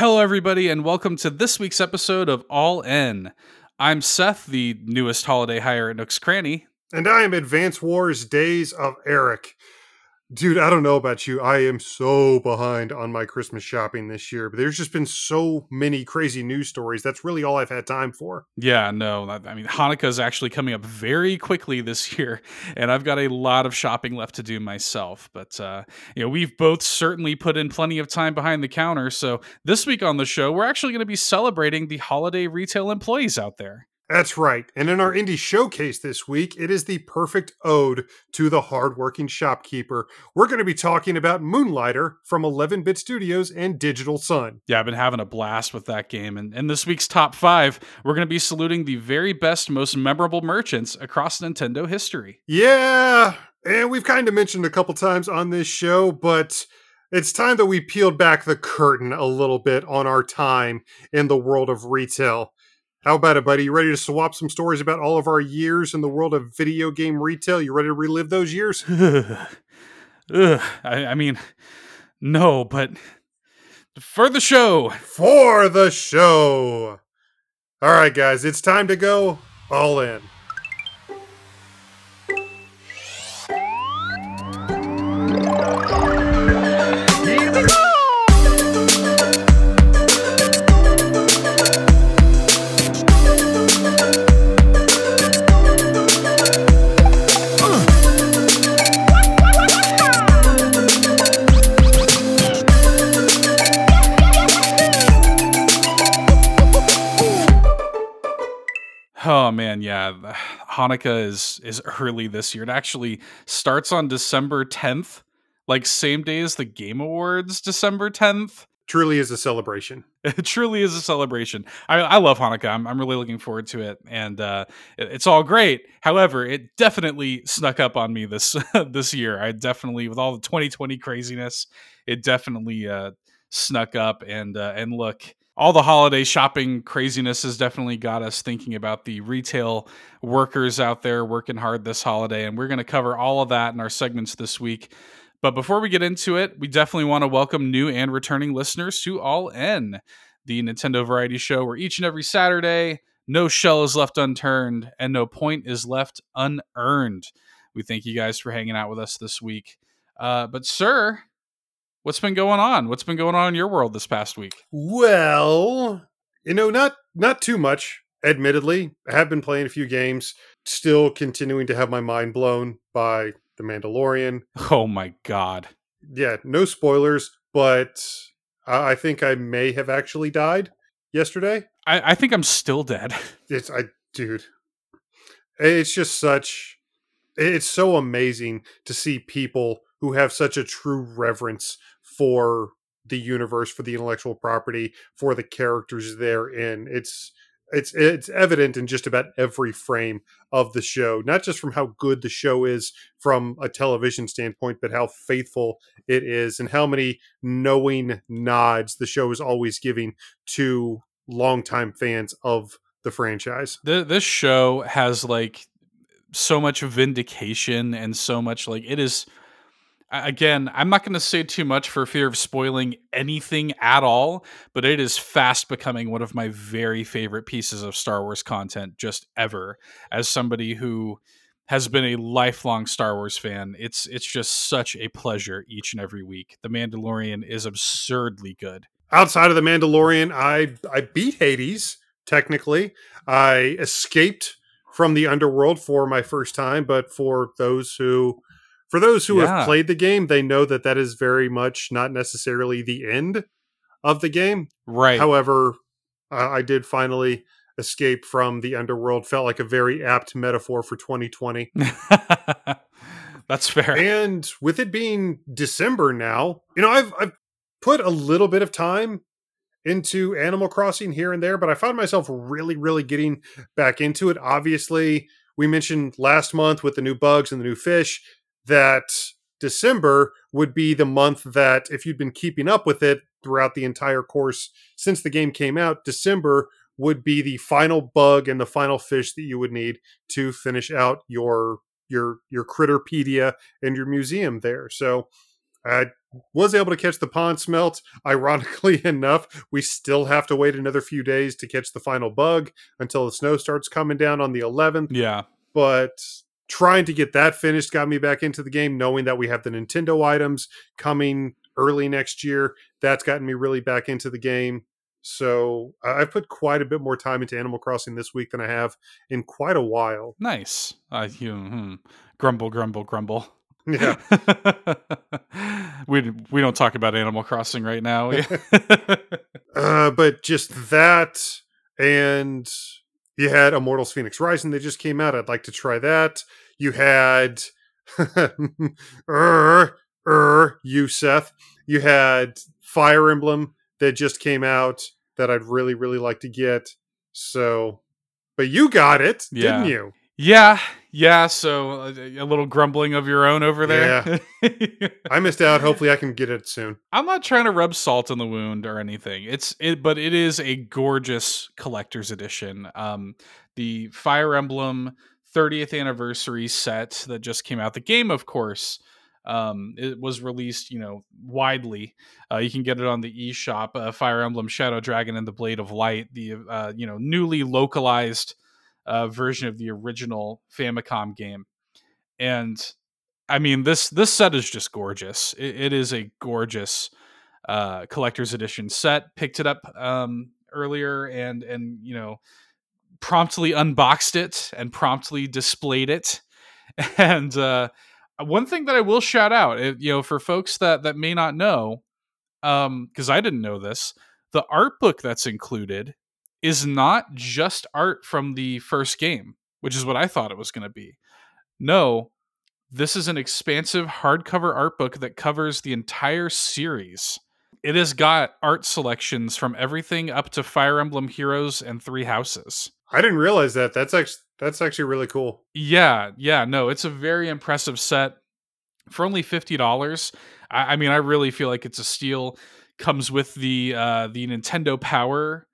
Hello, everybody, and welcome to this week's episode of All In. I'm Seth, the newest holiday hire at Nook's Cranny. And I am Advance Wars Days of Eric. Dude, I don't know about you. I am so behind on my Christmas shopping this year, but there's just been so many crazy news stories. That's really all I've had time for. Yeah, no, I mean, Hanukkah is actually coming up very quickly this year, and I've got a lot of shopping left to do myself. But, uh, you know, we've both certainly put in plenty of time behind the counter. So this week on the show, we're actually going to be celebrating the holiday retail employees out there. That's right. And in our indie showcase this week, it is the perfect ode to the hardworking shopkeeper. We're going to be talking about Moonlighter from 11 Bit Studios and Digital Sun. Yeah, I've been having a blast with that game. And in this week's top five, we're going to be saluting the very best, most memorable merchants across Nintendo history. Yeah. And we've kind of mentioned a couple times on this show, but it's time that we peeled back the curtain a little bit on our time in the world of retail. How about it, buddy? You ready to swap some stories about all of our years in the world of video game retail? You ready to relive those years? Ugh. Ugh. I, I mean, no, but for the show. For the show. All right, guys, it's time to go all in. Man, yeah. Hanukkah is is early this year. It actually starts on December 10th, like same day as the Game Awards, December 10th. Truly is a celebration. It truly is a celebration. I, I love Hanukkah. I'm, I'm really looking forward to it, and uh, it, it's all great. However, it definitely snuck up on me this this year. I definitely, with all the 2020 craziness, it definitely uh, snuck up. And uh, and look, all the holiday shopping craziness has definitely got us thinking about the retail workers out there working hard this holiday. And we're going to cover all of that in our segments this week. But before we get into it, we definitely want to welcome new and returning listeners to All In, the Nintendo Variety Show, where each and every Saturday, no shell is left unturned and no point is left unearned. We thank you guys for hanging out with us this week. Uh, but, sir, what's been going on? What's been going on in your world this past week? Well, you know, not not too much. Admittedly, I have been playing a few games. Still continuing to have my mind blown by The Mandalorian. Oh my god. Yeah, no spoilers, but I I think I may have actually died yesterday. I, I think I'm still dead. It's I, dude. It's just such. It's so amazing to see people who have such a true reverence for the universe, for the intellectual property, for the characters therein. It's it's it's evident in just about every frame of the show, not just from how good the show is from a television standpoint, but how faithful it is and how many knowing nods the show is always giving to longtime fans of the franchise. Th- this show has like so much vindication and so much like it is again i'm not going to say too much for fear of spoiling anything at all but it is fast becoming one of my very favorite pieces of star wars content just ever. As somebody who has been a lifelong star wars fan it's it's just such a pleasure each and every week. The mandalorian is absurdly good. Outside of the Mandalorian, I I beat Hades technically. I escaped from the underworld for my first time, but for those who for those who Yeah. have played the game, they know that that is very much not necessarily the end of the game. right However, I I did finally escape from the underworld. Felt like a very apt metaphor for 2020. that's fair And with it being December now, you know, I've I've put a little bit of time into Animal Crossing here and there, but I found myself really, really getting back into it. Obviously, we mentioned last month with the new bugs and the new fish that December would be the month that if you'd been keeping up with it throughout the entire course since the game came out, December would be the final bug and the final fish that you would need to finish out your your your critterpedia and your museum there. So I was able to catch the pond smelt. Ironically enough, we still have to wait another few days to catch the final bug until the snow starts coming down on the 11th. Yeah. But trying to get that finished got me back into the game, knowing that we have the Nintendo items coming early next year. That's gotten me really back into the game. So I've put quite a bit more time into Animal Crossing this week than I have in quite a while. Nice. Uh, you, hmm. Grumble, grumble, grumble. Yeah. we we don't talk about Animal Crossing right now. uh, but just that, and you had Immortals Fenyx Rising that just came out. I'd like to try that. You had, er, er, you Seth. You had Fire Emblem that just came out that I'd really, really like to get. So, but you got it, Yeah. didn't you? yeah, yeah. So uh, a little grumbling of your own over there. Yeah. I missed out. Hopefully, I can get it soon. I'm not trying to rub salt in the wound or anything. It's it, but it is a gorgeous collector's edition. Um, the Fire Emblem 30th anniversary set that just came out. The game, of course, um, it was released, you know, widely. Uh, you can get it on the eShop. Uh, Fire Emblem Shadow Dragon and the Blade of Light, the uh, you know newly localized uh, version of the original Famicom game, and I mean this this set is just gorgeous. It, it is a gorgeous uh, collector's edition set. Picked it up um, earlier and and you know promptly unboxed it and promptly displayed it. And uh, one thing that I will shout out, you know, for folks that that may not know, because I didn't know this, the art book that's included is not just art from the first game, which is what I thought it was going to be. No, this is an expansive hardcover art book that covers the entire series. It has got art selections from everything up to Fire Emblem Heroes and Three Houses. I didn't realize that. That's actually that's actually really cool. Yeah, yeah, no, it's a very impressive set for only fifty dollars. I, I mean, I really feel like it's a steal. Comes with the uh, the Nintendo Power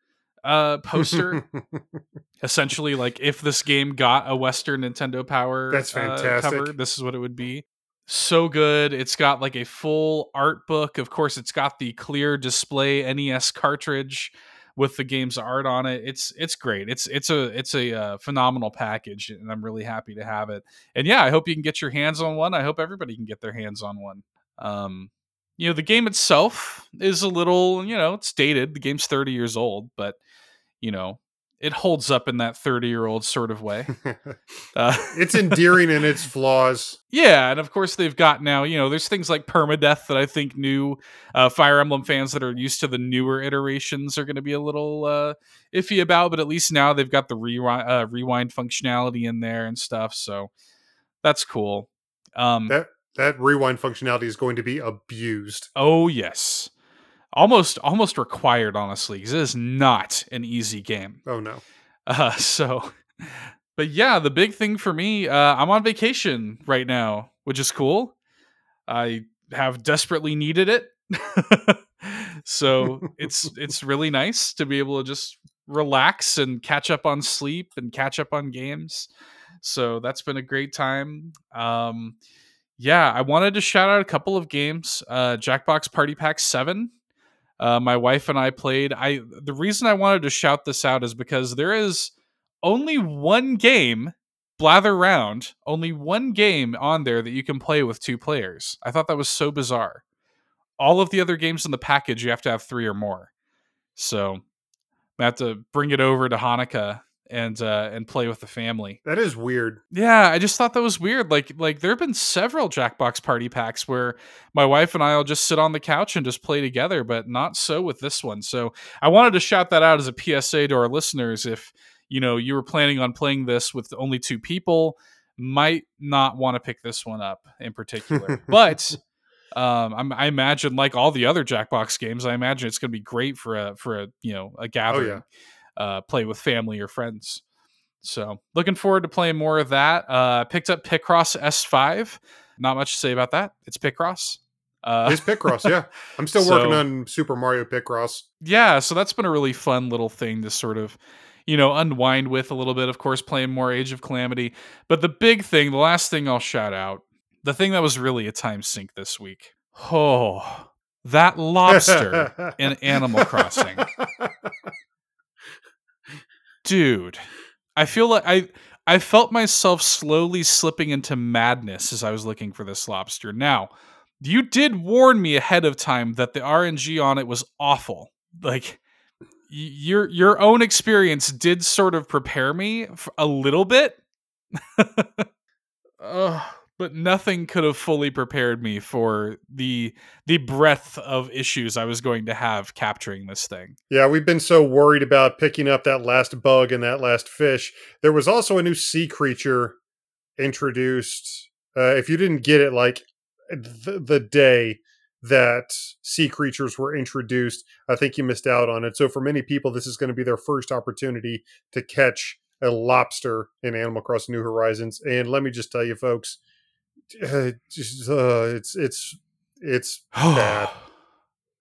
uh, poster. Essentially, like if this game got a Western Nintendo Power That's uh, fantastic. cover, this is what it would be. So good. It's got like a full art book. Of course, it's got the clear display NES cartridge with the game's art on it. It's it's great. It's it's a it's a uh, phenomenal package, and I'm really happy to have it. And yeah, I hope you can get your hands on one. I hope everybody can get their hands on one. Um, you know, the game itself is a little, you know, it's dated. The game's 30 years old, but you know, it holds up in that 30 year old sort of way. Uh, it's endearing in its flaws. yeah, and of course they've got now, you know, there's things like permadeath that I think new uh, Fire Emblem fans that are used to the newer iterations are going to be a little uh, iffy about, but at least now they've got the rewind, uh, rewind functionality in there and stuff, so that's cool. Um, That that rewind functionality is going to be abused. oh yes, almost almost required, honestly, because it is not an easy game. Oh no. Uh, so, but yeah, the big thing for me, uh, I'm on vacation right now, which is cool. I have desperately needed it, so it's it's really nice to be able to just relax and catch up on sleep and catch up on games. So that's been a great time. Um, yeah, I wanted to shout out a couple of games. Uh, Jackbox Party Pack Seven uh, my wife and I played. I the reason I wanted to shout this out is because there is only one game, Blather Round, only one game on there that you can play with two players. I thought that was so bizarre. All of the other games in the package, you have to have three or more. So I have to bring it over to Hanukkah and uh, and play with the family. That is weird. Yeah, I just thought that was weird. Like like there have been several Jackbox party packs where my wife and I'll just sit on the couch and just play together, but not so with this one. So I wanted to shout that out as a PSA to our listeners. If you know you were planning on playing this with only two people, might not want to pick this one up in particular. but um, I'm, I imagine, like all the other Jackbox games, I imagine it's going to be great for a for a you know a gathering, uh, play with family or friends. So looking forward to playing more of that. Uh, picked up Picross S5. Not much to say about that. It's Picross. Uh, It's Picross, yeah. I'm still So- working on Super Mario Picross. yeah, so that's been a really fun little thing to sort of, you know, unwind with a little bit. Of course, playing more Age of Calamity. But the big thing, the last thing I'll shout out, the thing that was really a time sink this week. Oh, that lobster in Animal Crossing. Dude, I feel like I I felt myself slowly slipping into madness as I was looking for this lobster. Now, you did warn me ahead of time that the RNG on it was awful. Like your your own experience did sort of prepare me a little bit. but nothing could have fully prepared me for the the breadth of issues I was going to have capturing this thing. Yeah, we've been so worried about picking up that last bug and that last fish. There was also a new sea creature introduced. Uh, if you didn't get it, like the, the day that sea creatures were introduced, I think you missed out on it. So for many people, this is going to be their first opportunity to catch a lobster in Animal Crossing New Horizons. And let me just tell you, folks, uh, uh, it's it's it's bad.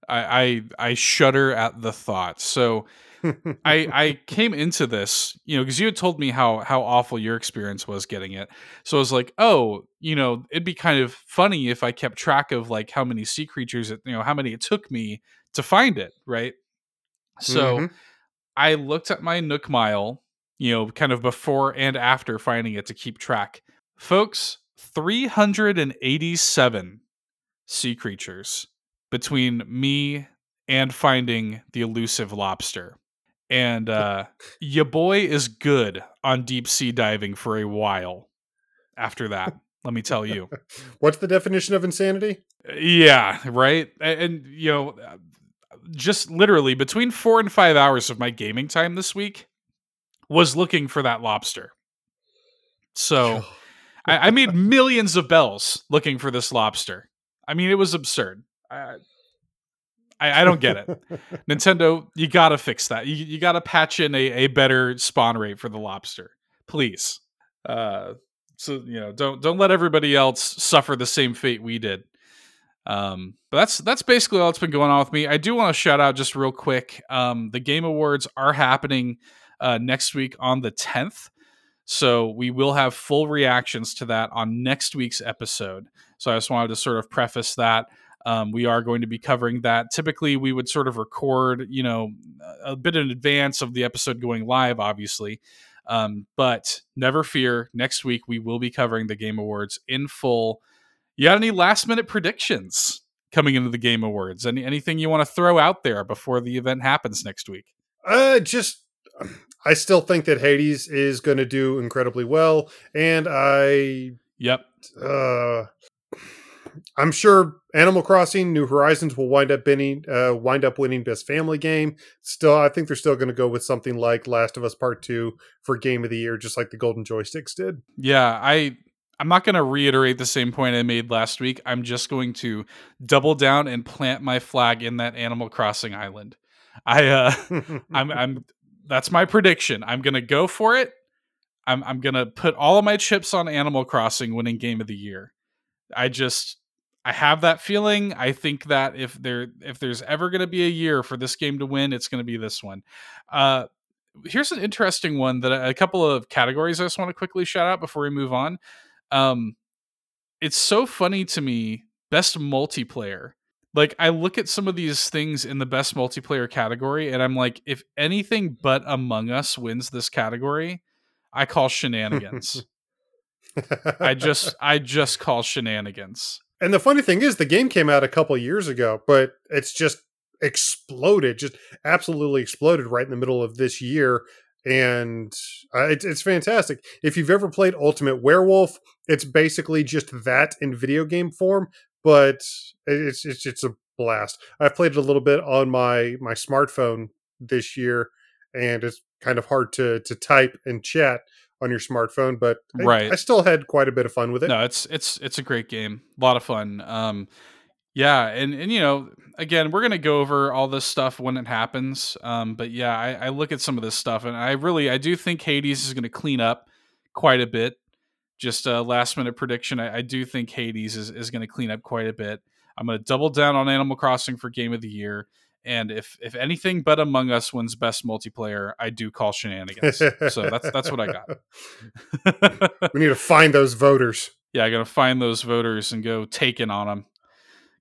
I, I I shudder at the thought. So I I came into this, you know, because you had told me how how awful your experience was getting it. So I was like, oh, you know, it'd be kind of funny if I kept track of like how many sea creatures, it, you know, how many it took me to find it, right? So mm-hmm. I looked at my Nook Mile, you know, kind of before and after finding it to keep track. Folks, 387 sea creatures between me and finding the elusive lobster. And uh your boy is good on deep sea diving for a while after that. let me tell you. What's the definition of insanity? Yeah, right? And, and you know, just literally between 4 and 5 hours of my gaming time this week was looking for that lobster. So I, I, made millions of bells looking for this lobster. I mean, it was absurd. I, I, I don't get it. Nintendo, you gotta fix that. You, you gotta patch in a, a better spawn rate for the lobster, please. Uh, so you know, don't don't let everybody else suffer the same fate we did. Um, but that's that's basically all that's been going on with me. I do want to shout out just real quick. Um, the Game Awards are happening uh, next week on the tenth. So we will have full reactions to that on next week's episode. So I just wanted to sort of preface that. Um, we are going to be covering that. Typically, we would sort of record, you know, a bit in advance of the episode going live, obviously. Um, but never fear, next week we will be covering the Game Awards in full. You got any last minute predictions coming into the Game Awards? Any anything you want to throw out there before the event happens next week? Uh, just I still think that Hades is going to do incredibly well, and I yep. Uh, I'm sure Animal Crossing: New Horizons will wind up winning, uh, wind up winning Best Family Game. Still, I think they're still going to go with something like Last of Us Part Two for Game of the Year, just like the Golden Joysticks did. Yeah, I I'm not going to reiterate the same point I made last week. I'm just going to double down and plant my flag in that Animal Crossing island. I uh I'm I'm that's my prediction. I'm gonna go for it. I'm I'm gonna put all of my chips on Animal Crossing winning Game of the Year. I just I have that feeling. I think that if there if there's ever gonna be a year for this game to win, it's gonna be this one. Uh, here's an interesting one that a couple of categories I just want to quickly shout out before we move on. Um, it's so funny to me. Best multiplayer like I look at some of these things in the best multiplayer category and I'm like if anything but Among Us wins this category, I call shenanigans. I just I just call shenanigans. And the funny thing is the game came out a couple years ago, but it's just exploded, just absolutely exploded right in the middle of this year and uh, it's, it's fantastic. If you've ever played Ultimate Werewolf, it's basically just that in video game form, but it's it's it's a blast. I've played it a little bit on my my smartphone this year, and it's kind of hard to to type and chat on your smartphone, but right. I, I still had quite a bit of fun with it. No, it's it's it's a great game, a lot of fun. Um, yeah, and and you know, again, we're gonna go over all this stuff when it happens. Um, but yeah, I, I look at some of this stuff, and I really I do think Hades is gonna clean up quite a bit just a last minute prediction. I, I do think Hades is, is going to clean up quite a bit. I'm going to double down on Animal Crossing for Game of the Year. And if if anything but Among Us wins best multiplayer, I do call shenanigans. so that's that's what I got. we need to find those voters. Yeah, I got to find those voters and go taking on them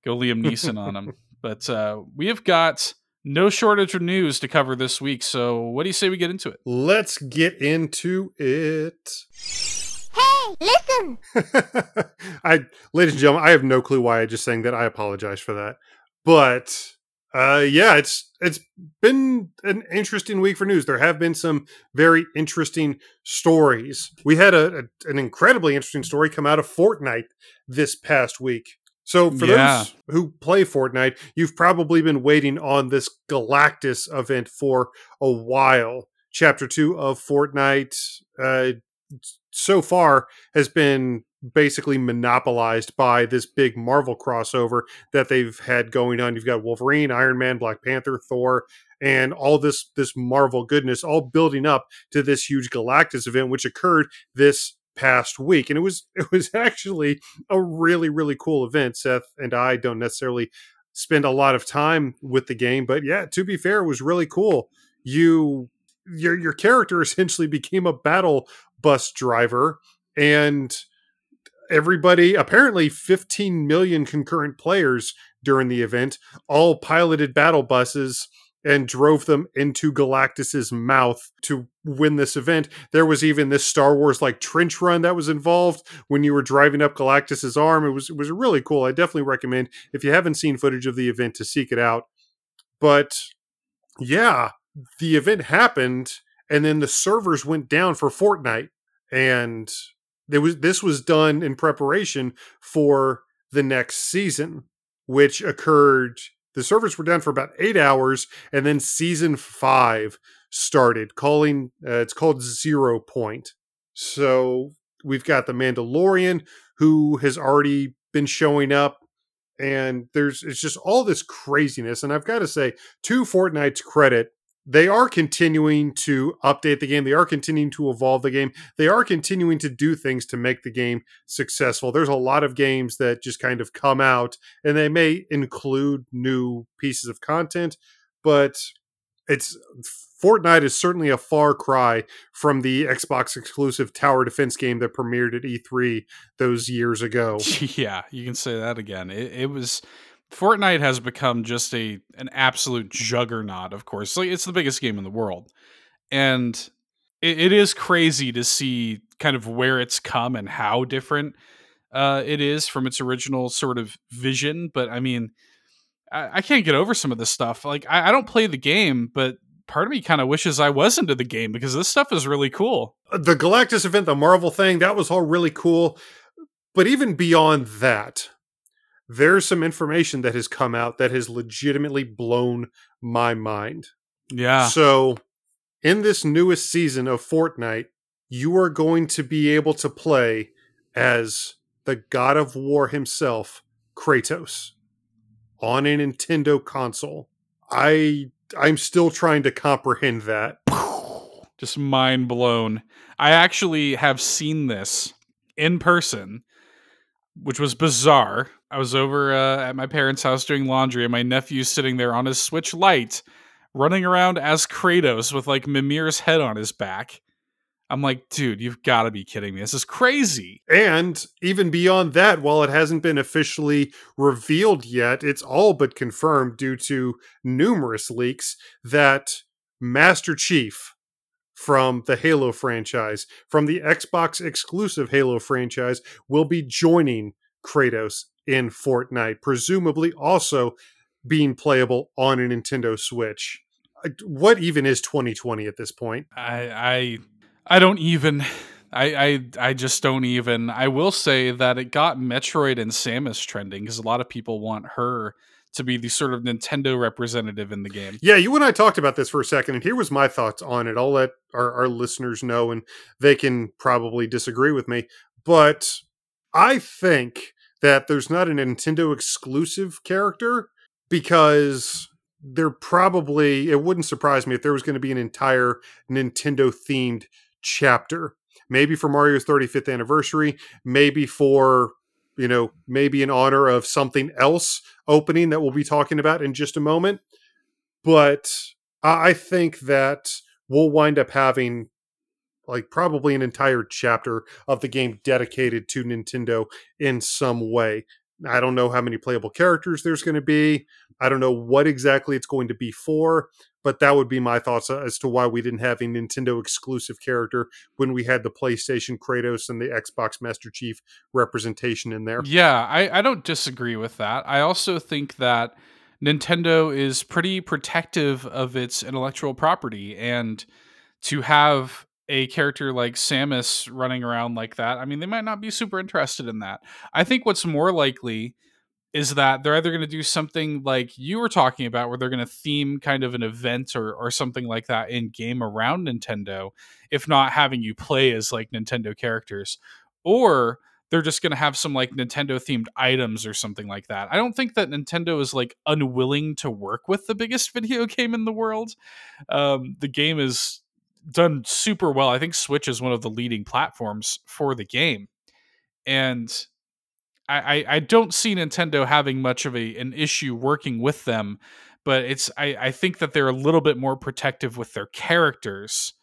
Go Liam Neeson on them. But uh, we have got no shortage of news to cover this week. So, what do you say we get into it? Let's get into it. Hey, listen! I, ladies and gentlemen, I have no clue why I just sang that. I apologize for that. But uh, yeah, it's it's been an interesting week for news. There have been some very interesting stories. We had a, a an incredibly interesting story come out of Fortnite this past week. So for Yeah. those who play Fortnite, you've probably been waiting on this Galactus event for a while. Chapter two of Fortnite, uh, so far has been basically monopolized by this big Marvel crossover that they've had going on. You've got Wolverine, Iron Man, Black Panther, Thor, and all this this Marvel goodness all building up to this huge Galactus event which occurred this past week. And it was it was actually a really really cool event. Seth and I don't necessarily spend a lot of time with the game, but yeah, to be fair, it was really cool. You your your character essentially became a battle bus driver and everybody apparently 15 million concurrent players during the event all piloted battle buses and drove them into Galactus's mouth to win this event. There was even this Star Wars like trench run that was involved when you were driving up Galactus's arm. It was it was really cool. I definitely recommend if you haven't seen footage of the event to seek it out. But yeah, the event happened and then the servers went down for Fortnite and there was this was done in preparation for the next season which occurred the servers were down for about 8 hours and then season 5 started calling uh, it's called Zero Point. So we've got the Mandalorian who has already been showing up and there's it's just all this craziness and I've got to say to Fortnite's credit they are continuing to update the game. They are continuing to evolve the game. They are continuing to do things to make the game successful. There's a lot of games that just kind of come out and they may include new pieces of content, but it's Fortnite is certainly a far cry from the Xbox exclusive tower defense game that premiered at E3 those years ago. yeah, you can say that again. It, it was Fortnite has become just a an absolute juggernaut. Of course, like it's the biggest game in the world, and it, it is crazy to see kind of where it's come and how different uh, it is from its original sort of vision. But I mean, I, I can't get over some of this stuff. Like I, I don't play the game, but part of me kind of wishes I was into the game because this stuff is really cool. The Galactus event, the Marvel thing, that was all really cool. But even beyond that, there's some information that has come out that has legitimately blown my mind. Yeah. So, in this newest season of Fortnite, you are going to be able to play as the God of War himself, Kratos, on a Nintendo console. I I'm still trying to comprehend that. just mind blown. I actually have seen this in person, which was bizarre. I was over uh, at my parents' house doing laundry, and my nephew's sitting there on his Switch Lite, running around as Kratos with like Mimir's head on his back. I'm like, dude, you've got to be kidding me. This is crazy. And even beyond that, while it hasn't been officially revealed yet, it's all but confirmed due to numerous leaks that Master Chief from the Halo franchise, from the Xbox exclusive Halo franchise, will be joining Kratos in Fortnite, presumably also being playable on a Nintendo Switch. What even is 2020 at this point? I I I don't even I, I I just don't even I will say that it got Metroid and Samus trending because a lot of people want her to be the sort of Nintendo representative in the game. Yeah, you and I talked about this for a second, and here was my thoughts on it. I'll let our, our listeners know, and they can probably disagree with me. But I think that there's not a Nintendo exclusive character because there probably, it wouldn't surprise me if there was going to be an entire Nintendo themed chapter. Maybe for Mario's 35th anniversary, maybe for, you know, maybe in honor of something else opening that we'll be talking about in just a moment. But I think that we'll wind up having like probably an entire chapter of the game dedicated to Nintendo in some way. I don't know how many playable characters there's going to be. I don't know what exactly it's going to be for, but that would be my thoughts as to why we didn't have a Nintendo exclusive character when we had the PlayStation Kratos and the Xbox Master Chief representation in there. Yeah, I, I don't disagree with that. I also think that Nintendo is pretty protective of its intellectual property and to have a character like Samus running around like that, I mean, they might not be super interested in that. I think what's more likely is that they're either going to do something like you were talking about, where they're going to theme kind of an event or, or something like that in game around Nintendo, if not having you play as like Nintendo characters, or they're just going to have some like Nintendo themed items or something like that. I don't think that Nintendo is like unwilling to work with the biggest video game in the world. Um, the game is done super well. I think Switch is one of the leading platforms for the game. And I, I, I don't see Nintendo having much of a an issue working with them, but it's I, I think that they're a little bit more protective with their characters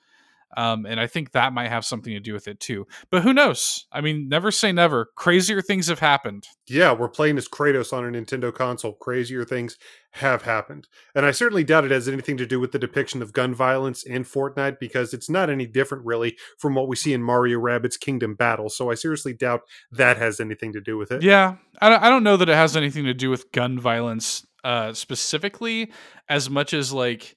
um, and I think that might have something to do with it too. But who knows? I mean, never say never. Crazier things have happened. Yeah, we're playing as Kratos on a Nintendo console. Crazier things have happened. And I certainly doubt it has anything to do with the depiction of gun violence in Fortnite because it's not any different really from what we see in Mario Rabbids Kingdom Battle. So I seriously doubt that has anything to do with it. Yeah, I don't know that it has anything to do with gun violence uh, specifically as much as like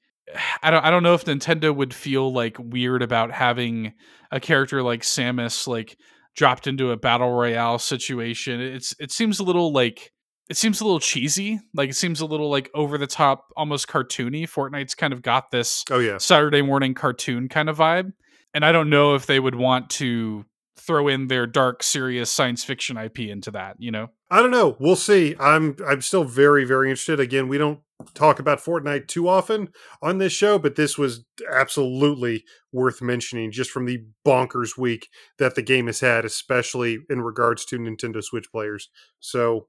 I don't I don't know if Nintendo would feel like weird about having a character like Samus like dropped into a battle royale situation. It's it seems a little like it seems a little cheesy. Like it seems a little like over the top, almost cartoony. Fortnite's kind of got this oh yeah Saturday morning cartoon kind of vibe, and I don't know if they would want to throw in their dark, serious science fiction IP into that. You know, I don't know. We'll see. I'm I'm still very very interested. Again, we don't talk about Fortnite too often on this show, but this was absolutely worth mentioning just from the bonkers week that the game has had, especially in regards to Nintendo Switch players. So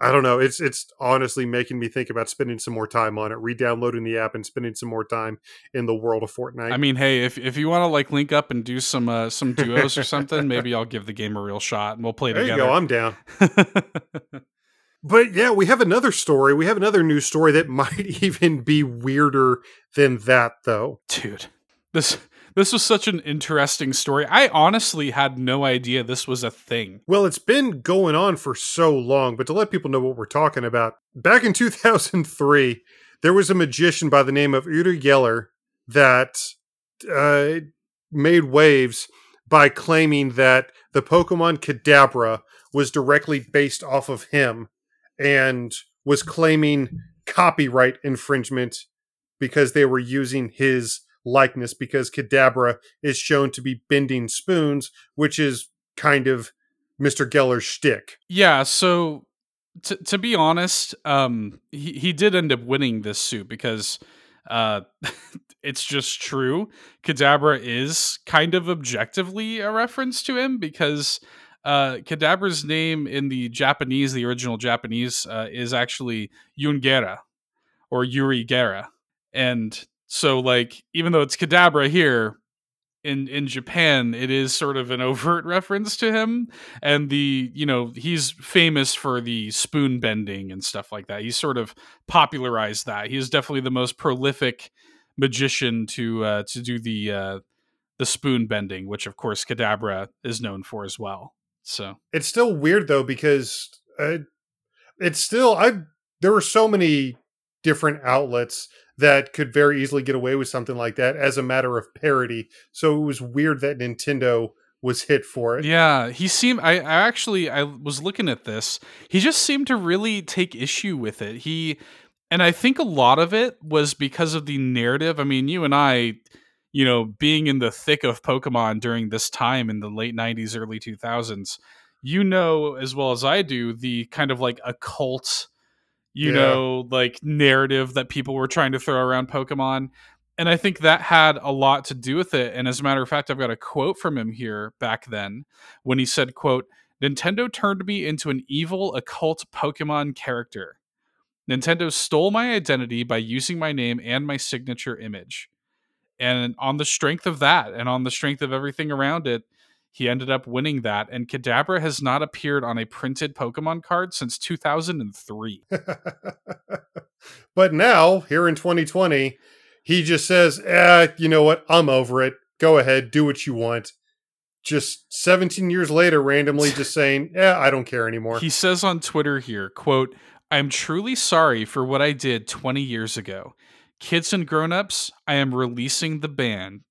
I don't know. It's it's honestly making me think about spending some more time on it, re-downloading the app and spending some more time in the world of Fortnite. I mean, hey, if if you want to like link up and do some uh, some duos or something, maybe I'll give the game a real shot and we'll play there together. you go. I'm down. but yeah, we have another story. We have another news story that might even be weirder than that, though. Dude, this this was such an interesting story. I honestly had no idea this was a thing. Well, it's been going on for so long, but to let people know what we're talking about, back in 2003, there was a magician by the name of Uri Geller that uh, made waves by claiming that the Pokemon Kadabra was directly based off of him and was claiming copyright infringement because they were using his likeness because Kadabra is shown to be bending spoons, which is kind of Mr. Geller's shtick. Yeah, so to to be honest, um, he he did end up winning this suit because uh, it's just true. Kadabra is kind of objectively a reference to him because uh, Kadabra's name in the Japanese, the original Japanese, uh, is actually Yungera or Yuri Gera, and so like even though it's Kadabra here, in in Japan, it is sort of an overt reference to him, and the you know he's famous for the spoon bending and stuff like that. He's sort of popularized that. He is definitely the most prolific magician to uh, to do the uh, the spoon bending, which of course Kadabra is known for as well. So it's still weird though because uh, it's still I there were so many different outlets that could very easily get away with something like that as a matter of parody. So it was weird that Nintendo was hit for it. Yeah, he seemed I, I actually I was looking at this. He just seemed to really take issue with it. He and I think a lot of it was because of the narrative. I mean, you and I, you know, being in the thick of Pokemon during this time in the late 90s, early 2000s, you know as well as I do the kind of like occult you yeah. know, like narrative that people were trying to throw around Pokemon. And I think that had a lot to do with it. And as a matter of fact, I've got a quote from him here back then when he said, quote, Nintendo turned me into an evil occult Pokemon character. Nintendo stole my identity by using my name and my signature image. And on the strength of that and on the strength of everything around it, he ended up winning that, and Kadabra has not appeared on a printed Pokemon card since 2003. but now, here in 2020, he just says, eh, you know what? I'm over it. Go ahead, do what you want. Just 17 years later, randomly just saying, yeah, I don't care anymore. He says on Twitter here, quote, I'm truly sorry for what I did 20 years ago. Kids and grown-ups, I am releasing the ban.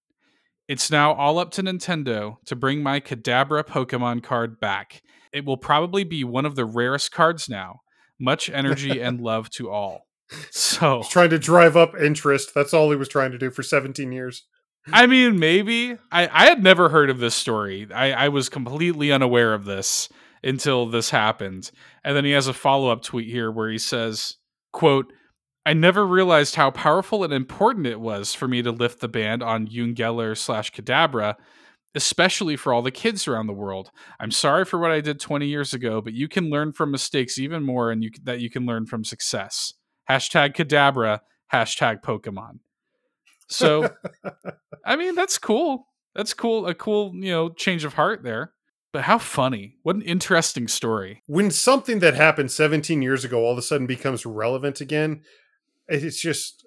It's now all up to Nintendo to bring my Kadabra Pokemon card back. It will probably be one of the rarest cards now. Much energy and love to all. So, He's trying to drive up interest. That's all he was trying to do for 17 years. I mean, maybe. I, I had never heard of this story. I, I was completely unaware of this until this happened. And then he has a follow up tweet here where he says, quote, I never realized how powerful and important it was for me to lift the band on Ungeller slash Kadabra, especially for all the kids around the world. I'm sorry for what I did 20 years ago, but you can learn from mistakes even more and you, that you can learn from success. Hashtag Kadabra, hashtag Pokemon. So, I mean, that's cool. That's cool. A cool, you know, change of heart there. But how funny. What an interesting story. When something that happened 17 years ago all of a sudden becomes relevant again, it's just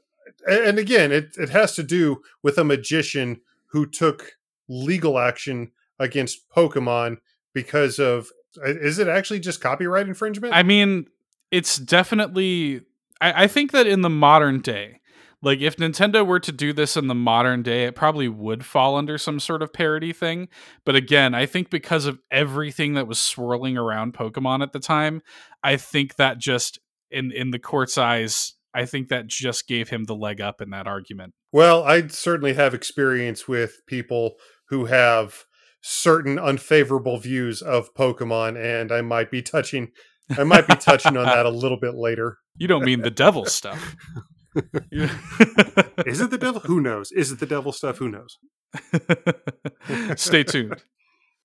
and again it, it has to do with a magician who took legal action against pokemon because of is it actually just copyright infringement I mean, it's definitely. I, I think that in the modern day, like if Nintendo were to do this in the modern day, it probably would fall under some sort of parody thing. But again, I think because of everything that was swirling around Pokemon at the time, I think that just in in the court's eyes, I think that just gave him the leg up in that argument. well i certainly have experience with people who have certain unfavorable views of pokemon and i might be touching i might be touching on that a little bit later You don't mean the devil stuff. You- is it the devil who knows is it the devil stuff who knows Stay tuned.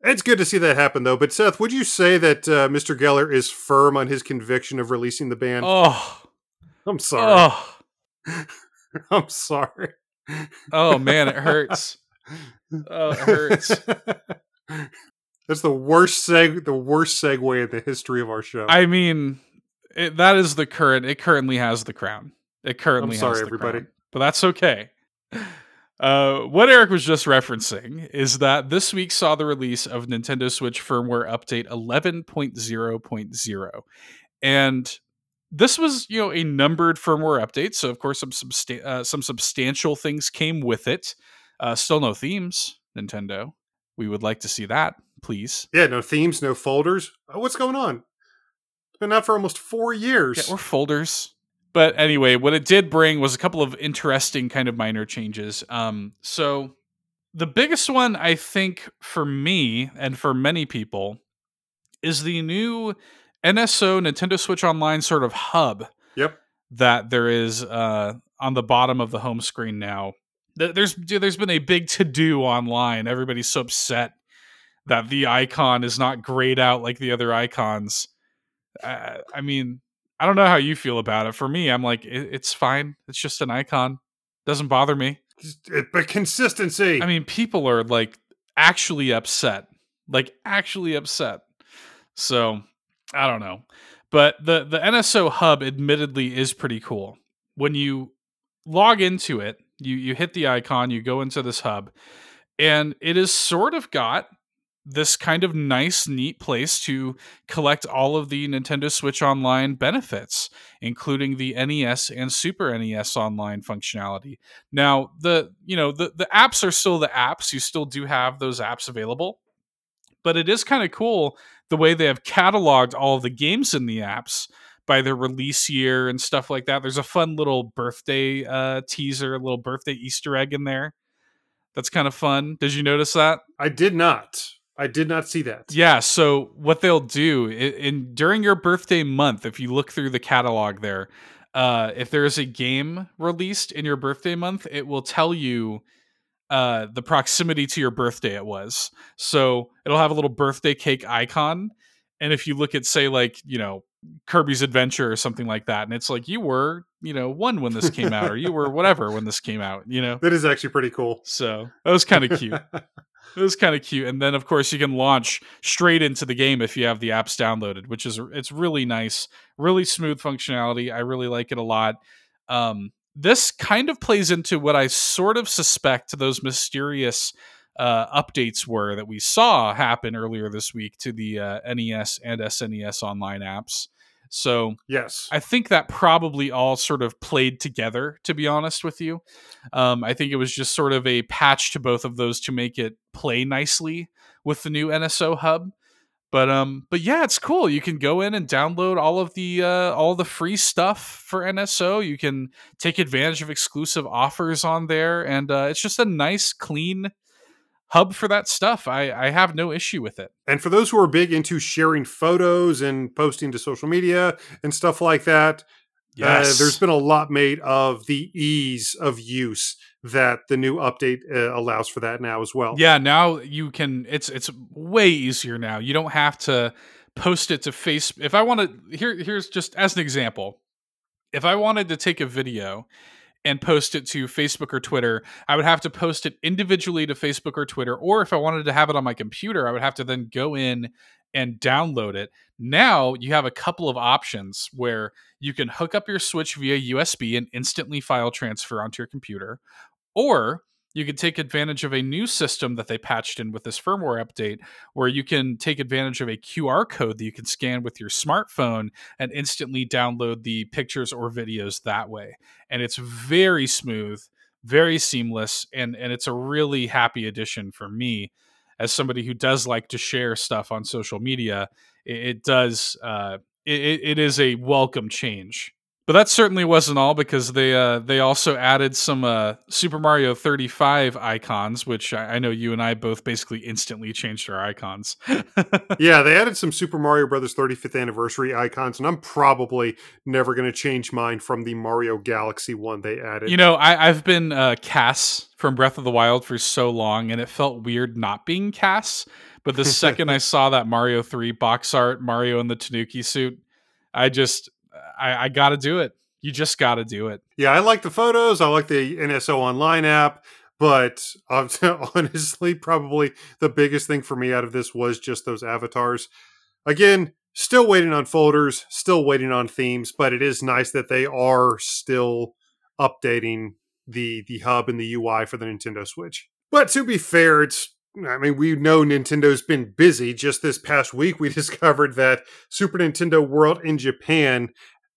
It's good to see that happen, though. But Seth, would you say that uh, Mr. Geller is firm on his conviction of releasing the band? Oh, I'm sorry. oh, I'm sorry. oh man, it hurts. Oh, it hurts. That's the worst seg, the worst segue in the history of our show. I mean, it, that is the current. It currently has the crown. It currently. I'm sorry, everybody. crown. but that's okay. Uh, what Eric was just referencing is that this week saw the release of Nintendo Switch firmware update 11.0.0, and this was you know a numbered firmware update. So of course some substa- uh, some substantial things came with it. Uh, still no themes, Nintendo. We would like to see that, please. yeah, no themes, no folders. Oh, what's going on? It's been out for almost four years. Yeah, or folders. But anyway, what it did bring was a couple of interesting kind of minor changes. Um, so the biggest one I think for me and for many people is the new NSO Nintendo Switch Online sort of hub Yep. that there is uh, on the bottom of the home screen now. There's there's been a big to do online. Everybody's so upset that the icon is not grayed out like the other icons. Uh, I mean, I don't know how you feel about it. For me, I'm like, it, it's fine. It's just an icon. Doesn't bother me. It- But consistency. I mean, people are like actually upset, like actually upset. So I don't know, but the the NSO hub, admittedly, is pretty cool. When you log into it, you you hit the icon, you go into this hub, and it is sort of got this kind of nice, neat place to collect all of the Nintendo Switch Online benefits, including the NES and Super NES Online functionality. Now, the you know the the apps are still the apps. You still do have those apps available, but it is kind of cool the way they have cataloged all of the games in the apps by their release year and stuff like that. There's a fun little birthday uh, teaser, a little birthday Easter egg in there. That's kind of fun. Did you notice that? I did not. I did not see that. Yeah. So what they'll do in, in during your birthday month, if you look through the catalog there, uh, if there is a game released in your birthday month, it will tell you uh, the proximity to your birthday it was. So it'll have a little birthday cake icon, and if you look at say like you know Kirby's Adventure or something like that, and it's like you were, you know, one when this came out, or you were whatever when this came out, you know. That is actually pretty cool. So that was kind of cute. it was kind of cute, and then of course you can launch straight into the game if you have the apps downloaded, which is it's really nice, really smooth functionality. I really like it a lot. Um, this kind of plays into what I sort of suspect those mysterious uh, updates were that we saw happen earlier this week to the uh, NES and SNES online apps. So yes, I think that probably all sort of played together. To be honest with you, um, I think it was just sort of a patch to both of those to make it play nicely with the new NSO hub. But um, but yeah, it's cool. You can go in and download all of the uh, all the free stuff for NSO. You can take advantage of exclusive offers on there, and uh, it's just a nice, clean hub for that stuff. I, I have no issue with it. And for those who are big into sharing photos and posting to social media and stuff like that, yes. Uh, there's been a lot made of the ease of use that the new update uh, allows for that now as well. Yeah, now you can. It's it's way easier now. You don't have to post it to face. If I want to, here here's just as an example. If I wanted to take a video and post it to Facebook or Twitter, I would have to post it individually to Facebook or Twitter. Or if I wanted to have it on my computer, I would have to then go in and download it. Now you have a couple of options where you can hook up your Switch via USB and instantly file transfer onto your computer, or you can take advantage of a new system that they patched in with this firmware update where you can take advantage of a QR code that you can scan with your smartphone and instantly download the pictures or videos that way. And it's very smooth, very seamless, and, and it's a really happy addition for me as somebody who does like to share stuff on social media. It, it does, uh, it, it is a welcome change but that certainly wasn't all because they uh, they also added some uh, Super Mario 35 icons, which I, I, know you and I both basically instantly changed our icons. yeah, they added some Super Mario Brothers 35th anniversary icons, and I'm probably never going to change mine from the Mario Galaxy one they added. You know, I, have been uh, Kass from Breath of the Wild for so long, and it felt weird not being Kass. But the second I saw that Mario 3 box art, Mario in the Tanuki suit, I just I, I got to do it. You just got to do it. Yeah, I like the photos. I like the NSO Online app. But honestly, probably the biggest thing for me out of this was just those avatars. Again, still waiting on folders, still waiting on themes, but it is nice that they are still updating the the hub and the UI for the Nintendo Switch. But to be fair, it's I mean, we know Nintendo's been busy. Just this past week, we discovered that Super Nintendo World in Japan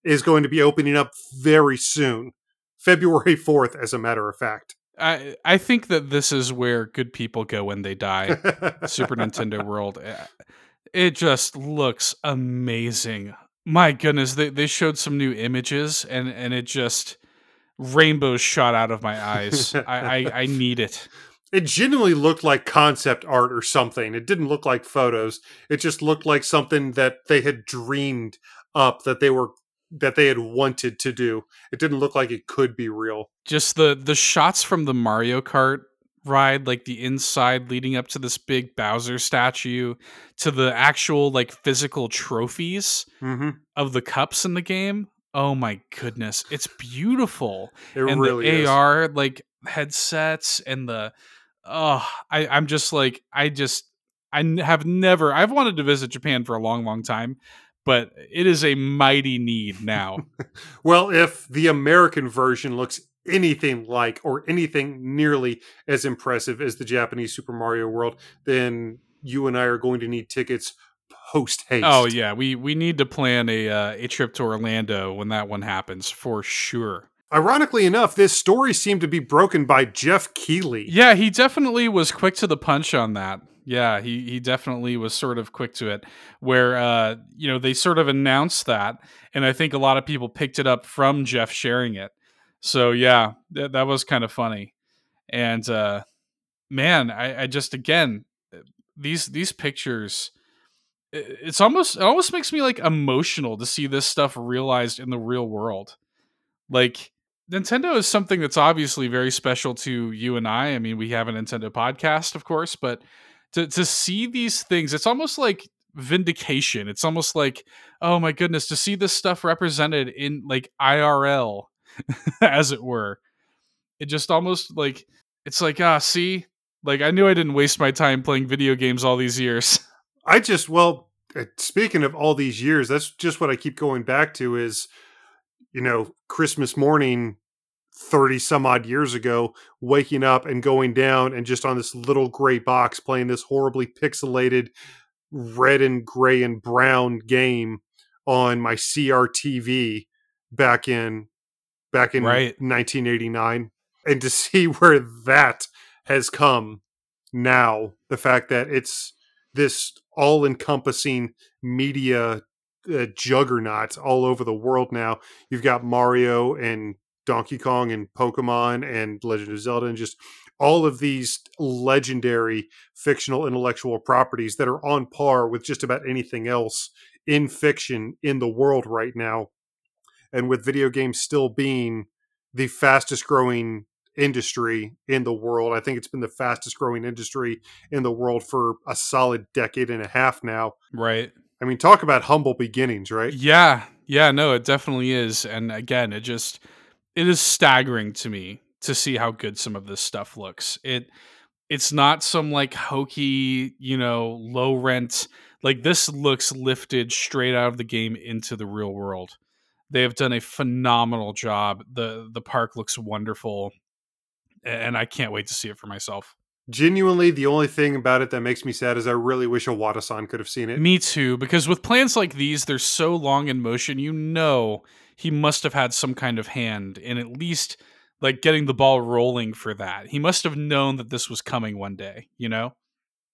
is going to be opening up very soon. February 4th, as a matter of fact. I, I think that this is where good people go when they die. Super Nintendo World. Eh, it just looks amazing. My goodness, they, they showed some new images and, and it just rainbows shot out of my eyes. I, I, I need it it genuinely looked like concept art or something. It didn't look like photos. It just looked like something that they had dreamed up that they were that they had wanted to do. It didn't look like it could be real. Just the the shots from the Mario Kart ride, like the inside leading up to this big Bowser statue, to the actual like physical trophies mm-hmm. of the cups in the game. Oh my goodness, it's beautiful. It and really the is. AR like headsets and the oh, I, I'm just like, I just, I have never, I've wanted to visit Japan for a long, long time, but it is a mighty need now. well, if the American version looks anything like or anything nearly as impressive as the Japanese Super Mario World, then you and I are going to need tickets post haste. Oh yeah, we we need to plan a uh, a trip to Orlando when that one happens for sure. Ironically enough, this story seemed to be broken by Geoff Keighley. Yeah, he definitely was quick to the punch on that. Yeah, he he definitely was sort of quick to it. Where uh, you know, they sort of announced that, and I think a lot of people picked it up from Geoff sharing it. So yeah, th- that was kind of funny. And uh man, I, I just again these these pictures it's almost it almost makes me like emotional to see this stuff realized in the real world. Like Nintendo is something that's obviously very special to you and I. I mean, we have a Nintendo podcast, of course, but to to see these things, it's almost like vindication. It's almost like, oh my goodness, to see this stuff represented in like IRL, as it were. It just almost like it's like ah, see, like I knew I didn't waste my time playing video games all these years. I just well, uh, speaking of all these years, that's just what I keep going back to is, you know, Christmas morning 30 some odd years ago, waking up and going down and just on this little gray box playing this horribly pixelated red and gray and brown game on my CRTV back in back in Right. 1989 and to see where that has come now the fact that it's this all-encompassing media uh, juggernaut all over the world now you've got Mario and Donkey Kong and Pokemon and Legend of Zelda and just all of these legendary fictional intellectual properties that are on par with just about anything else in fiction in the world right now. And with video games still being the fastest growing industry in the world, I think it's been the fastest growing industry in the world for a solid decade and a half now. right. I mean, talk about humble beginnings, right? Yeah. Yeah, no, it definitely is. And again, it just it is staggering to me to see how good some of this stuff looks. It it's not some like hokey, you know, low rent like this looks lifted straight out of the game into the real world. They have done a phenomenal job. The the park looks wonderful. And I can't wait to see it for myself. Genuinely, the only thing about it that makes me sad is I really wish Iwata-san could have seen it. Me too, because with plans like these, they're so long in motion, you know he must have had some kind of hand in at least like getting the ball rolling for that. He must have known that this was coming one day, you know?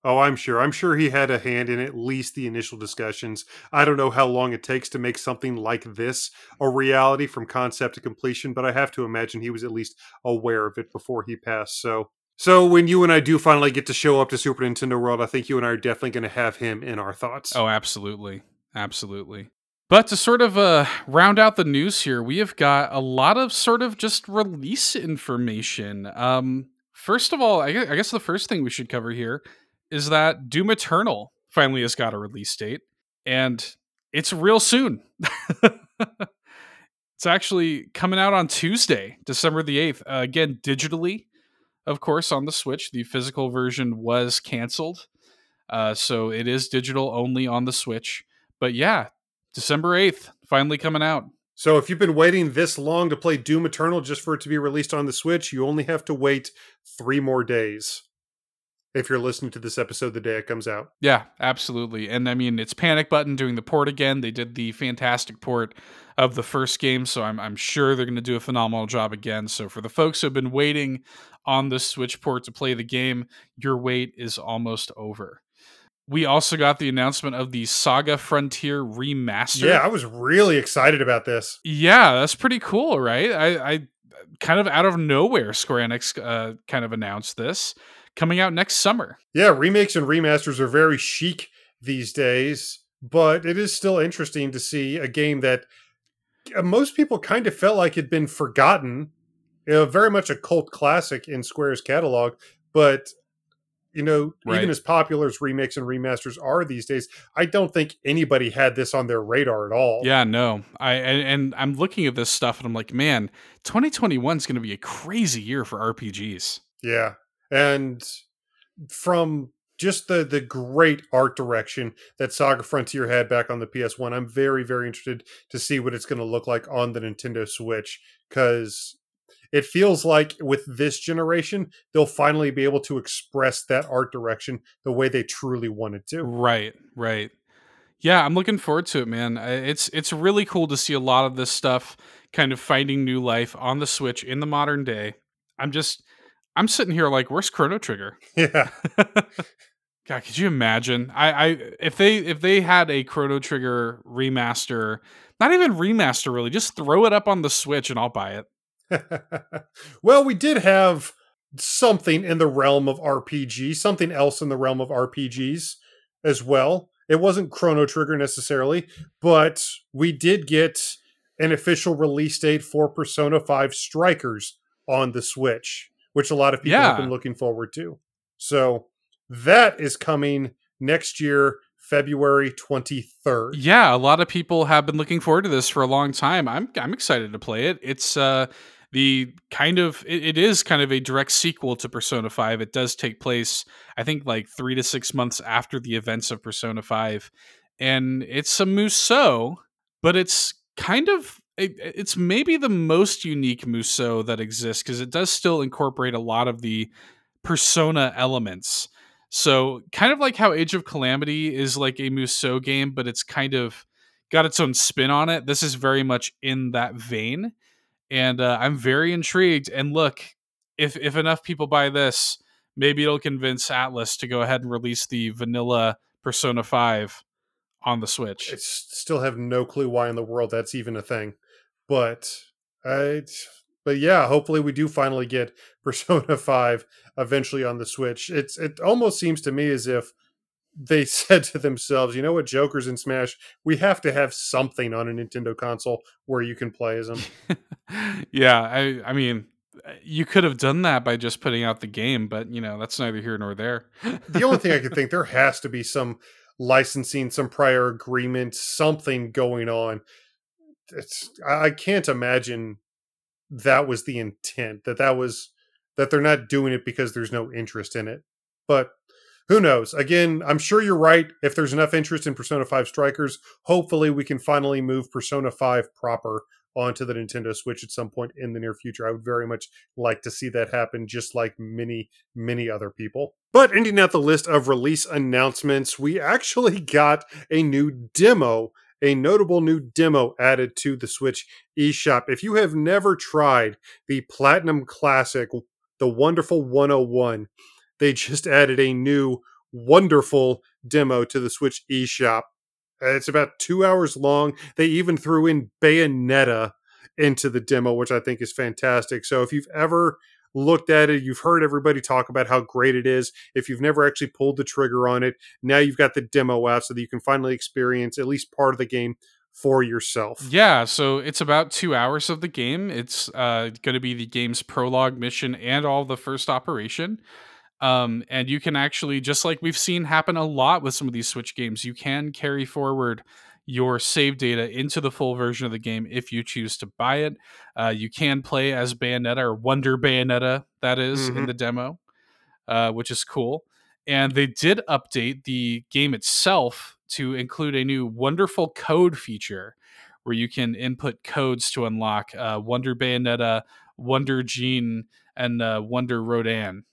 Oh, I'm sure. I'm sure he had a hand in at least the initial discussions. I don't know how long it takes to make something like this a reality from concept to completion, but I have to imagine he was at least aware of it before he passed. So, so when you and I do finally get to show up to Super Nintendo World, I think you and I are definitely going to have him in our thoughts. Oh, absolutely. Absolutely. But to sort of uh, round out the news here, we have got a lot of sort of just release information. Um, first of all, I gue- I guess the first thing we should cover here is that Doom Eternal finally has got a release date, and it's real soon. it's actually coming out on Tuesday, December the 8th. Uh, again, digitally, of course, on the Switch. The physical version was canceled. Uh, so it is digital only on the Switch. But yeah, December 8th, finally coming out. So if you've been waiting this long to play Doom Eternal just for it to be released on the Switch, you only have to wait three more days. If you're listening to this episode the day it comes out. Yeah, absolutely. And I mean, it's Panic Button doing the port again. They did the fantastic port of the first game, so I'm, I'm sure they're going to do a phenomenal job again. So for the folks who have been waiting on the Switch port to play the game, your wait is almost over. We also got the announcement of the Saga Frontier remaster. Yeah, I was really excited about this. Yeah, that's pretty cool, right? I, I kind of out of nowhere, Square Enix uh, kind of announced this coming out next summer. Yeah, remakes and remasters are very chic these days, but it is still interesting to see a game that uh, most people kind of felt like had been forgotten. You know, very much a cult classic in Square's catalog, but you know, Right. even as popular as remakes and remasters are these days, I don't think anybody had this on their radar at all. Yeah, no, I and, and I'm looking at this stuff and I'm like, man, 2021 is going to be a crazy year for RPGs. Yeah. And from just the the great art direction that Saga Frontier had back on the PS1, I'm very very interested to see what it's going to look like on the Nintendo Switch cuz it feels like with this generation they'll finally be able to express that art direction the way they truly wanted to. Right, right. Yeah, I'm looking forward to it, man. It's it's really cool to see a lot of this stuff kind of finding new life on the Switch in the modern day. I'm just I'm sitting here like, where's Chrono Trigger? Yeah. God, could you imagine? I, I if they if they had a Chrono Trigger remaster, not even remaster really, just throw it up on the Switch and I'll buy it. well, we did have something in the realm of RPG, something else in the realm of RPGs as well. It wasn't Chrono Trigger necessarily, but we did get an official release date for Persona 5 Strikers on the Switch, which a lot of people have been looking forward to. So that is coming next year, February 23rd. Yeah, a lot of people have been looking forward to this for a long time. I'm I'm excited to play it. It's uh the kind of it, it is kind of a direct sequel to Persona 5. It does take place I think like 3 to 6 months after the events of Persona 5 and it's a Musou, but it's kind of it, it's maybe the most unique Musou that exists because it does still incorporate a lot of the persona elements. So, kind of like how Age of Calamity is like a Musou game, but it's kind of got its own spin on it. This is very much in that vein, and uh, I'm very intrigued. And look, if if enough people buy this, maybe it'll convince Atlus to go ahead and release the vanilla Persona Five on the Switch. I still have no clue why in the world that's even a thing, but I. But yeah, hopefully we do finally get Persona 5 eventually on the Switch. It's it almost seems to me as if they said to themselves, you know what, Jokers in Smash, we have to have something on a Nintendo console where you can play as them. yeah, I I mean, you could have done that by just putting out the game, but you know, that's neither here nor there. the only thing I could think there has to be some licensing, some prior agreement, something going on. It's I can't imagine that was the intent that that was that they're not doing it because there's no interest in it. But who knows? Again, I'm sure you're right. If there's enough interest in Persona 5 Strikers, hopefully we can finally move Persona 5 proper onto the Nintendo Switch at some point in the near future. I would very much like to see that happen, just like many, many other people. But ending out the list of release announcements, we actually got a new demo, a notable new demo added to the Switch eShop. If you have never tried the Platinum Classic, the Wonderful 101, they just added a new wonderful demo to the Switch eShop. It's about two hours long. They even threw in Bayonetta into the demo, which I think is fantastic. So if you've ever looked at it, you've heard everybody talk about how great it is. If you've never actually pulled the trigger on it, now you've got the demo out so that you can finally experience at least part of the game for yourself. Yeah, so it's about two hours of the game. It's uh, going to be the game's prologue mission and all the first operation. Um, and you can actually, just like we've seen happen a lot with some of these Switch games, you can carry forward your save data into the full version of the game if you choose to buy it. Uh, you can play as Bayonetta or Wonder Bayonetta, that is, mm-hmm. in the demo, uh, which is cool. And they did update the game itself to include a new wonderful code feature where you can input codes to unlock uh, Wonder Bayonetta, Wonder Jeanne, and uh, Wonder Rodin.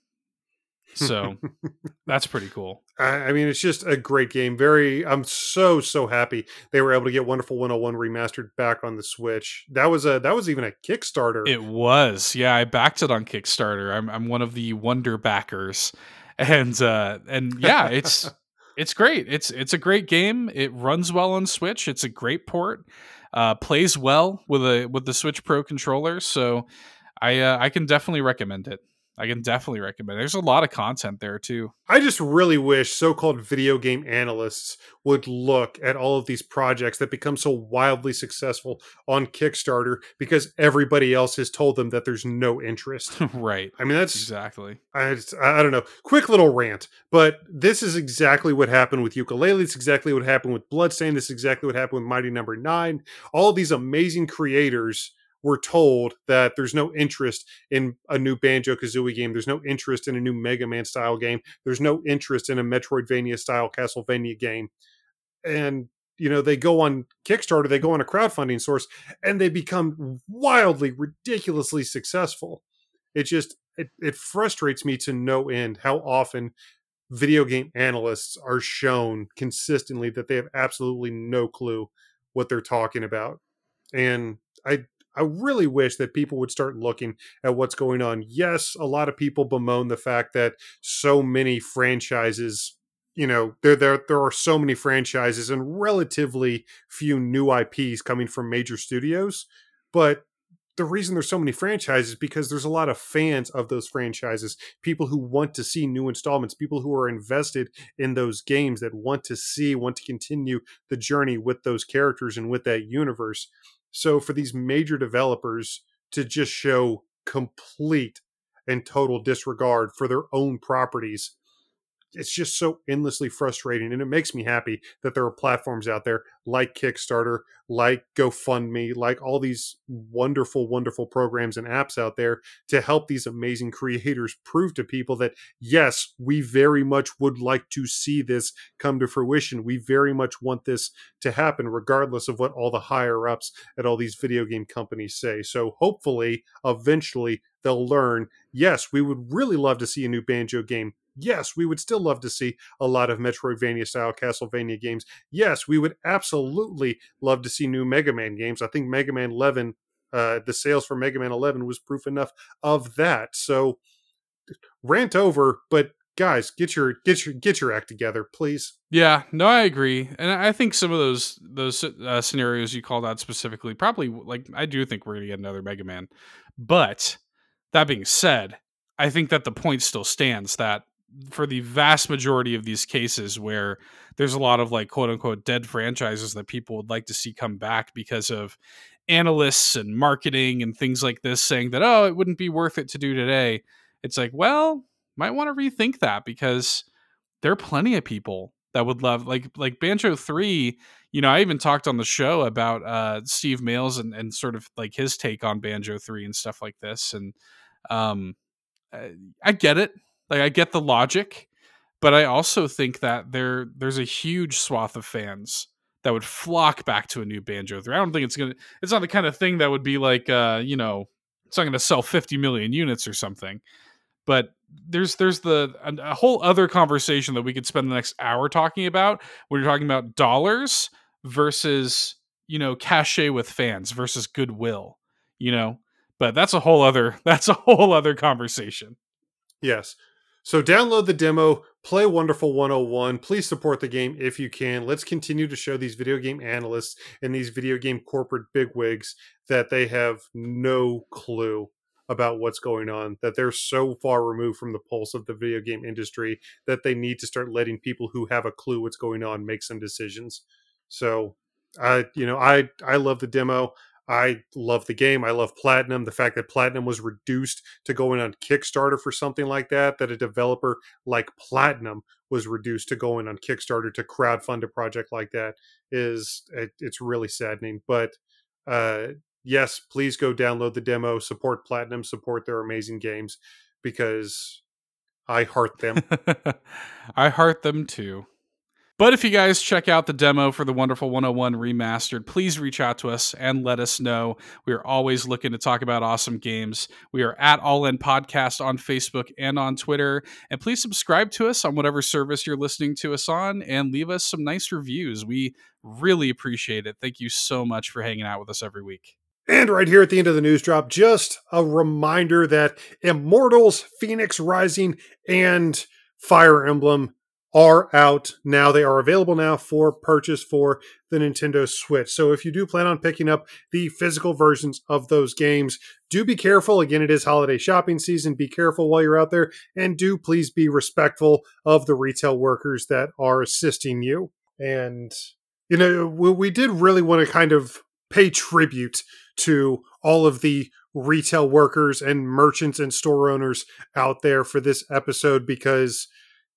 So that's pretty cool. I mean, it's just a great game. Very, I'm so so happy they were able to get Wonderful 101 remastered back on the Switch. That was a that was even a Kickstarter. It was, yeah. I backed it on Kickstarter. I'm I'm one of the Wonder backers, and uh and yeah, it's it's great. It's it's a great game. It runs well on Switch. It's a great port. Uh, plays well with a with the Switch Pro controller. So I uh, I can definitely recommend it. I can definitely recommend. There's a lot of content there too. I just really wish so-called video game analysts would look at all of these projects that become so wildly successful on Kickstarter because everybody else has told them that there's no interest. right. I mean that's exactly. I just, I don't know. Quick little rant, but this is exactly what happened with Yooka-Laylee. It's exactly what happened with Bloodstain. This is exactly what happened with Mighty Number no. Nine. All these amazing creators we're told that there's no interest in a new Banjo Kazooie game. There's no interest in a new Mega Man style game. There's no interest in a Metroidvania style Castlevania game. And, you know, they go on Kickstarter, they go on a crowdfunding source, and they become wildly, ridiculously successful. It just, it, it frustrates me to no end how often video game analysts are shown consistently that they have absolutely no clue what they're talking about. And I I really wish that people would start looking at what's going on. Yes, a lot of people bemoan the fact that so many franchises, you know, there there there are so many franchises and relatively few new IPs coming from major studios, but the reason there's so many franchises because there's a lot of fans of those franchises, people who want to see new installments, people who are invested in those games that want to see, want to continue the journey with those characters and with that universe. So for these major developers to just show complete and total disregard for their own properties, it's just so endlessly frustrating. And it makes me happy that there are platforms out there like Kickstarter, like GoFundMe, like all these wonderful, wonderful programs and apps out there to help these amazing creators prove to people that, yes, we very much would like to see this come to fruition. We very much want this to happen, regardless of what all the higher ups at all these video game companies say. So hopefully, eventually, they'll learn yes, we would really love to see a new Banjo game yes, we would still love to see a lot of Metroidvania style Castlevania games. Yes, we would absolutely love to see new Mega Man games. I think Mega Man 11, uh, the sales for Mega Man 11 was proof enough of that. So rant over, but guys, get your get your get your act together, please. Yeah, no, I agree, and I think some of those those uh, scenarios you called out specifically, probably like I do think we're gonna get another Mega Man. But that being said, I think that the point still stands that for the vast majority of these cases where there's a lot of like quote unquote dead franchises that people would like to see come back because of analysts and marketing and things like this saying that oh it wouldn't be worth it to do today. It's like well might want to rethink that because there are plenty of people that would love like like banjo 3 you know i even talked on the show about uh steve Mayles and, and sort of like his take on banjo 3 and stuff like this and um i get it like I get the logic, but I also think that there there's a huge swath of fans that would flock back to a new Banjo 3. I don't think it's gonna it's not the kind of thing that would be like uh, you know, it's not gonna sell 50 million units or something. But there's there's the a, a whole other conversation that we could spend the next hour talking about when you're talking about dollars versus you know cachet with fans versus goodwill you know but that's a whole other that's a whole other conversation yes so download the demo, play Wonderful 101. Please support the game if you can. Let's continue to show these video game analysts and these video game corporate bigwigs that they have no clue about what's going on, that they're so far removed from the pulse of the video game industry that they need to start letting people who have a clue what's going on make some decisions. So I you know, I I love the demo. I love the game. I love Platinum. The fact that Platinum was reduced to going on Kickstarter for something like that, that a developer like Platinum was reduced to going on Kickstarter to crowdfund a project like that is it, it's really saddening. But uh, yes, please go download the demo, support Platinum, support their amazing games because I heart them. I heart them too. But if you guys check out the demo for the Wonderful 101 Remastered, please reach out to us and let us know. We are always looking to talk about awesome games. We are at All In Podcast on Facebook and on Twitter. And please subscribe to us on whatever service you're listening to us on and leave us some nice reviews. We really appreciate it. Thank you so much for hanging out with us every week. And right here at the end of the news drop, just a reminder that Immortals, Fenyx Rising, and Fire Emblem are out now. They are available now for purchase for the Nintendo Switch. So if you do plan on picking up the physical versions of those games, do be careful. Again, it is holiday shopping season. Be careful while you're out there and do please be respectful of the retail workers that are assisting you. And, you know, we, did really want to kind of pay tribute to all of the retail workers and merchants and store owners out there for this episode because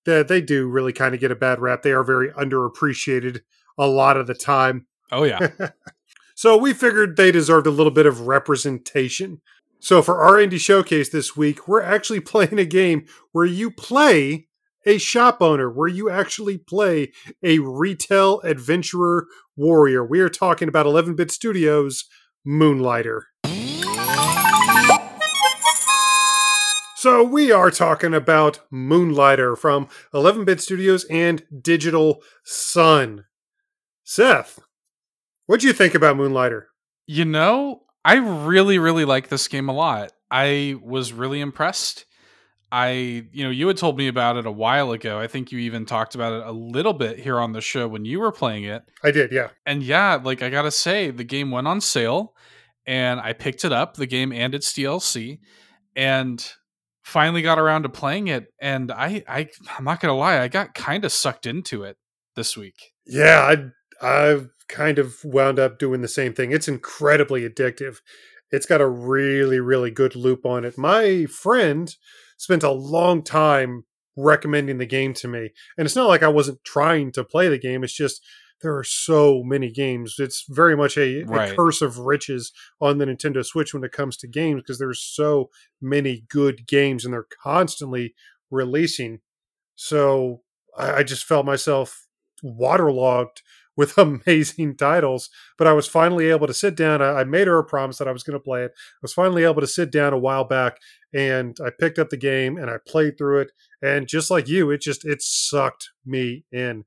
that they do really kind of get a bad rap. They are very underappreciated a lot of the time. Oh yeah. so we figured they deserved a little bit of representation. So for our indie showcase this week, we're actually playing a game where you play a shop owner, where you actually play a retail adventurer warrior. We are talking about 11 Bit Studios Moonlighter. So we are talking about Moonlighter from 11-Bit Studios and Digital Sun. Seth, what do you think about Moonlighter? You know, I really, really like this game a lot. I was really impressed. I, you know, you had told me about it a while ago. I think you even talked about it a little bit here on the show when you were playing it. I did, yeah. And yeah, like I gotta say, the game went on sale and I picked it up, the game and its DLC. And finally got around to playing it and I, I I'm not gonna lie, I got kind of sucked into it this week. Yeah, I I've kind of wound up doing the same thing. It's incredibly addictive. It's got a really, really good loop on it. My friend spent a long time recommending the game to me. And it's not like I wasn't trying to play the game. It's just there are so many games. It's very much a, Right. a curse of riches on the Nintendo Switch when it comes to games because there's so many good games and they're constantly releasing. So I, I just felt myself waterlogged with amazing titles. But I was finally able to sit down. I, I made her a promise that I was going to play it. I was finally able to sit down a while back and I picked up the game and I played through it. And just like you, it just it sucked me in.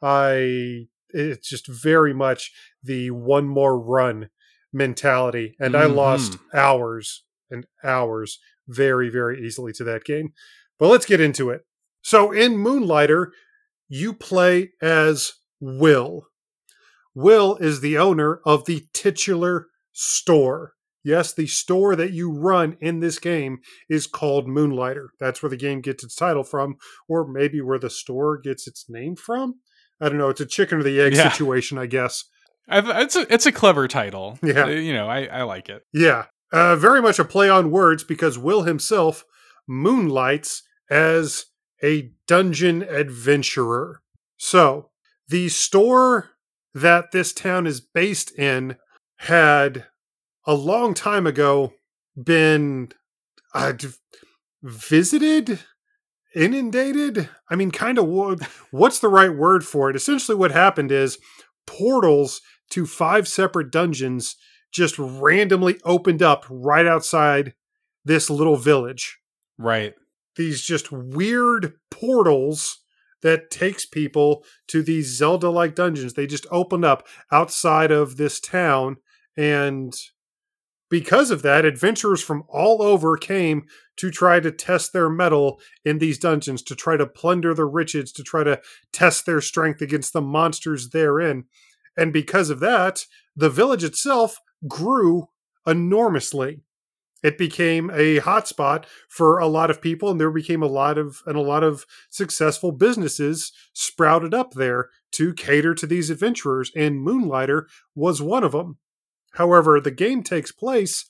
I it's just very much the one more run mentality. And I lost mm-hmm. hours and hours very, very easily to that game. But let's get into it. So in Moonlighter, you play as Will. Will is the owner of the titular store. Yes, the store that you run in this game is called Moonlighter. That's where the game gets its title from, or maybe where the store gets its name from. I don't know. It's a chicken or the egg Yeah. situation, I guess. I, it's a it's a clever title. Yeah. Uh, you know, I I like it. Yeah, uh, very much a play on words because Will himself moonlights as a dungeon adventurer. So, the store that this town is based in had a long time ago been uh, visited, inundated. I mean, kind of. What's the right word for it? Essentially, what happened is portals to five separate dungeons just randomly opened up right outside this little village. Right. These just weird portals that takes people to these Zelda like dungeons. They just opened up outside of this town and because of that, adventurers from all over came to try to test their mettle in these dungeons, to try to plunder the riches, to try to test their strength against the monsters therein. And because of that, the village itself grew enormously. It became a hotspot for a lot of people, and there became a lot of and a lot of successful businesses sprouted up there to cater to these adventurers, and Moonlighter was one of them. However, the game takes place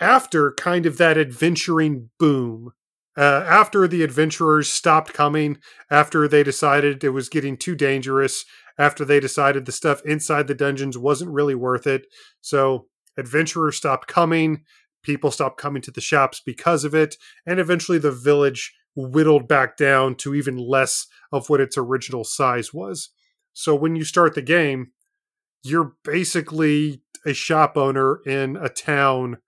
after kind of that adventuring boom. Uh, after the adventurers stopped coming, after they decided it was getting too dangerous, after they decided the stuff inside the dungeons wasn't really worth it. So adventurers stopped coming, people stopped coming to the shops because of it, and eventually the village whittled back down to even less of what its original size was. So when you start the game, you're basically a shop owner in a town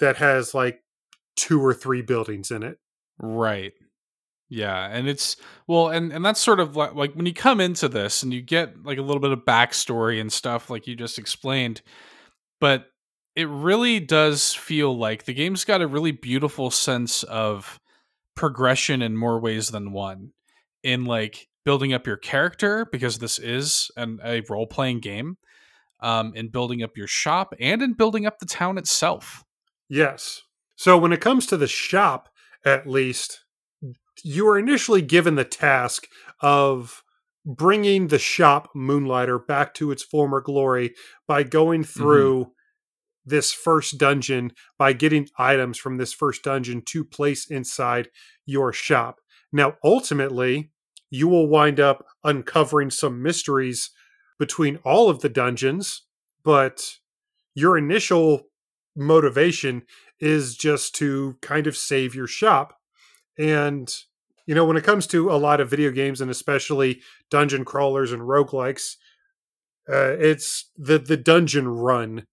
that has like two or three buildings in it. Right. Yeah, and it's well, and and that's sort of like, like when you come into this and you get like a little bit of backstory and stuff, like you just explained, but it really does feel like the game's got a really beautiful sense of progression in more ways than one. In like building up your character because this is an, a role playing game, um, in building up your shop and in building up the town itself. Yes. So when it comes to the shop, at least, you are initially given the task of bringing the shop Moonlighter back to its former glory by going mm-hmm. through this first dungeon, by getting items from this first dungeon to place inside your shop. Now, ultimately, you will wind up uncovering some mysteries between all of the dungeons, but your initial motivation is just to kind of save your shop. And, you know, when it comes to a lot of video games and especially dungeon crawlers and roguelikes, uh, it's the, the dungeon run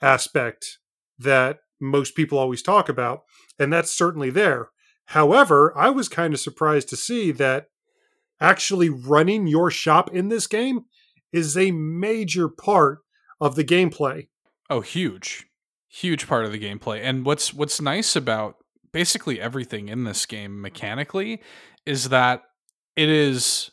aspect that most people always talk about. And that's certainly there. However, I was kind of surprised to see that actually running your shop in this game is a major part of the gameplay. Oh, huge. Huge part of the gameplay. And what's what's nice about basically everything in this game mechanically is that it is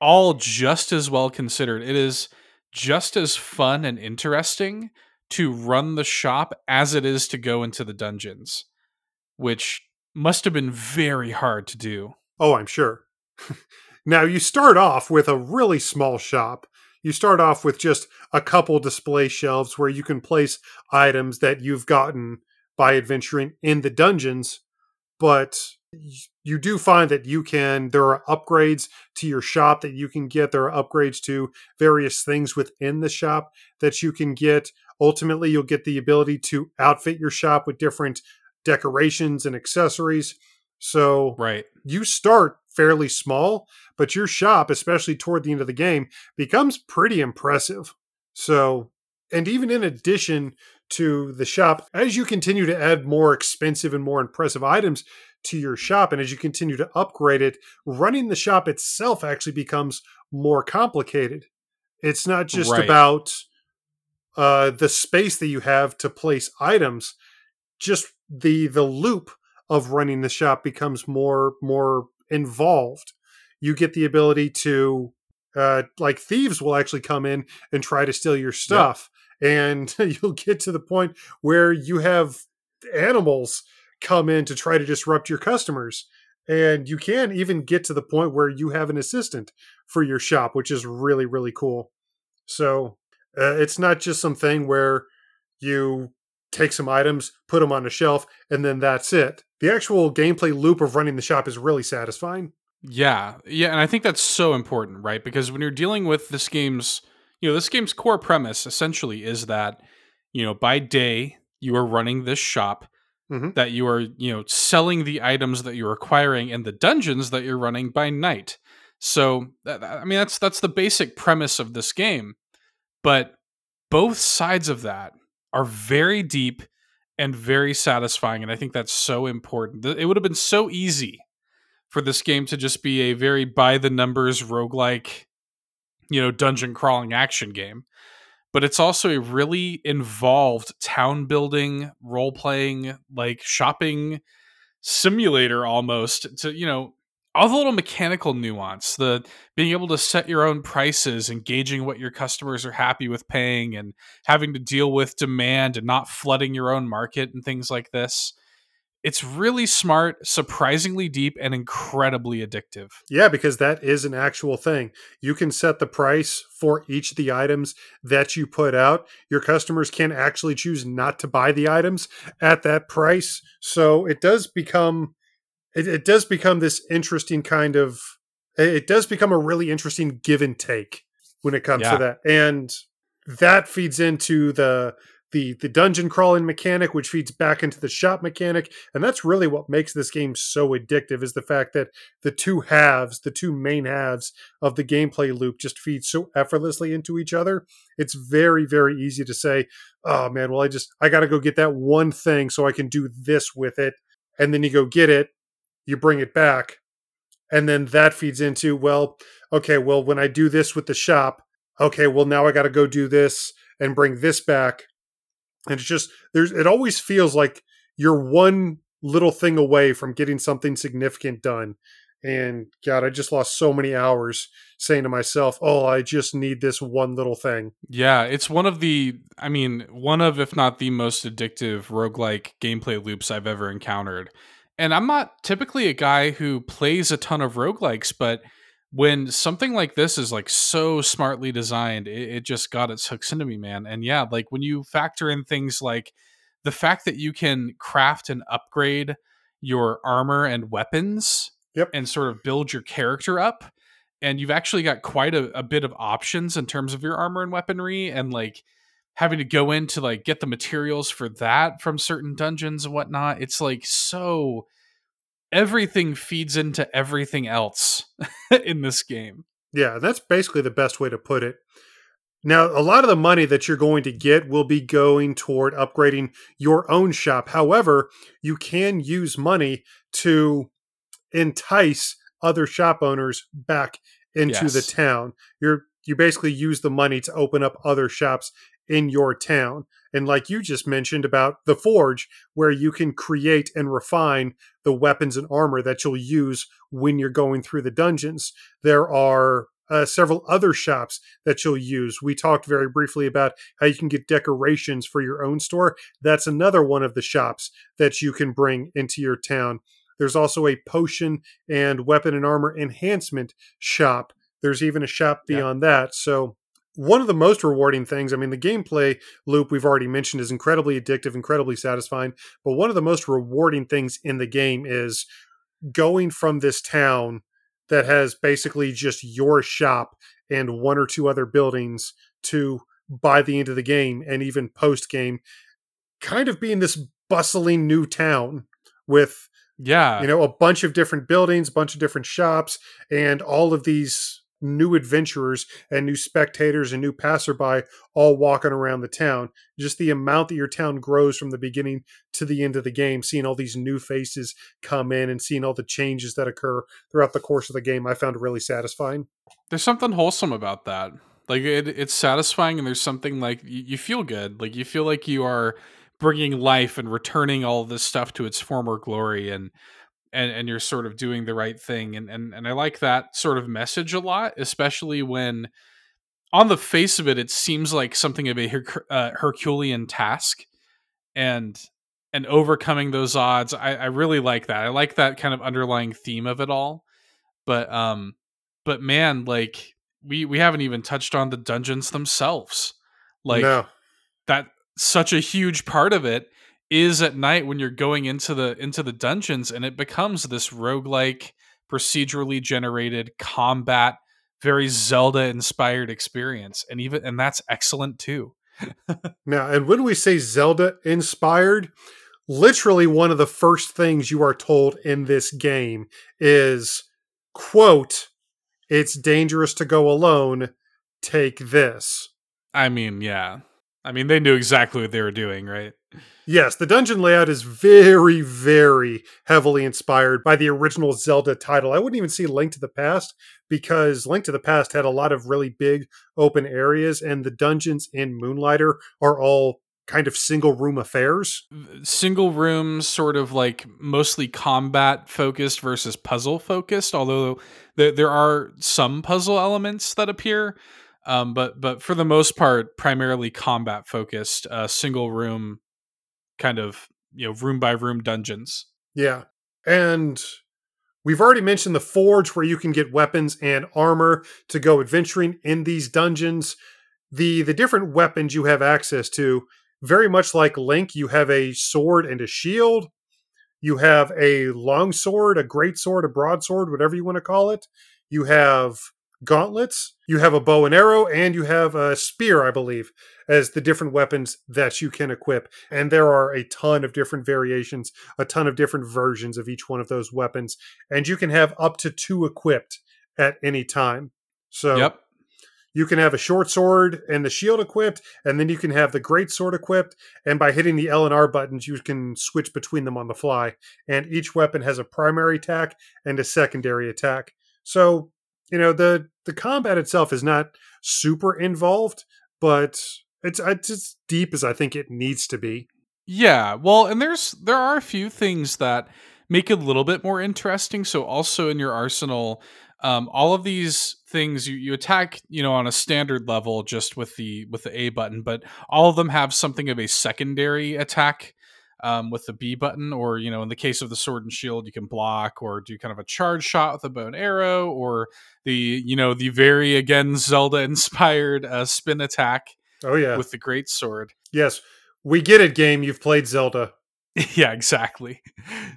all just as well considered. It is just as fun and interesting to run the shop as it is to go into the dungeons, which must have been very hard to do. Oh, I'm sure. now, you start off with a really small shop. You start off with just a couple display shelves where you can place items that you've gotten by adventuring in the dungeons. But you do find that you can there are upgrades to your shop that you can get there are upgrades to various things within the shop that you can get ultimately you'll get the ability to outfit your shop with different decorations and accessories so Right. you start fairly small but your shop especially toward the end of the game becomes pretty impressive so and even in addition to the shop as you continue to add more expensive and more impressive items to your shop and as you continue to upgrade it running the shop itself actually becomes more complicated. It's not just Right. about uh, the space that you have to place items. Just the the loop of running the shop becomes more more involved. You get the ability to uh, like thieves will actually come in and try to steal your stuff and you'll get to the point where you have animals come in to try to disrupt your customers and you can even get to the point where you have an assistant for your shop which is really really cool. So uh, it's not just something where you take some items put them on a shelf and then that's it. The actual gameplay loop of running the shop is really satisfying Yeah, yeah, and I think that's so important, right? Because when you're dealing with this game's, you know, this game's core premise essentially is that, you know, by day you are running this shop, Mhm. that you are, you know, selling the items that you're acquiring in the dungeons that you're running by night. So, I mean, that's that's the basic premise of this game, but both sides of that are very deep and very satisfying, and I think that's so important. It would have been so easy for this game to just be a very by the numbers roguelike, you know, dungeon crawling action game. But it's also a really involved town building, role playing, like shopping simulator almost to, you know, all the little mechanical nuance, the being able to set your own prices, engaging what your customers are happy with paying, and having to deal with demand and not flooding your own market and things like this. It's really smart, surprisingly deep, and incredibly addictive. Yeah, because that is an actual thing. You can set the price for each of the items that you put out. Your customers can actually choose not to buy the items at that price. So it does become it, it does become this interesting kind of it does become a really interesting give and take when it comes Yeah. to that. And that feeds into the the the dungeon crawling mechanic, which feeds back into the shop mechanic, and that's really what makes this game so addictive. Is the fact that the two halves, the two main halves of the gameplay loop, just feed so effortlessly into each other. It's very very easy to say, "Oh man, well I just I got to go get that one thing so I can do this with it," and then you go get it, you bring it back, and then that feeds into well, okay, well when I do this with the shop, okay, well now I got to go do this and bring this back and it's just there's it always feels like you're one little thing away from getting something significant done and god i just lost so many hours saying to myself oh i just need this one little thing Yeah, it's one of the, I mean, one of, if not the most addictive roguelike gameplay loops I've ever encountered. And I'm not typically a guy who plays a ton of roguelikes, but when something like this is like so smartly designed, it, it just got its hooks into me, man. And yeah, like when you factor in things like the fact that you can craft and upgrade your armor and weapons Yep. and sort of build your character up and you've actually got quite a, a bit of options in terms of your armor and weaponry and like having to go in to like get the materials for that from certain dungeons and whatnot it's like so everything feeds into everything else in this game. Yeah that's basically the best way to put it. Now a lot of the money that you're going to get will be going toward upgrading your own shop. However you can use money to entice other shop owners back into the town. You're you basically use the money to open up other shops in your town. And like you just mentioned about the forge where you can create and refine the weapons and armor that you'll use when you're going through the dungeons. There are uh, several other shops that you'll use. We talked very briefly about how you can get decorations for your own store. That's another one of the shops that you can bring into your town. There's also a potion and weapon and armor enhancement shop. There's even a shop Yeah. beyond that. So, one of the most rewarding things, I mean, the gameplay loop we've already mentioned is incredibly addictive, incredibly satisfying. But one of the most rewarding things in the game is going from this town that has basically just your shop and one or two other buildings to by the end of the game and even post game kind of being this bustling new town with yeah you know a bunch of different buildings a bunch of different shops and all of these new adventurers and new spectators and new passerby all walking around the town. Just the amount that your town grows from the beginning to the end of the game seeing all these new faces come in and seeing all the changes that occur throughout the course of the game i found really satisfying. There's something wholesome about that. Like it, it's satisfying and there's something like you, you feel good. Like you feel like you are bringing life and returning all this stuff to its former glory and and and you're sort of doing the right thing and and and I like that sort of message a lot especially when on the face of it it seems like something of a Her- uh, herculean task and and overcoming those odds I, I really like that i like that kind of underlying theme of it all but um but man like we we haven't even touched on the dungeons themselves like no. that such a huge part of it is at night when you're going into the into the dungeons and it becomes this roguelike procedurally generated combat very zelda inspired experience and even and that's excellent too. Now and when we say zelda inspired literally one of the first things you are told in this game is quote it's dangerous to go alone. Take this. I mean yeah. I mean they knew exactly what they were doing right Yes, the dungeon layout is very, very heavily inspired by the original Zelda title. I wouldn't even see Link to the Past because Link to the Past had a lot of really big open areas, and the dungeons in Moonlighter are all kind of single room affairs. Single rooms, sort of like mostly combat focused versus puzzle focused, although there are some puzzle elements that appear. Um, but but for the most part, primarily combat focused, uh, single room kind of you know room by room dungeons. Yeah, and we've already mentioned the forge where you can get weapons and armor to go adventuring in these dungeons. The the different weapons you have access to, very much like Link, you have a sword and a shield. You have a long sword, a great sword, a broadsword, whatever you want to call it. You have gauntlets, you have a bow and arrow, and you have a spear, I believe, as the different weapons that you can equip. And there are a ton of different variations, a ton of different versions of each one of those weapons. And you can have up to two equipped at any time. So yep. you can have a short sword and the shield equipped, and then you can have the great sword equipped. And by hitting the L and R buttons, you can switch between them on the fly. And each weapon has a primary attack and a secondary attack. So you know the the combat itself is not super involved, but it's it's as deep as I think it needs to be. Yeah, well, and there's there are a few things that make it a little bit more interesting. So also in your arsenal, um, all of these things you, you attack, you know, on a standard level just with the with the A button, but all of them have something of a secondary attack um, with the B button, or you know, in the case of the sword and shield, you can block or do kind of a charge shot with a bow and arrow, or the you know the very again Zelda inspired uh, spin attack. Oh yeah, with the great sword. Yes, we get it. Game, you've played Zelda. yeah, exactly.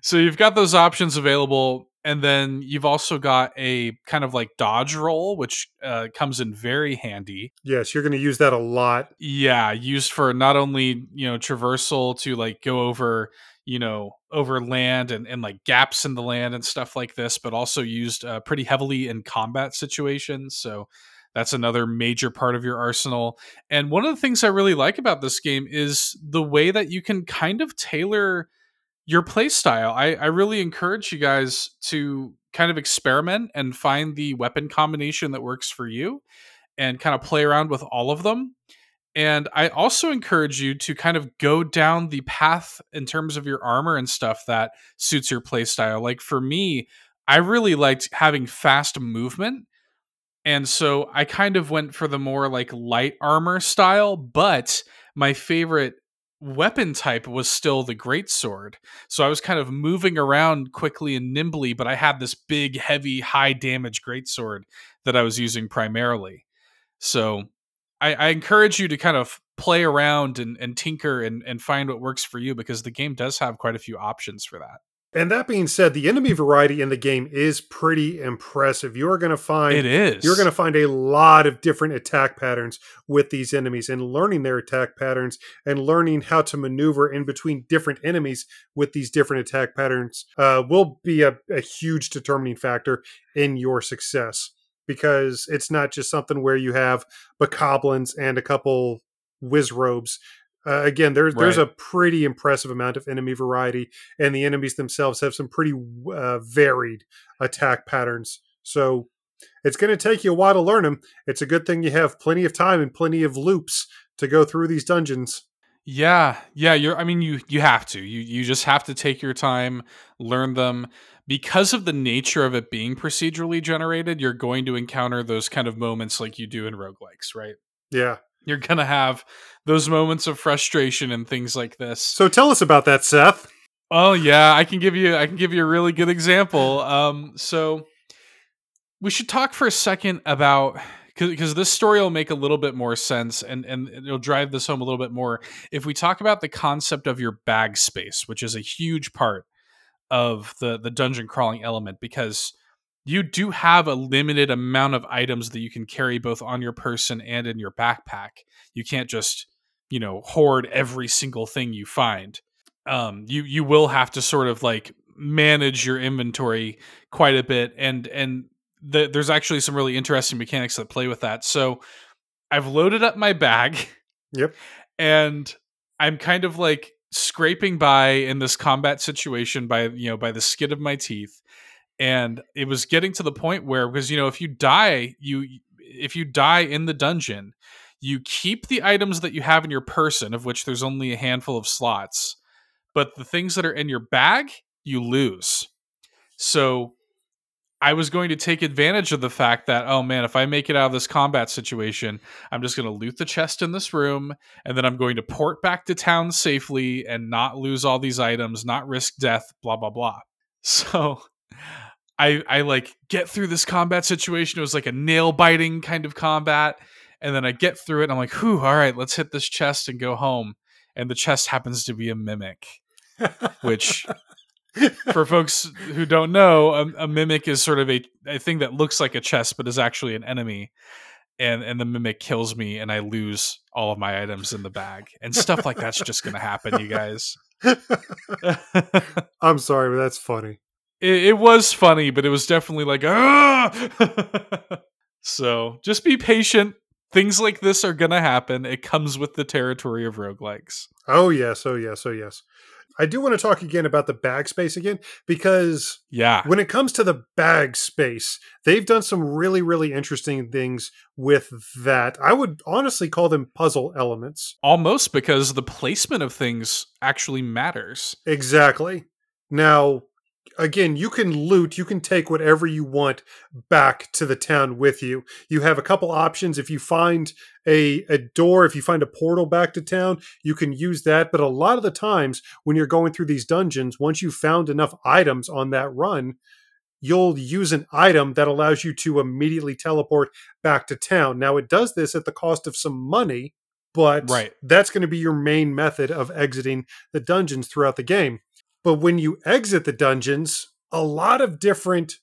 So you've got those options available and then you've also got a kind of like dodge roll which uh, comes in very handy. Yes you're going to use that a lot. Yeah used for not only you know traversal to like go over you know over land and, and like gaps in the land and stuff like this but also used uh, pretty heavily in combat situations so that's another major part of your arsenal. And one of the things i really like about this game is the way that you can kind of tailor your play style. I, I really encourage you guys to kind of experiment and find the weapon combination that works for you and kind of play around with all of them. And I also encourage you to kind of go down the path in terms of your armor and stuff that suits your play style. Like for me, I really liked having fast movement. And so I kind of went for the more like light armor style, but my favorite weapon type was still the great sword. So I was kind of moving around quickly and nimbly, but I had this big, heavy, high damage great sword that I was using primarily. So I, I encourage you to kind of play around and, and tinker and, and find what works for you because the game does have quite a few options for that. And that being said, the enemy variety in the game is pretty impressive. You're going to find It is. you're going to find a lot of different attack patterns with these enemies and learning their attack patterns and learning how to maneuver in between different enemies with these different attack patterns uh, will be a, a huge determining factor in your success because it's not just something where you have bokoblins and a couple Wizzrobes. Uh, again, there's there's a pretty impressive amount of enemy variety, and the enemies themselves have some pretty uh, varied attack patterns. So it's going to take you a while to learn them. It's a good thing you have plenty of time and plenty of loops to go through these dungeons. Yeah, yeah, you're I mean you you have to. You you just have to take your time, learn them. Because of the nature of it being procedurally generated, you're going to encounter those kind of moments like you do in roguelikes, right? Yeah. You're going to have those moments of frustration and things like this. So tell us about that, Seth. Oh yeah, I can give you I can give you a really good example. Um so we should talk for a second about because this story will make a little bit more sense and and it'll drive this home a little bit more if we talk about the concept of your bag space, which is a huge part of the the dungeon crawling element because you do have a limited amount of items that you can carry both on your person and in your backpack. You can't just, you know, hoard every single thing you find. Um, you you will have to sort of like manage your inventory quite a bit, and and the, there's actually some really interesting mechanics that play with that. So I've loaded up my bag. Yep. And I'm kind of like scraping by in this combat situation by you know by the skid of my teeth and it was getting to the point where because you know if you die you if you die in the dungeon you keep the items that you have in your person of which there's only a handful of slots but the things that are in your bag you lose so I was going to take advantage of the fact that, oh man, if I make it out of this combat situation, I'm just going to loot the chest in this room, and then I'm going to port back to town safely and not lose all these items, not risk death, blah blah blah. So I I like get through this combat situation. It was like a nail biting kind of combat, and then I get through it. And I'm like, whew, all right, let's hit this chest and go home. And the chest happens to be a mimic, which for folks who don't know, a, a mimic is sort of a, a thing that looks like a chest but is actually an enemy. And and the mimic kills me and I lose all of my items in the bag. And stuff like that's just gonna happen, you guys. I'm sorry, but that's funny. It was funny, but it was definitely like ah So just be patient. Things like this are gonna happen. It comes with the territory of roguelikes. Oh yes, oh yes, oh yes. I do want to talk again about the bag space again because Yeah. when it comes to the bag space, they've done some really, really interesting things with that. I would honestly call them puzzle elements. Almost because the placement of things actually matters. Exactly. Now, again, you can loot, you can take whatever you want back to the town with you. You have a couple options. If you find a, a door, if you find a portal back to town, you can use that. But a lot of the times when you're going through these dungeons, once you've found enough items on that run, you'll use an item that allows you to immediately teleport back to town. Now, it does this at the cost of some money, but Right. that's going to be your main method of exiting the dungeons throughout the game. But when you exit the dungeons, a lot of different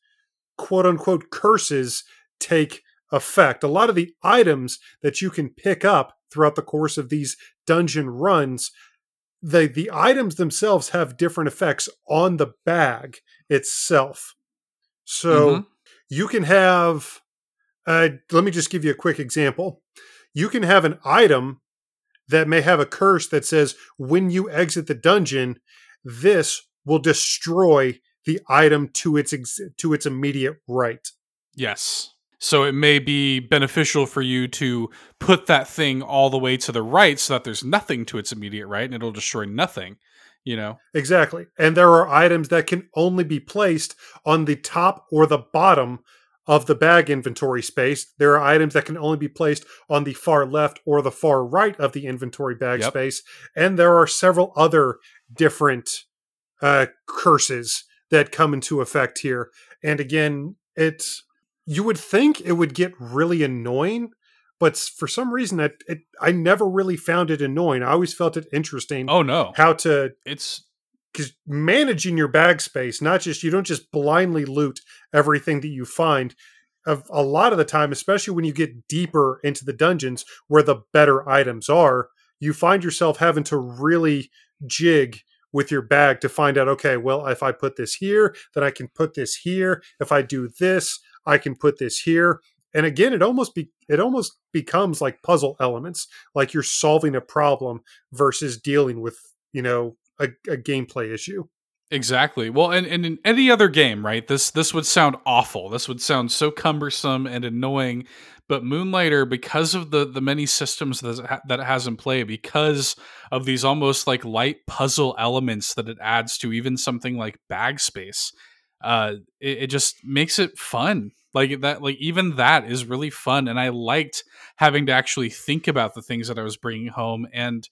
quote unquote curses take effect. A lot of the items that you can pick up throughout the course of these dungeon runs, the, the items themselves have different effects on the bag itself. So Mhm. you can have, uh, let me just give you a quick example. You can have an item that may have a curse that says when you exit the dungeon, this will destroy the item to its ex- to its immediate right. Yes. So it may be beneficial for you to put that thing all the way to the right so that there's nothing to its immediate right and it'll destroy nothing, you know? Exactly. And there are items that can only be placed on the top or the bottom of the bag inventory space. There are items that can only be placed on the far left or the far right of the inventory bag Yep. space. And there are several other different uh, curses that come into effect here. And again, it's you would think it would get really annoying, but for some reason, it, it I never really found it annoying. I always felt it interesting Oh no. how to It's because managing your bag space, not just you don't just blindly loot everything that you find. Of a lot of the time, especially when you get deeper into the dungeons where the better items are, you find yourself having to really jig with your bag to find out okay well if i put this here then i can put this here if i do this i can put this here and again it almost be it almost becomes like puzzle elements like you're solving a problem versus dealing with you know a, a gameplay issue Exactly. Well, and, and in any other game, right? This this would sound awful. This would sound so cumbersome and annoying. But Moonlighter, because of the the many systems that that it has in play, because of these almost like light puzzle elements that it adds to even something like bag space, uh, it, it just makes it fun. Like that, like even that is really fun, and I liked having to actually think about the things that I was bringing home and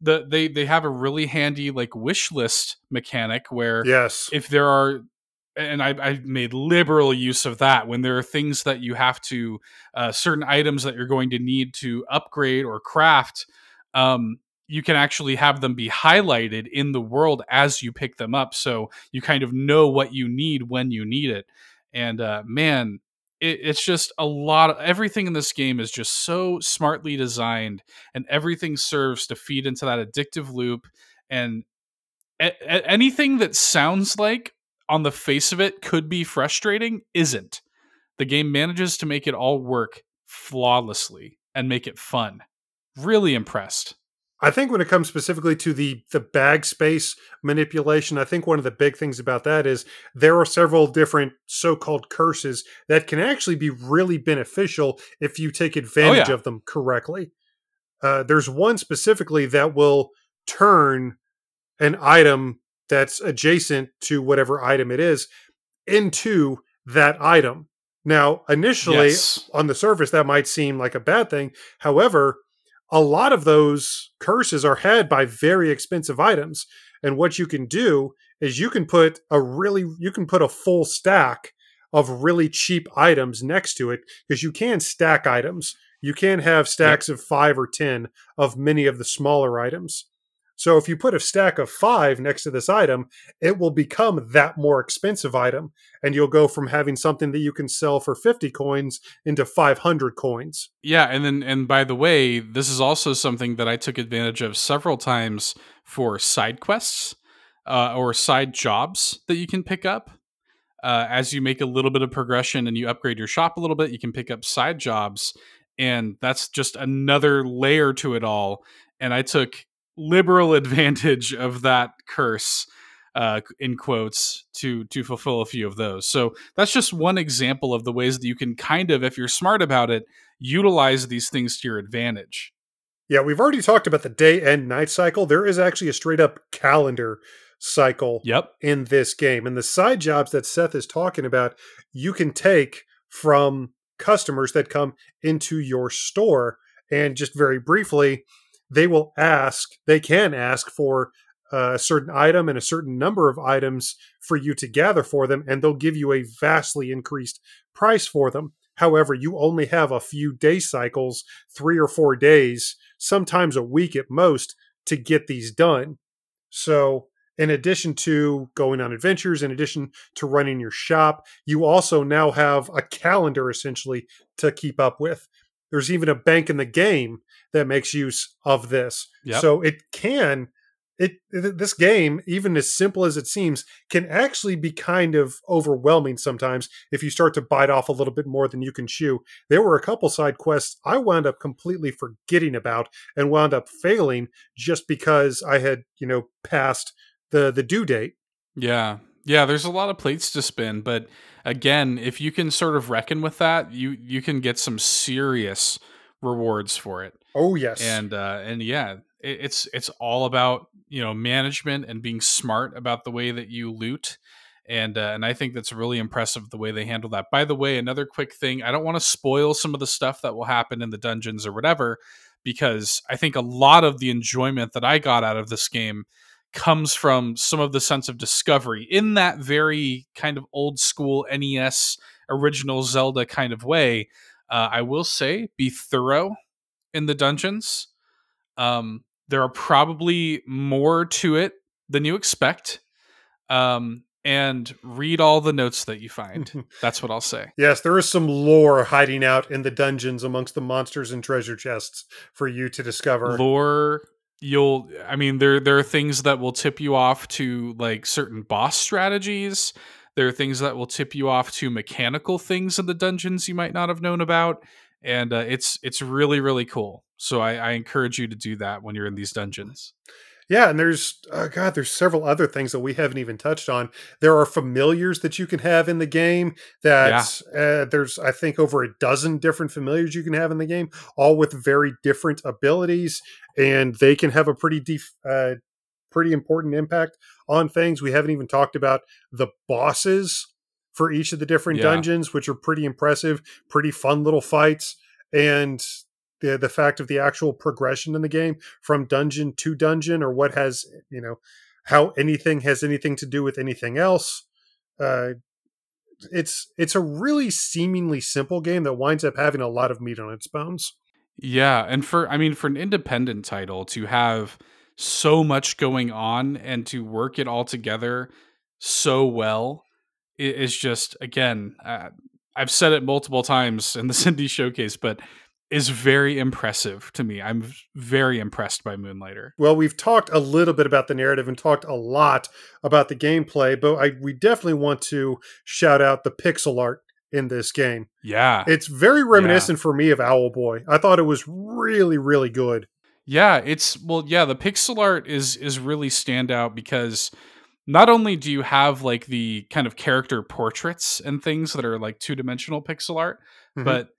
the they they have a really handy like wish list mechanic where yes if there are and I, I've made liberal use of that when there are things that you have to uh, certain items that you're going to need to upgrade or craft um, you can actually have them be highlighted in the world as you pick them up. So you kind of know what you need when you need it. And uh, man it, it's just a lot of everything in this game is just so smartly designed and everything serves to feed into that addictive loop. And a- anything that sounds like on the face of it could be frustrating isn't the game manages to make it all work flawlessly and make it fun really impressed I think when it comes specifically to the the bag space manipulation, I think one of the big things about that is there are several different so-called curses that can actually be really beneficial if you take advantage yeah. of them correctly. Uh, there's one specifically that will turn an item that's adjacent to whatever item it is into that item. Now, initially Yes. on the surface, that might seem like a bad thing. However, a lot of those curses are had by very expensive items. And what you can do is you can put a really you can put a full stack of really cheap items next to it because you can stack items. You can have stacks of 5 or 10 of many of the smaller items. So if you put a stack of 5 next to this item, it will become that more expensive item and you'll go from having something that you can sell for 50 coins into 500 coins. Yeah, and then and by the way, this is also something that I took advantage of several times for side quests uh, or side jobs that you can pick up. Uh, as you make a little bit of progression and you upgrade your shop a little bit, you can pick up side jobs, and that's just another layer to it all. And I took liberal advantage of that curse uh, in quotes to to fulfill a few of those. So that's just one example of the ways that you can kind of, if you're smart about it, utilize these things to your advantage. Yeah, we've already talked about the day and night cycle. There is actually a straight up calendar cycle Yep. in this game. And the side jobs that Seth is talking about, you can take from customers that come into your store. And just very briefly, they will ask, they can ask for uh, a certain item and a certain number of items for you to gather for them, and they'll give you a vastly increased price for them. However, you only have a few day cycles, three or four days, sometimes a week at most, to get these done. So, in addition to going on adventures, in addition to running your shop, you also now have a calendar essentially to keep up with. There's even a bank in the game that makes use of this. Yep. So it can it this game even as simple as it seems can actually be kind of overwhelming sometimes if you start to bite off a little bit more than you can chew there were a couple side quests i wound up completely forgetting about and wound up failing just because i had you know passed the the due date Yeah. Yeah, there's a lot of plates to spin, but again, if you can sort of reckon with that, you you can get some serious rewards for it. oh yes And uh and yeah, it, it's it's all about, you know, management and being smart about the way that you loot. And uh, and I think that's really impressive the way they handle that. By the way, another quick thing, I don't want to spoil some of the stuff that will happen in the dungeons or whatever because I think a lot of the enjoyment that I got out of this game comes from some of the sense of discovery in that very kind of old school NES original Zelda kind of way. Uh, I will say, be thorough in the dungeons. Um, there are probably more to it than you expect. Um, and read all the notes that you find. That's what I'll say. Yes, there is some lore hiding out in the dungeons amongst the monsters and treasure chests for you to discover. Lore you'll I mean there there are things that will tip you off to like certain boss strategies. There are things that will tip you off to mechanical things in the dungeons you might not have known about, and uh, it's it's really really cool. So I, I encourage you to do that when you're in these dungeons. Yeah, and there's oh God, there's several other things that we haven't even touched on. There are familiars that you can have in the game. That yeah. uh, there's I think over a dozen different familiars you can have in the game, all with very different abilities, and they can have a pretty deep, uh, pretty important impact on things. We haven't even talked about the bosses for each of the different yeah. dungeons, which are pretty impressive, pretty fun little fights, and the the fact of the actual progression in the game from dungeon to dungeon or what has you know how anything has anything to do with anything else uh it's it's a really seemingly simple game that winds up having a lot of meat on its bones. Yeah and for i mean for an independent title to have so much going on and to work it all together so well is just again uh, i've said it multiple times in the indie showcase but is very impressive to me. I'm very impressed by Moonlighter. Well, we've talked a little bit about the narrative and talked a lot about the gameplay, but I, we definitely want to shout out the pixel art in this game. Yeah. It's very reminiscent yeah. for me of Owlboy. I thought it was really, really good. Yeah, it's well, yeah, the pixel art is is really stand out because not only do you have like the kind of character portraits and things that are like two dimensional pixel art, mm-hmm. but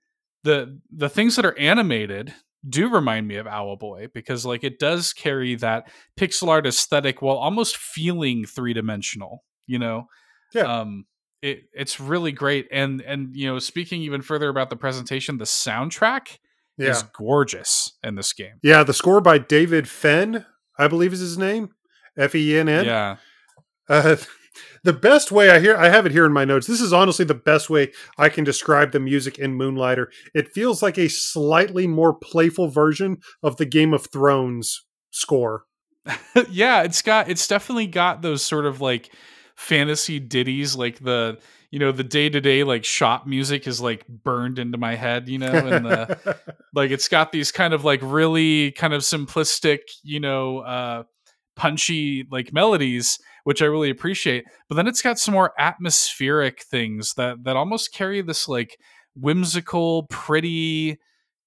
the the things that are animated do remind me of Owlboy because like it does carry that pixel art aesthetic while almost feeling three dimensional. You know, yeah. Um, it it's really great. And and you know, speaking even further about the presentation, the soundtrack yeah. is gorgeous in this game. Yeah, the score by David Fenn, I believe is his name, F E N N. Yeah. Uh, the best way I hear I have it here in my notes. This is honestly the best way I can describe the music in Moonlighter. It feels like a slightly more playful version of the Game of Thrones score. yeah, it's got it's definitely got those sort of like fantasy ditties like the you know the day-to-day like shop music is like burned into my head you know and the, like it's got these kind of like really kind of simplistic you know uh punchy like melodies which I really appreciate. But then it's got some more atmospheric things that that almost carry this like whimsical, pretty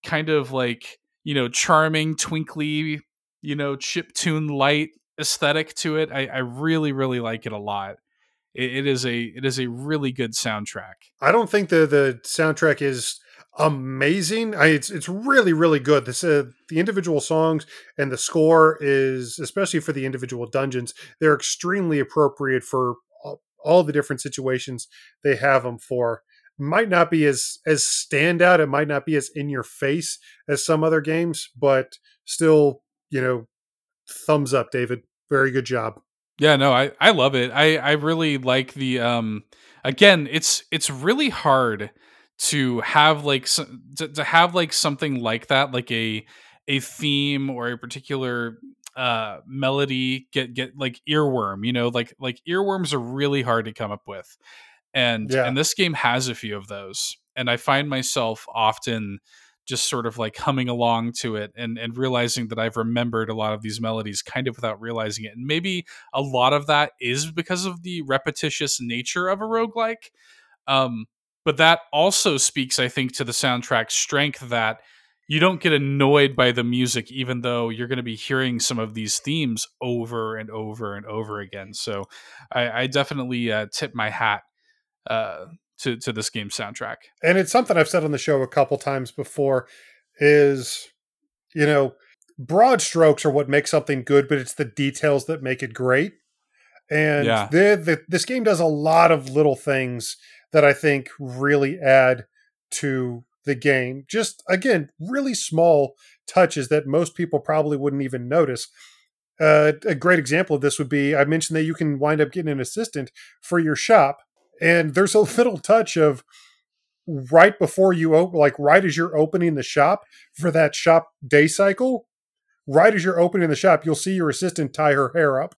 kind of like you know charming, twinkly, you know chip tune light aesthetic to it. I, I really really like it a lot. It, is a it is a really good soundtrack. I don't think the the soundtrack is amazing. I, it's it's really really good. This uh, the individual songs and the score is especially for the individual dungeons. They're extremely appropriate for all, the different situations they have them for. Might not be as as standout. It might not be as in your face as some other games, but still, you know, thumbs up, David. Very good job. Yeah, no, I I love it. I I really like the um again, it's it's really hard to have like to, to have like something like that like a a theme or a particular uh melody get get like earworm you know like like earworms are really hard to come up with and yeah. and this game has a few of those and i find myself often just sort of like humming along to it and and realizing that I've remembered a lot of these melodies kind of without realizing it. And maybe a lot of that is because of the repetitious nature of a roguelike. Um, but that also speaks, I think, to the soundtrack's strength that you don't get annoyed by the music, even though you're going to be hearing some of these themes over and over and over again. So I, I definitely uh, tip my hat uh, to to this game's soundtrack. And it's something I've said on the show a couple times before. Is you know broad strokes are what make something good, but it's the details that make it great. And yeah. the, the, this game does a lot of little things that I think really add to the game. Just again, really small touches that most people probably wouldn't even notice. Uh, a great example of this would be I mentioned that you can wind up getting an assistant for your shop, and there's a little touch of right before you open, like right as you're opening the shop for that shop day cycle. Right as you're opening the shop, you'll see your assistant tie her hair up.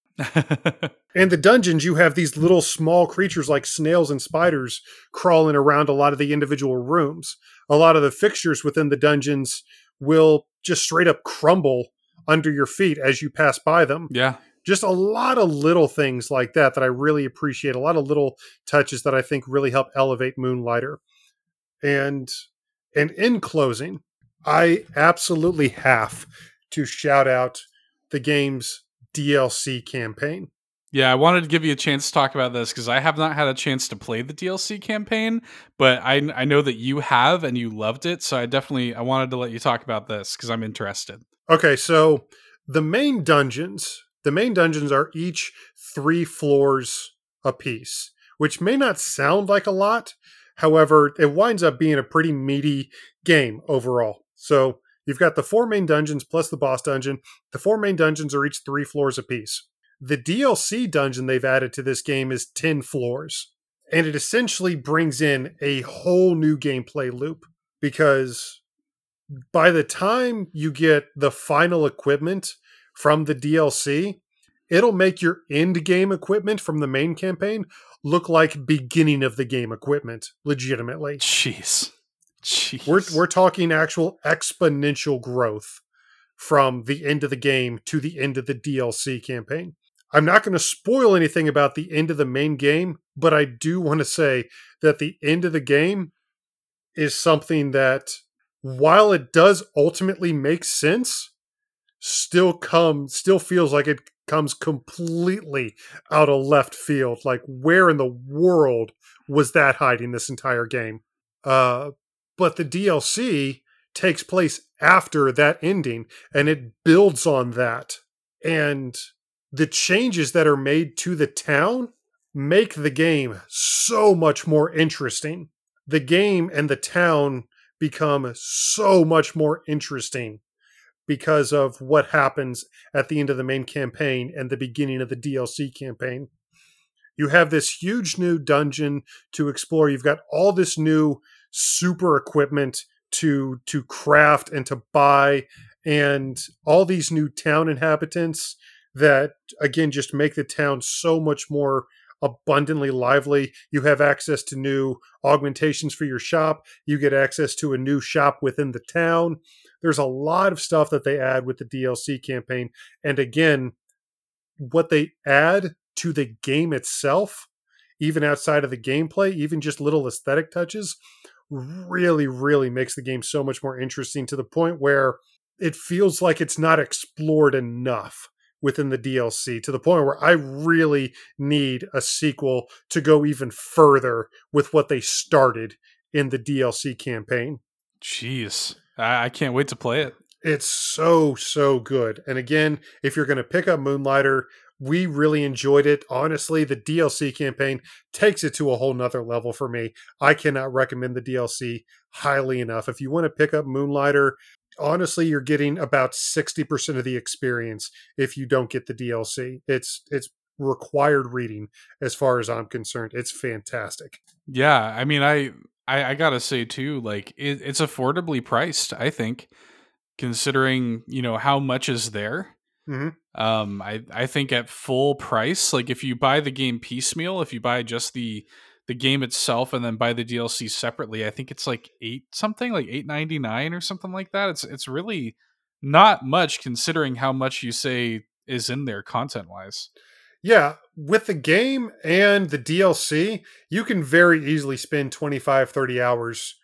And the dungeons, you have these little small creatures like snails and spiders crawling around a lot of the individual rooms. A lot of the fixtures within the dungeons will just straight up crumble under your feet as you pass by them. yeah. Just a lot of little things like that that I really appreciate. A lot of little touches that I think really help elevate Moonlighter. And and in closing, I absolutely have to shout out the game's DLC campaign. Yeah, I wanted to give you a chance to talk about this because I have not had a chance to play the DLC campaign, but I I know that you have and you loved it, so I definitely I wanted to let you talk about this because I'm interested. Okay, so the main dungeons, the main dungeons are each three floors a piece, which may not sound like a lot. However, it winds up being a pretty meaty game overall. So you've got the four main dungeons plus the boss dungeon. The four main dungeons are each three floors apiece. The DLC dungeon they've added to this game is 10 floors. And it essentially brings in a whole new gameplay loop because by the time you get the final equipment from the DLC, it'll make your end game equipment from the main campaign look like beginning of the game equipment legitimately. Jeez. Jeez. We're we're talking actual exponential growth from the end of the game to the end of the DLC campaign. I'm not going to spoil anything about the end of the main game, but I do want to say that the end of the game is something that while it does ultimately make sense, still come still feels like it comes completely out of left field. Like where in the world was that hiding this entire game? Uh but the DLC takes place after that ending and it builds on that. And the changes that are made to the town make the game so much more interesting. The game and the town become so much more interesting because of what happens at the end of the main campaign and the beginning of the DLC campaign. You have this huge new dungeon to explore. You've got all this new super equipment to to craft and to buy and all these new town inhabitants that again just make the town so much more abundantly lively. You have access to new augmentations for your shop. You get access to a new shop within the town. There's a lot of stuff that they add with the DLC campaign. And again, what they add to the game itself, even outside of the gameplay, even just little aesthetic touches, really, really makes the game so much more interesting to the point where it feels like it's not explored enough within the DLC to the point where I really need a sequel to go even further with what they started in the DLC campaign. Jeez. I, I can't wait to play it. It's so, so good. And again, if you're going to pick up Moonlighter, we really enjoyed it. Honestly, the DLC campaign takes it to a whole nother level for me. I cannot recommend the DLC highly enough. If you want to pick up Moonlighter, honestly, you're getting about 60% of the experience if you don't get the DLC. It's it's required reading as far as I'm concerned. It's fantastic. Yeah, I mean, I I, I gotta say too, like it, it's affordably priced. I think, considering you know how much is there. Mhm. Um, I I think at full price, like if you buy the game piecemeal, if you buy just the the game itself and then buy the DLC separately, I think it's like eight something, like eight ninety nine or something like that. It's it's really not much considering how much you say is in there content wise. Yeah, with the game and the DLC, you can very easily spend 25 30 hours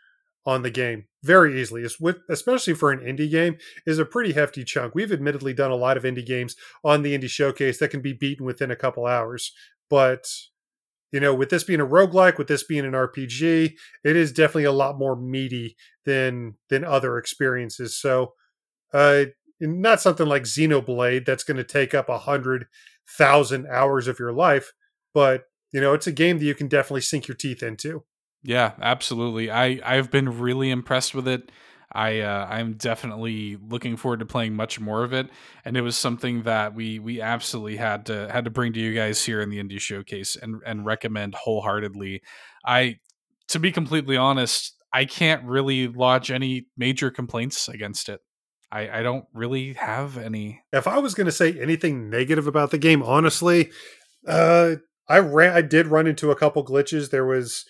on the game. Very easily. Especially for an indie game is a pretty hefty chunk. We've admittedly done a lot of indie games on the indie showcase that can be beaten within a couple hours, but you know, with this being a roguelike, with this being an RPG, it is definitely a lot more meaty than than other experiences. So uh not something like Xenoblade that's going to take up a hundred thousand hours of your life, but you know, it's a game that you can definitely sink your teeth into. Yeah, absolutely. I I've been really impressed with it. I uh, I'm definitely looking forward to playing much more of it, and it was something that we we absolutely had to had to bring to you guys here in the indie showcase and and recommend wholeheartedly. I to be completely honest, I can't really lodge any major complaints against it. I, I don't really have any. If I was going to say anything negative about the game, honestly, uh, I ran. I did run into a couple glitches. There was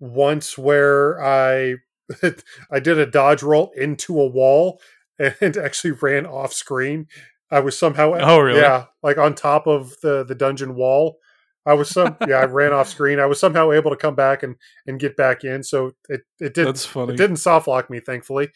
once where I I did a dodge roll into a wall and actually ran off screen. I was somehow Oh, really? yeah, like on top of the the dungeon wall. I was some yeah, I ran off screen. I was somehow able to come back and and get back in. So it it did That's funny. it didn't soft lock me, thankfully.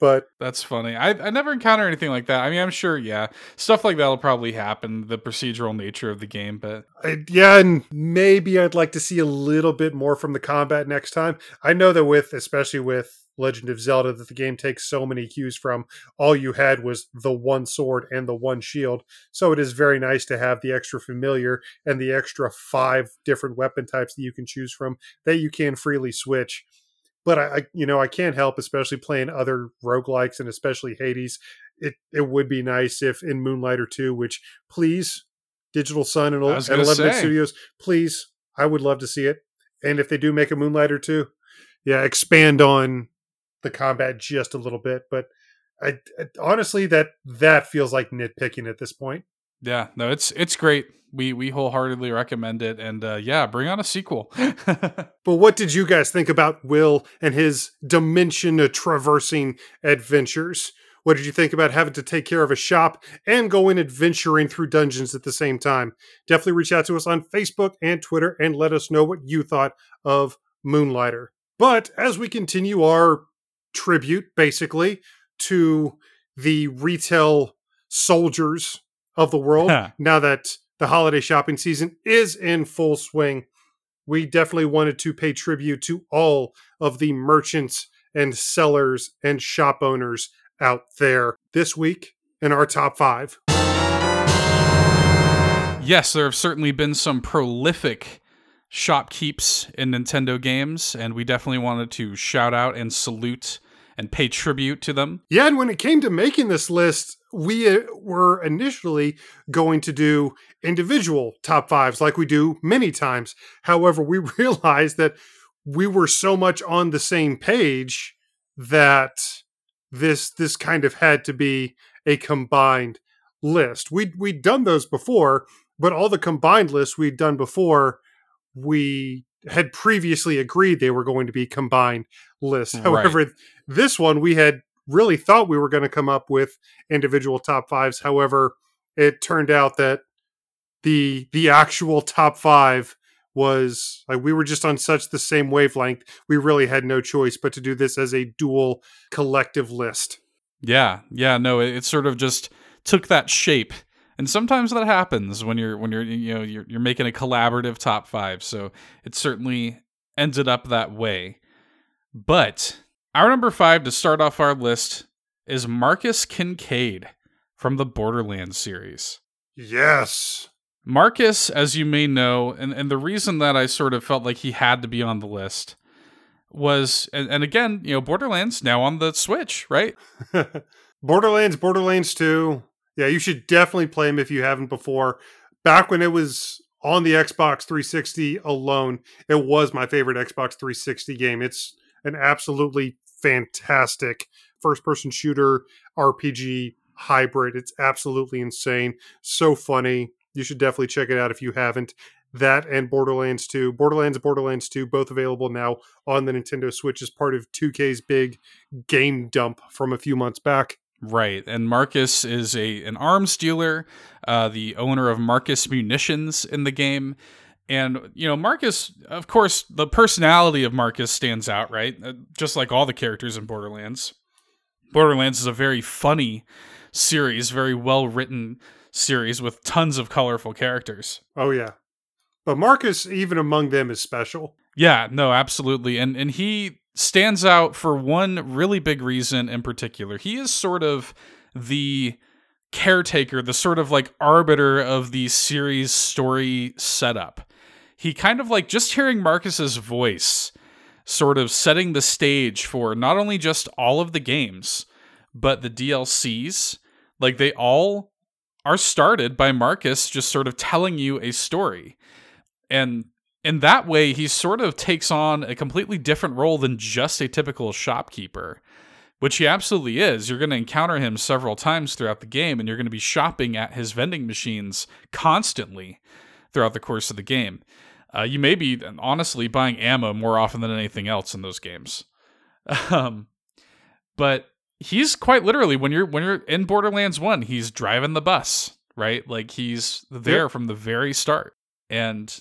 But That's funny. I, I never encounter anything like that. I mean, I'm sure, yeah, stuff like that'll probably happen, the procedural nature of the game, but I, yeah, and maybe I'd like to see a little bit more from the combat next time. I know that with, especially with Legend of Zelda, that the game takes so many cues from. All you had was the one sword and the one shield, so it is very nice to have the extra familiar and the extra five different weapon types that you can choose from that you can freely switch. But I, I you know, I can't help, especially playing other roguelikes and especially Hades. It it would be nice if in Moonlighter 2, which please, Digital Sun and, I and 11 bit say. Studios, please, I would love to see it. And if they do make a Moonlighter 2, yeah, expand on the combat just a little bit. But I, I honestly that that feels like nitpicking at this point. yeah, no, it's it's great. We we wholeheartedly recommend it, and uh, yeah, bring on a sequel. But what did you guys think about Will and his dimension traversing adventures? What did you think about having to take care of a shop and go in adventuring through dungeons at the same time? Definitely reach out to us on Facebook and Twitter and let us know what you thought of Moonlighter. But as we continue our tribute, basically, to the retail soldiers of the world, now that the holiday shopping season is in full swing, we definitely wanted to pay tribute to all of the merchants and sellers and shop owners out there this week in our top five. yes, there have certainly been some prolific shopkeeps in Nintendo games, and we definitely wanted to shout out and salute and pay tribute to them. Yeah, and when it came to making this list, we uh, were initially going to do individual top fives like we do many times. However, we realized that we were so much on the same page that this this kind of had to be a combined list. We we'd done those before, but all the combined lists we'd done before, we had previously agreed they were going to be combined lists. Right. However, this one we had really thought we were going to come up with individual top fives. However, it turned out that the the actual top five was like we were just on such the same wavelength. We really had no choice but to do this as a dual collective list. Yeah, yeah, no, it, it sort of just took that shape. And sometimes that happens when you're when you're you know you're you're making a collaborative top 5. So it certainly ended up that way. But our number 5 to start off our list is Marcus Kincaid from the Borderlands series. Yes. Marcus, as you may know, and, and the reason that I sort of felt like he had to be on the list was, and, and again, you know, Borderlands now on the Switch, right? Borderlands, Borderlands 2. Yeah, you should definitely play them if you haven't before. Back when it was on the Xbox 360 alone, it was my favorite Xbox 360 game. It's an absolutely fantastic first person shooter RPG hybrid. It's absolutely insane. So funny. You should definitely check it out if you haven't. That and Borderlands 2. Borderlands, Borderlands 2, both available now on the Nintendo Switch as part of 2K's big game dump from a few months back. Right, and Marcus is a an arms dealer, uh, the owner of Marcus Munitions in the game, and you know Marcus. Of course, the personality of Marcus stands out, right? Uh, just like all the characters in Borderlands. Borderlands is a very funny series, very well written series with tons of colorful characters. Oh yeah. But Marcus, even among them, is special. Yeah, no, absolutely. And and he stands out for one really big reason in particular. He is sort of the caretaker, the sort of like arbiter of the series story setup. He kind of like just hearing Marcus's voice sort of setting the stage for not only just all of the games, but the DLCs. Like they all are started by Marcus just sort of telling you a story. And in that way, he sort of takes on a completely different role than just a typical shopkeeper. which he absolutely is. You're going to encounter him several times throughout the game, and you're going to be shopping at his vending machines constantly throughout the course of the game. Uh, you may be honestly buying ammo more often than anything else in those games. Um, but he's quite literally when you're when you're in Borderlands One, he's driving the bus, right? Like he's there Yep. from the very start, and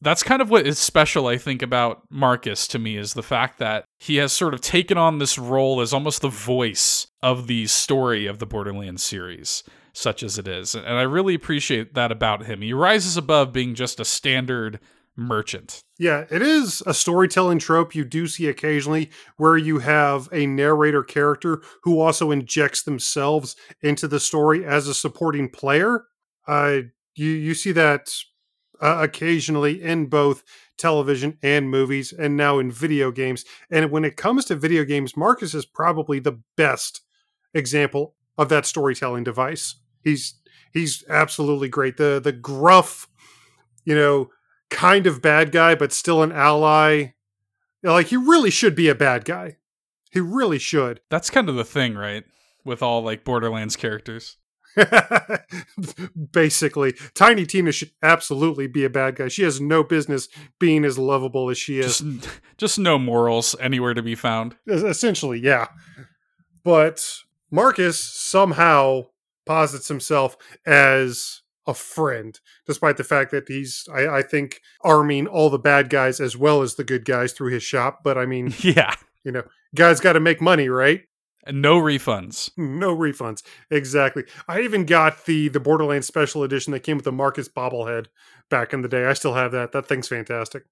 that's kind of what is special, I think, about Marcus to me is the fact that he has sort of taken on this role as almost the voice of the story of the Borderlands series, such as it is. And I really appreciate that about him. He rises above being just a standard merchant. Yeah, it is a storytelling trope you do see occasionally where you have a narrator character who also injects themselves into the story as a supporting player. Uh, you you see that uh, occasionally in both television and movies, and now in video games. And when it comes to video games, Marcus is probably the best example of that storytelling device. He's he's absolutely great. The the gruff, you know, kind of bad guy, but still an ally. Like he really should be a bad guy. He really should. That's kind of the thing, right? With all like Borderlands characters. Basically, Tiny Tina should absolutely be a bad guy. She has no business being as lovable as she is. Just just no morals anywhere to be found. Essentially, yeah. But Marcus somehow posits himself as a friend, despite the fact that he's, I, I think, arming all the bad guys as well as the good guys through his shop. But I mean, Yeah. you know, guys got to make money, right? And no refunds. No refunds. Exactly. I even got the the Borderlands special edition that came with the Marcus bobblehead back in the day. I still have that. That thing's fantastic.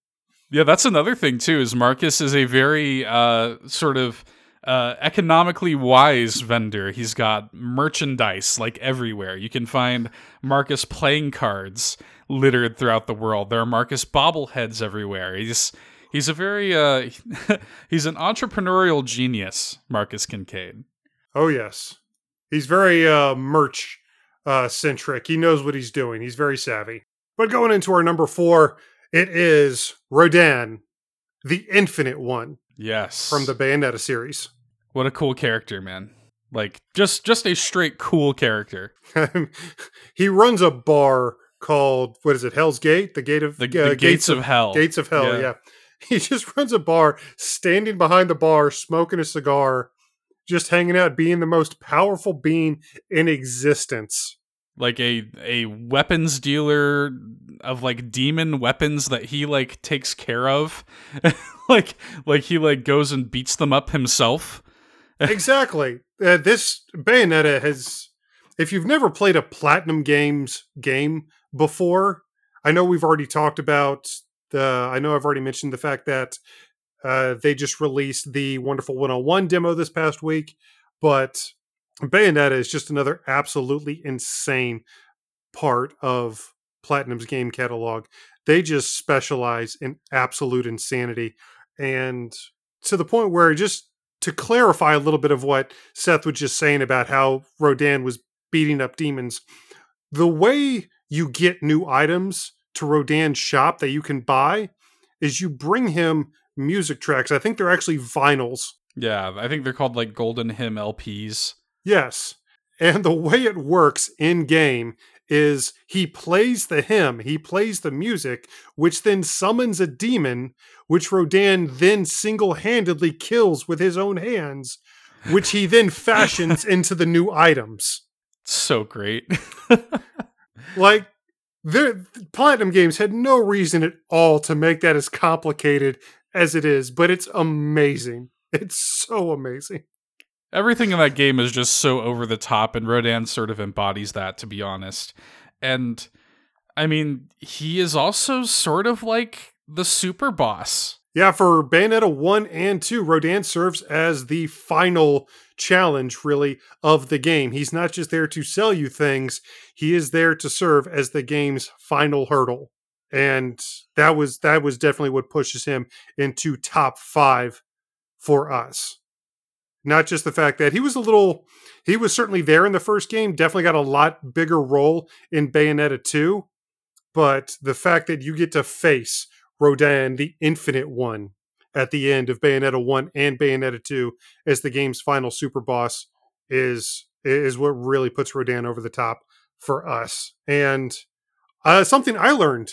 Yeah, that's another thing too. Is Marcus is a very uh, sort of uh, economically wise vendor. He's got merchandise like everywhere. You can find Marcus playing cards littered throughout the world. There are Marcus bobbleheads everywhere. He's he's a very uh, he's an entrepreneurial genius. Marcus Kincaid. Oh yes, he's very uh, merch uh, centric. He knows what he's doing. He's very savvy. But going into our number four, it is Rodin, the Infinite One Yes, from the Bayonetta series. What a cool character, man. Like just just a straight cool character. he runs a bar called what is it? Hell's Gate, the Gate of The, uh, the gates, of, hell. Gates of Hell, Yeah. yeah. He just runs a bar, standing behind the bar, smoking a cigar, just hanging out, being the most powerful being in existence. like a a weapons dealer of like demon weapons that he like takes care of like like he like goes and beats them up himself exactly. Uh, this Bayonetta has, if you've never played a Platinum Games game before, I know we've already talked about the, I know I've already mentioned the fact that uh, they just released the Wonderful 101 demo this past week, but Bayonetta is just another absolutely insane part of Platinum's game catalog. They just specialize in absolute insanity. And to the point where just to clarify a little bit of what Seth was just saying about how Rodin was beating up demons, the way you get new items to Rodin's shop that you can buy is you bring him music tracks. I think they're actually vinyls. yeah i think they're called like golden hymn lps Yes. And the way it works in game is he plays the hymn, he plays the music, which then summons a demon, which Rodin then single handedly kills with his own hands, which he then fashions into the new items. so great Like, there, Platinum Games had no reason at all to make that as complicated as it is, but it's amazing. It's so amazing. Everything in that game is just so over the top and Rodin sort of embodies that to be honest and i mean he is also sort of like the super boss Yeah, for Bayonetta 1 and 2, Rodin serves as the final challenge, really, of the game. He's not just there to sell you things, he is there to serve as the game's final hurdle. And that was that was definitely what pushes him into top five for us. Not just the fact that he was a little he was certainly there in the first game, definitely got a lot bigger role in Bayonetta 2. But the fact that you get to face Rodin, the Infinite One, at the end of Bayonetta 1 and Bayonetta 2 as the game's final super boss is is what really puts Rodin over the top for us. And uh, something I learned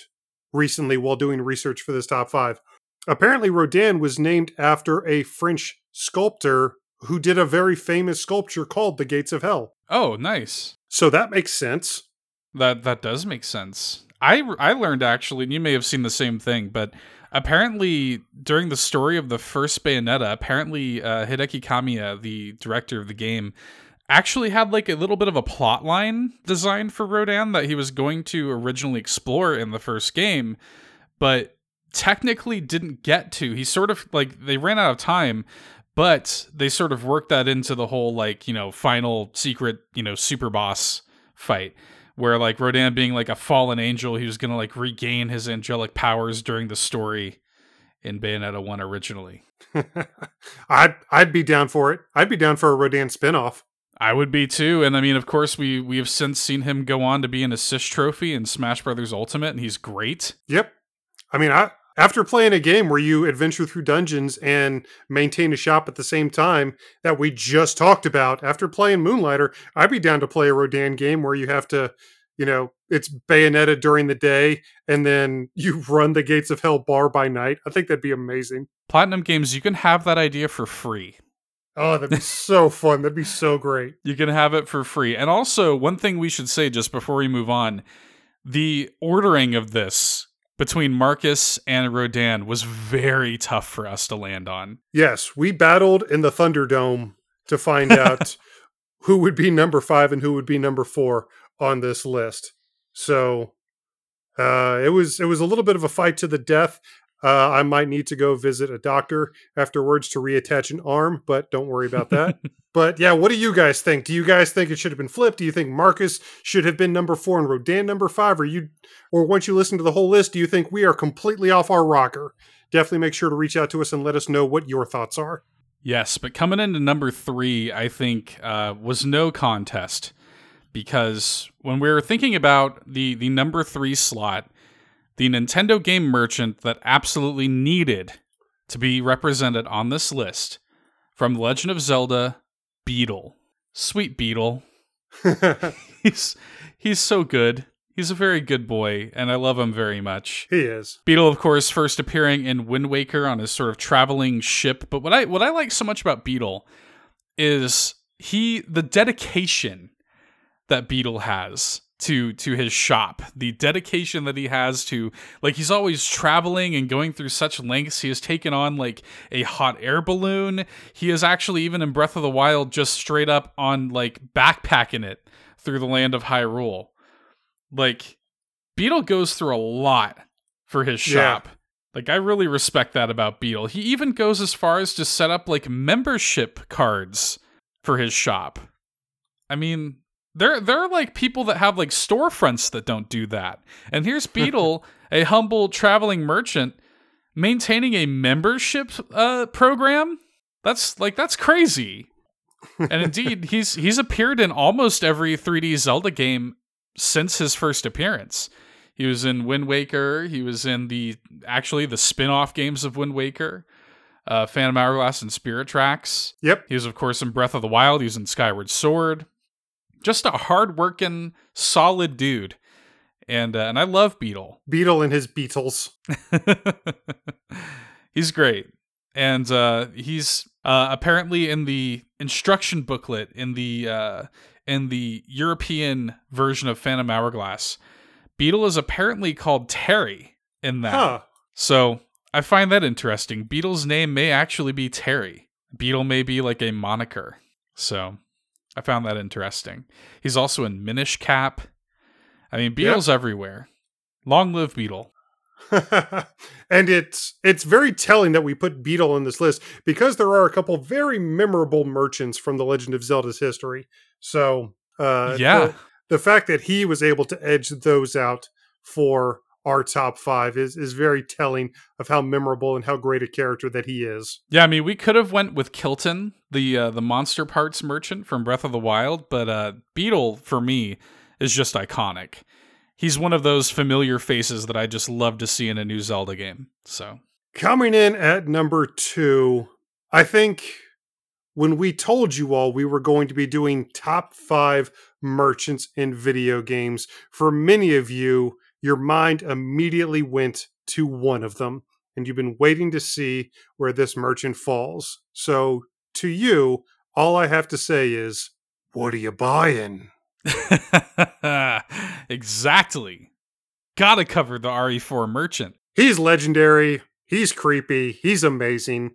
recently while doing research for this top five. Apparently, Rodin was named after a French sculptor who did a very famous sculpture called the Gates of Hell. Oh, nice. So that makes sense. That that does make sense. I I learned actually, and you may have seen the same thing, but apparently during the story of the first Bayonetta, apparently uh, Hideki Kamiya, the director of the game, actually had like a little bit of a plot line designed for Rodin that he was going to originally explore in the first game, but technically didn't get to. He sort of like they ran out of time, but they sort of worked that into the whole like, you know, final secret, you know, super boss fight where like Rodin being like a fallen angel, he was going to like regain his angelic powers during the story in Bayonetta 1 originally. I'd I'd be down for it. I'd be down for a Rodin spinoff. I would be too, and I mean, of course, we we have since seen him go on to be an assist trophy in Smash Brothers Ultimate, and he's great. Yep. I mean, I after playing a game where you adventure through dungeons and maintain a shop at the same time that we just talked about, after playing Moonlighter, I'd be down to play a Rodin game where you have to, you know, it's Bayonetta during the day and then you run the Gates of Hell bar by night. I think that'd be amazing. Platinum Games, you can have that idea for free. Oh, that'd be so fun. That'd be so great. You can have it for free. And also, one thing we should say just before we move on the ordering of this between Marcus and Rodin was very tough for us to land on. Yes, we battled in the Thunderdome to find out who would be number five and who would be number four on this list. So uh, it was it was a little bit of a fight to the death. Uh, I might need to go visit a doctor afterwards to reattach an arm, but don't worry about that. but yeah, what do you guys think? Do you guys think it should have been flipped? Do you think Marcus should have been number four and Rodin number five? Or you, or once you listen to the whole list, do you think we are completely off our rocker? Definitely make sure to reach out to us and let us know what your thoughts are. Yes, but coming into number three, I think uh, was no contest because when we were thinking about the the number three slot, the Nintendo game merchant that absolutely needed to be represented on this list from Legend of Zelda, Beedle. Sweet Beedle. he's he's so good. He's a very good boy, and I love him very much. he is. Beedle, of course, first appearing in Wind Waker on his sort of traveling ship. But what I what I like so much about Beedle is he the dedication that Beedle has to to his shop. The dedication that he has to like he's always traveling and going through such lengths. He has taken on like a hot air balloon. He is actually even in breath of the wild just straight up on like backpacking it through the land of hyrule. Like Beedle goes through a lot for his Yeah. shop. Like i really respect that about Beedle. He even goes as far as to set up like membership cards for his shop. I mean there there are like people that have like storefronts that don't do that. And here's Beedle, a humble traveling merchant, maintaining a membership uh, program. That's like that's crazy. And indeed, he's he's appeared in almost every 3D Zelda game since his first appearance. He was in Wind Waker. He was in the actually the spin-off games of Wind Waker, uh, Phantom Hourglass and Spirit Tracks. Yep. He was, of course, in Breath of the Wild. He was in Skyward Sword. Just a hardworking, solid dude, and uh, and I love Beedle. Beedle and his Beetles. he's great, and uh, he's uh, apparently in the instruction booklet in the uh, in the European version of Phantom Hourglass. Beedle is apparently called Terry in that. Huh. So I find that interesting. Beedle's name may actually be Terry. Beedle may be like a moniker. So I found that interesting. He's also in Minish Cap. I mean, Beedle's everywhere. Long live Beedle. and it's it's very telling that we put Beedle in this list because there are a couple very memorable merchants from the Legend of Zelda's history. So uh, yeah. the, the fact that he was able to edge those out for our top five is is very telling of how memorable and how great a character that he is. Yeah, I mean, we could have went with Kilton, the uh, the monster parts merchant from Breath of the Wild, but uh, Beedle for me is just iconic. He's one of those familiar faces that I just love to see in a new Zelda game. So Coming in at number two, I think when we told you all we were going to be doing top five merchants in video games, for many of you, your mind immediately went to one of them, and you've been waiting to see where this merchant falls. So, to you, all I have to say is, what are you buying? exactly. Gotta cover the RE4 merchant. He's legendary. He's creepy. He's amazing.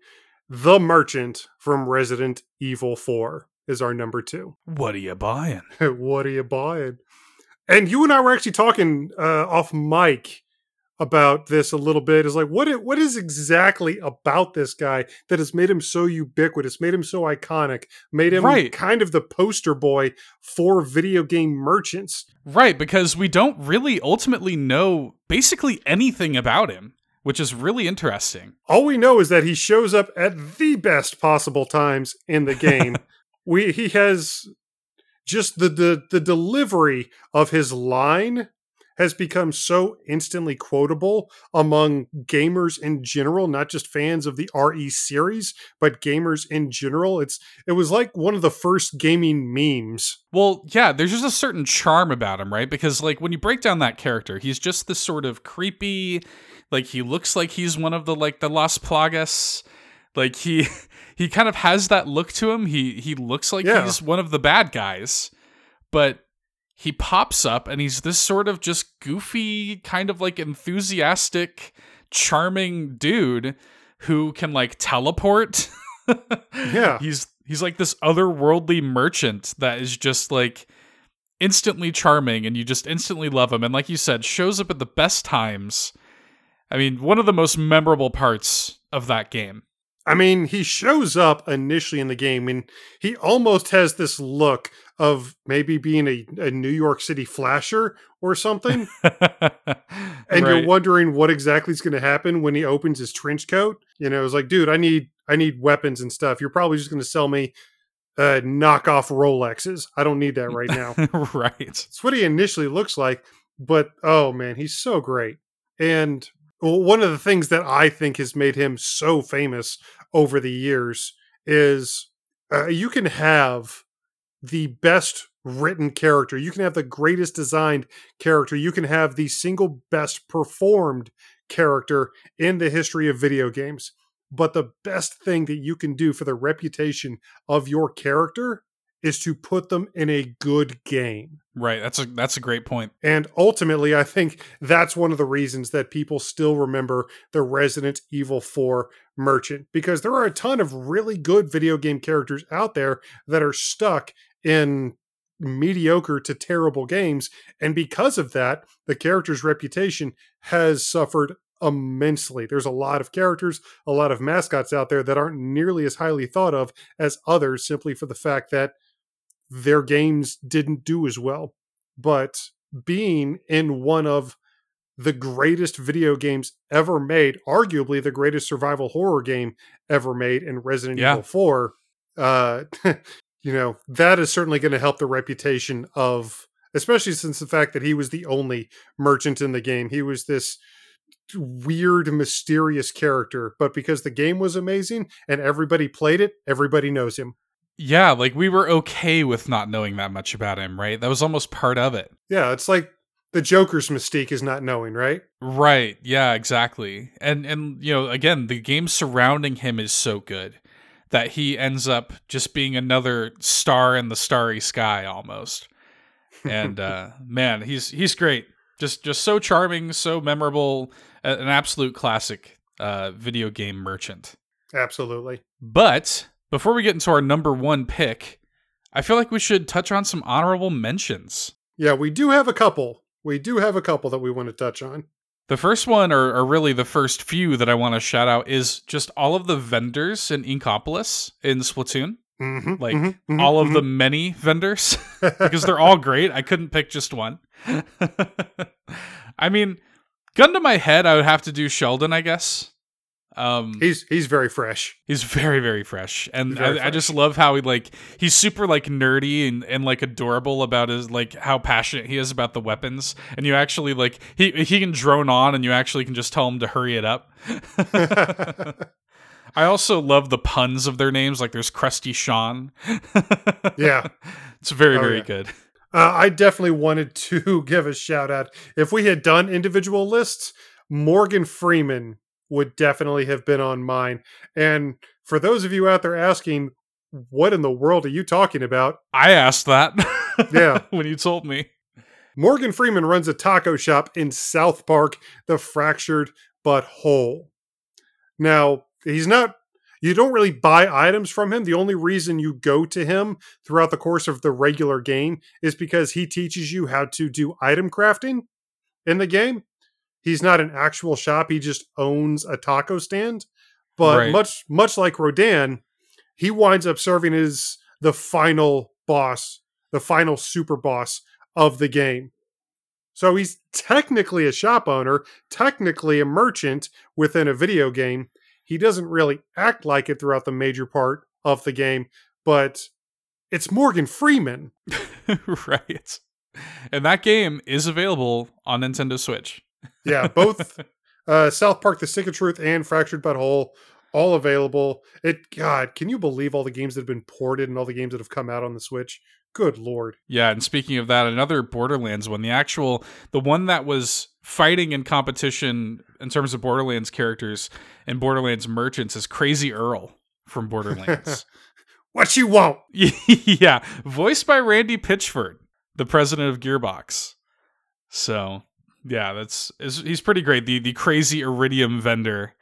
The Merchant from Resident Evil 4 is our number two. What are you buying? what are you buying? And you and I were actually talking uh, off mic about this a little bit. Is like what it, what is exactly about this guy that has made him so ubiquitous, made him so iconic, made him Right. kind of the poster boy for video game merchants. Right, because we don't really ultimately know basically anything about him, which is really interesting. All we know is that he shows up at the best possible times in the game. we he has just the, the the delivery of his line has become so instantly quotable among gamers in general, not just fans of the RE series, but gamers in general. It's it was like one of the first gaming memes. Well, yeah, there's just a certain charm about him, right? Because like when you break down that character, he's just this sort of creepy, like he looks like he's one of the like the Las Plagas. Like he he kind of has that look to him. He he looks like Yeah. he's one of the bad guys, but he pops up and he's this sort of just goofy, kind of like enthusiastic, charming dude who can like teleport. Yeah. He's he's like this otherworldly merchant that is just like instantly charming and you just instantly love him and like you said shows up at the best times. I mean, one of the most memorable parts of that game. I mean, he shows up initially in the game and he almost has this look of maybe being a, a New York City flasher or something. and you're wondering what exactly is going to happen when he opens his trench coat. You know, it's like, dude, I need I need weapons and stuff. You're probably just going to sell me uh, knockoff Rolexes. I don't need that right now. right. It's what he initially looks like, but oh man, he's so great. And well, one of the things that I think has made him so famous over the years is uh, you can have the best written character, you can have the greatest designed character, you can have the single best performed character in the history of video games. But the best thing that you can do for the reputation of your character is to put them in a good game. Right. That's a that's a great point. And ultimately, I think that's one of the reasons that people still remember the Resident Evil 4 merchant because there are a ton of really good video game characters out there that are stuck in mediocre to terrible games. And because of that, the character's reputation has suffered immensely. There's a lot of characters, a lot of mascots out there that aren't nearly as highly thought of as others simply for the fact that their games didn't do as well. But being in one of the greatest video games ever made, arguably the greatest survival horror game ever made in Resident Yeah. Evil 4, uh, you know, that is certainly going to help the reputation of, especially since the fact that he was the only merchant in the game. He was this weird, mysterious character, but because the game was amazing and everybody played it, everybody knows him. Yeah, like we were okay with not knowing that much about him, right? That was almost part of it. Yeah, it's like the Joker's mystique is not knowing, right? Right. Yeah, exactly. And and you know, again, the game surrounding him is so good that he ends up just being another star in the starry sky almost. And uh man, he's he's great. Just just so charming, so memorable, an absolute classic uh video game merchant. Absolutely. But before we get into our number 1 pick, I feel like we should touch on some honorable mentions. Yeah, we do have a couple. We do have a couple that we want to touch on. The first one, or, or really the first few that I want to shout out, is just all of the vendors in Inkopolis in Splatoon. Mm-hmm, Like mm-hmm, mm-hmm, all of the mm-hmm. many vendors, because they're all great. I couldn't pick just one. I mean, gun to my head, I would have to do Sheldon, I guess. Um, He's he's very fresh. He's very, very fresh, and very I, I just love how he like he's super like nerdy and, and like adorable about his like how passionate he is about the weapons, and you actually like he he can drone on, and you actually can just tell him to hurry it up. I also love the puns of their names, like there's Crusty Sean. Yeah. it's very, Oh, very yeah. good. Uh, I definitely wanted to give a shout out. If we had done individual lists, Morgan Freeman would definitely have been on mine. And for those of you out there asking, what in the world are you talking about? I asked that. Yeah. when you told me. Morgan Freeman runs a taco shop in South Park, the fractured but whole. Now, he's not, you don't really buy items from him. The only reason you go to him throughout the course of the regular game is because he teaches you how to do item crafting in the game. He's not an actual shop, he just owns a taco stand. But Right. much much like Rodin, he winds up serving as the final boss, the final super boss of the game. So he's technically a shop owner, technically a merchant within a video game. He doesn't really act like it throughout the major part of the game, but it's Morgan Freeman. right. And that game is available on Nintendo Switch. Yeah, both uh, South Park: The Stick of Truth and Fractured But Whole, all available. It God, can you believe all the games that have been ported and all the games that have come out on the Switch? Good lord. Yeah, and speaking of that, another Borderlands one, the actual the one that was fighting in competition in terms of Borderlands characters and Borderlands merchants is Crazy Earl from Borderlands. What you want? yeah, voiced by Randy Pitchford, the president of Gearbox. So, yeah, that's is, he's pretty great. The the crazy iridium vendor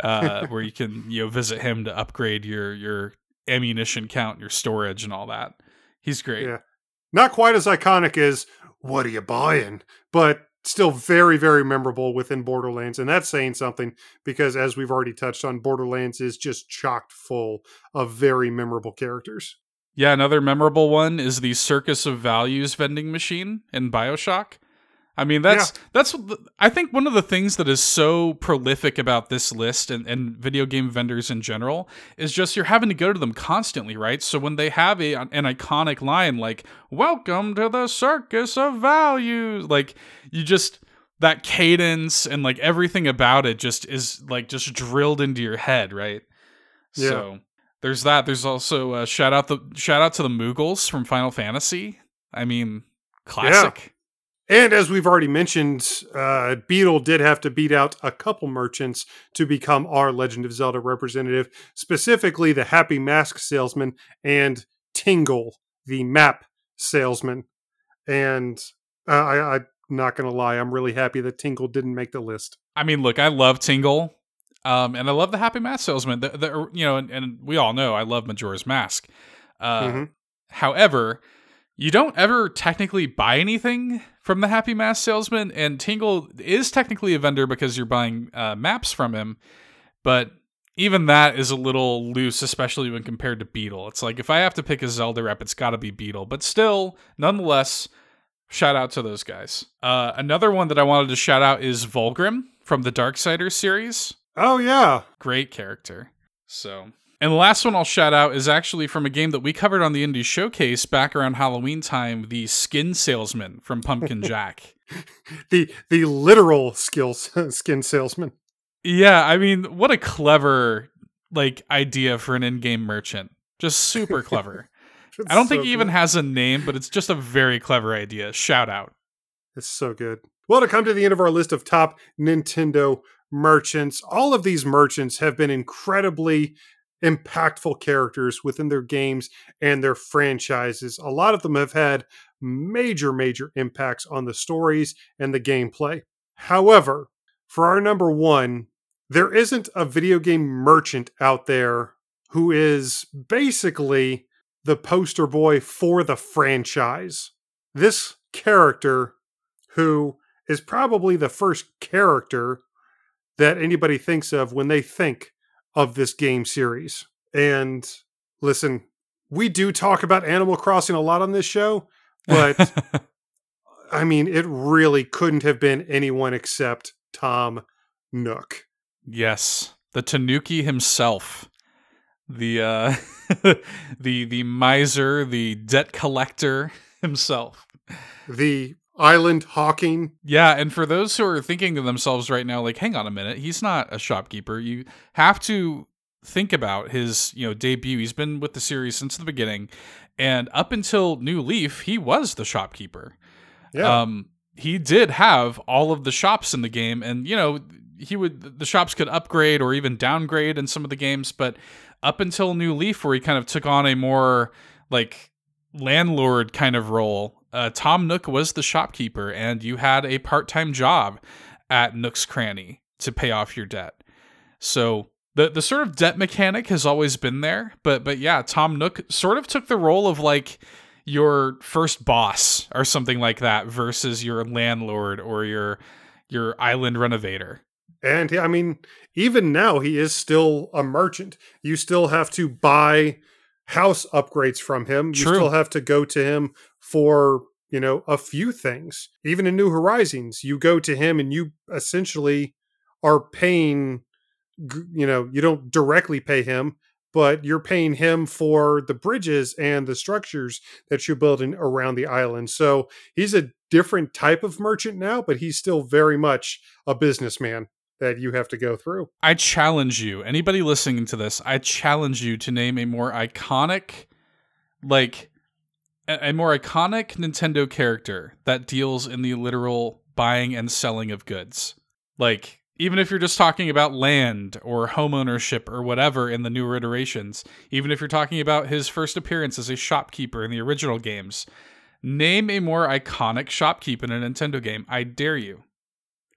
uh where you can, you know, visit him to upgrade your your ammunition count, your storage and all that. He's great. Yeah. Not quite as iconic as "What are you buying?" but still very, very memorable within Borderlands, and that's saying something because, as we've already touched on, Borderlands is just chocked full of very memorable characters. Yeah, another memorable one is the Circus of Values vending machine in BioShock. I mean, that's that's what the- I think one of the things that is so prolific about this list and, and video game vendors in general is just you're having to go to them constantly, right? So when they have a an iconic line like "Welcome to the Circus of Values," like you just that cadence and like everything about it just is like just drilled into your head, right? Yeah. So there's that. There's also uh, shout out the shout out to the Moogles from Final Fantasy. I mean, classic. And as we've already mentioned, uh, Beedle did have to beat out a couple merchants to become our Legend of Zelda representative, specifically the Happy Mask salesman and Tingle, the map salesman. And uh, I, I'm not going to lie, I'm really happy that Tingle didn't make the list. I mean, look, I love Tingle, um, and I love the Happy Mask Salesman. The, the, you know, and, and we all know I love Majora's Mask. Uh, Mhm. However, you don't ever technically buy anything from the Happy Mask Salesman, and Tingle is technically a vendor because you're buying uh, maps from him. But even that is a little loose, especially when compared to Beedle. It's like if I have to pick a Zelda rep, it's got to be Beedle. But still, nonetheless, shout out to those guys. Uh, another one that I wanted to shout out is Vulgrim from the Darksiders series. Oh, yeah. Great character. So, and the last one I'll shout out is actually from a game that we covered on the Indie Showcase back around Halloween time. The Skin Salesman from Pumpkin Jack. The, the literal skills skin salesman. Yeah, I mean, what a clever like idea for an in-game merchant. Just super clever. I don't think So he even good. has a name, but it's just a very clever idea. Shout out. It's so good. Well, to come to the end of our list of top Nintendo merchants, all of these merchants have been incredibly impactful characters within their games and their franchises. A lot of them have had major, major impacts on the stories and the gameplay. However, for our number one, there isn't a video game merchant out there who is basically the poster boy for the franchise. This character who is probably the first character that anybody thinks of when they think of this game series. And listen, we do talk about Animal Crossing a lot on this show, but I mean, it really couldn't have been anyone except Tom Nook. yes, the Tanuki himself, the uh, the the miser, the debt collector himself. The island hawking. Yeah, and for those who are thinking to themselves right now, like, hang on a minute, he's not a shopkeeper. You have to think about his, you know, debut. He's been with the series since the beginning, and up until New Leaf, he was the shopkeeper. Yeah. Um, he did have all of the shops in the game, and you know, he would the shops could upgrade or even downgrade in some of the games, but up until New Leaf, where he kind of took on a more like landlord kind of role, uh, Tom Nook was the shopkeeper, and you had a part time job at Nook's Cranny to pay off your debt. So the the sort of debt mechanic has always been there, but but yeah, Tom Nook sort of took the role of like your first boss or something like that versus your landlord or your your island renovator. And I mean, even now, he is still a merchant. You still have to buy house upgrades from him. You still have to go to him for, you know, a few things. Even in New Horizons, you go to him and you essentially are paying, you know, you don't directly pay him, but you're paying him for the bridges and the structures that you're building around the island. So he's a different type of merchant now, but he's still very much a businessman that you have to go through. I challenge you, anybody listening to this, I challenge you to name a more iconic, like, a, a more iconic Nintendo character that deals in the literal buying and selling of goods. Like, even if you're just talking about land or home ownership or whatever in the newer iterations, even if you're talking about his first appearance as a shopkeeper in the original games, name a more iconic shopkeep in a Nintendo game. I dare you.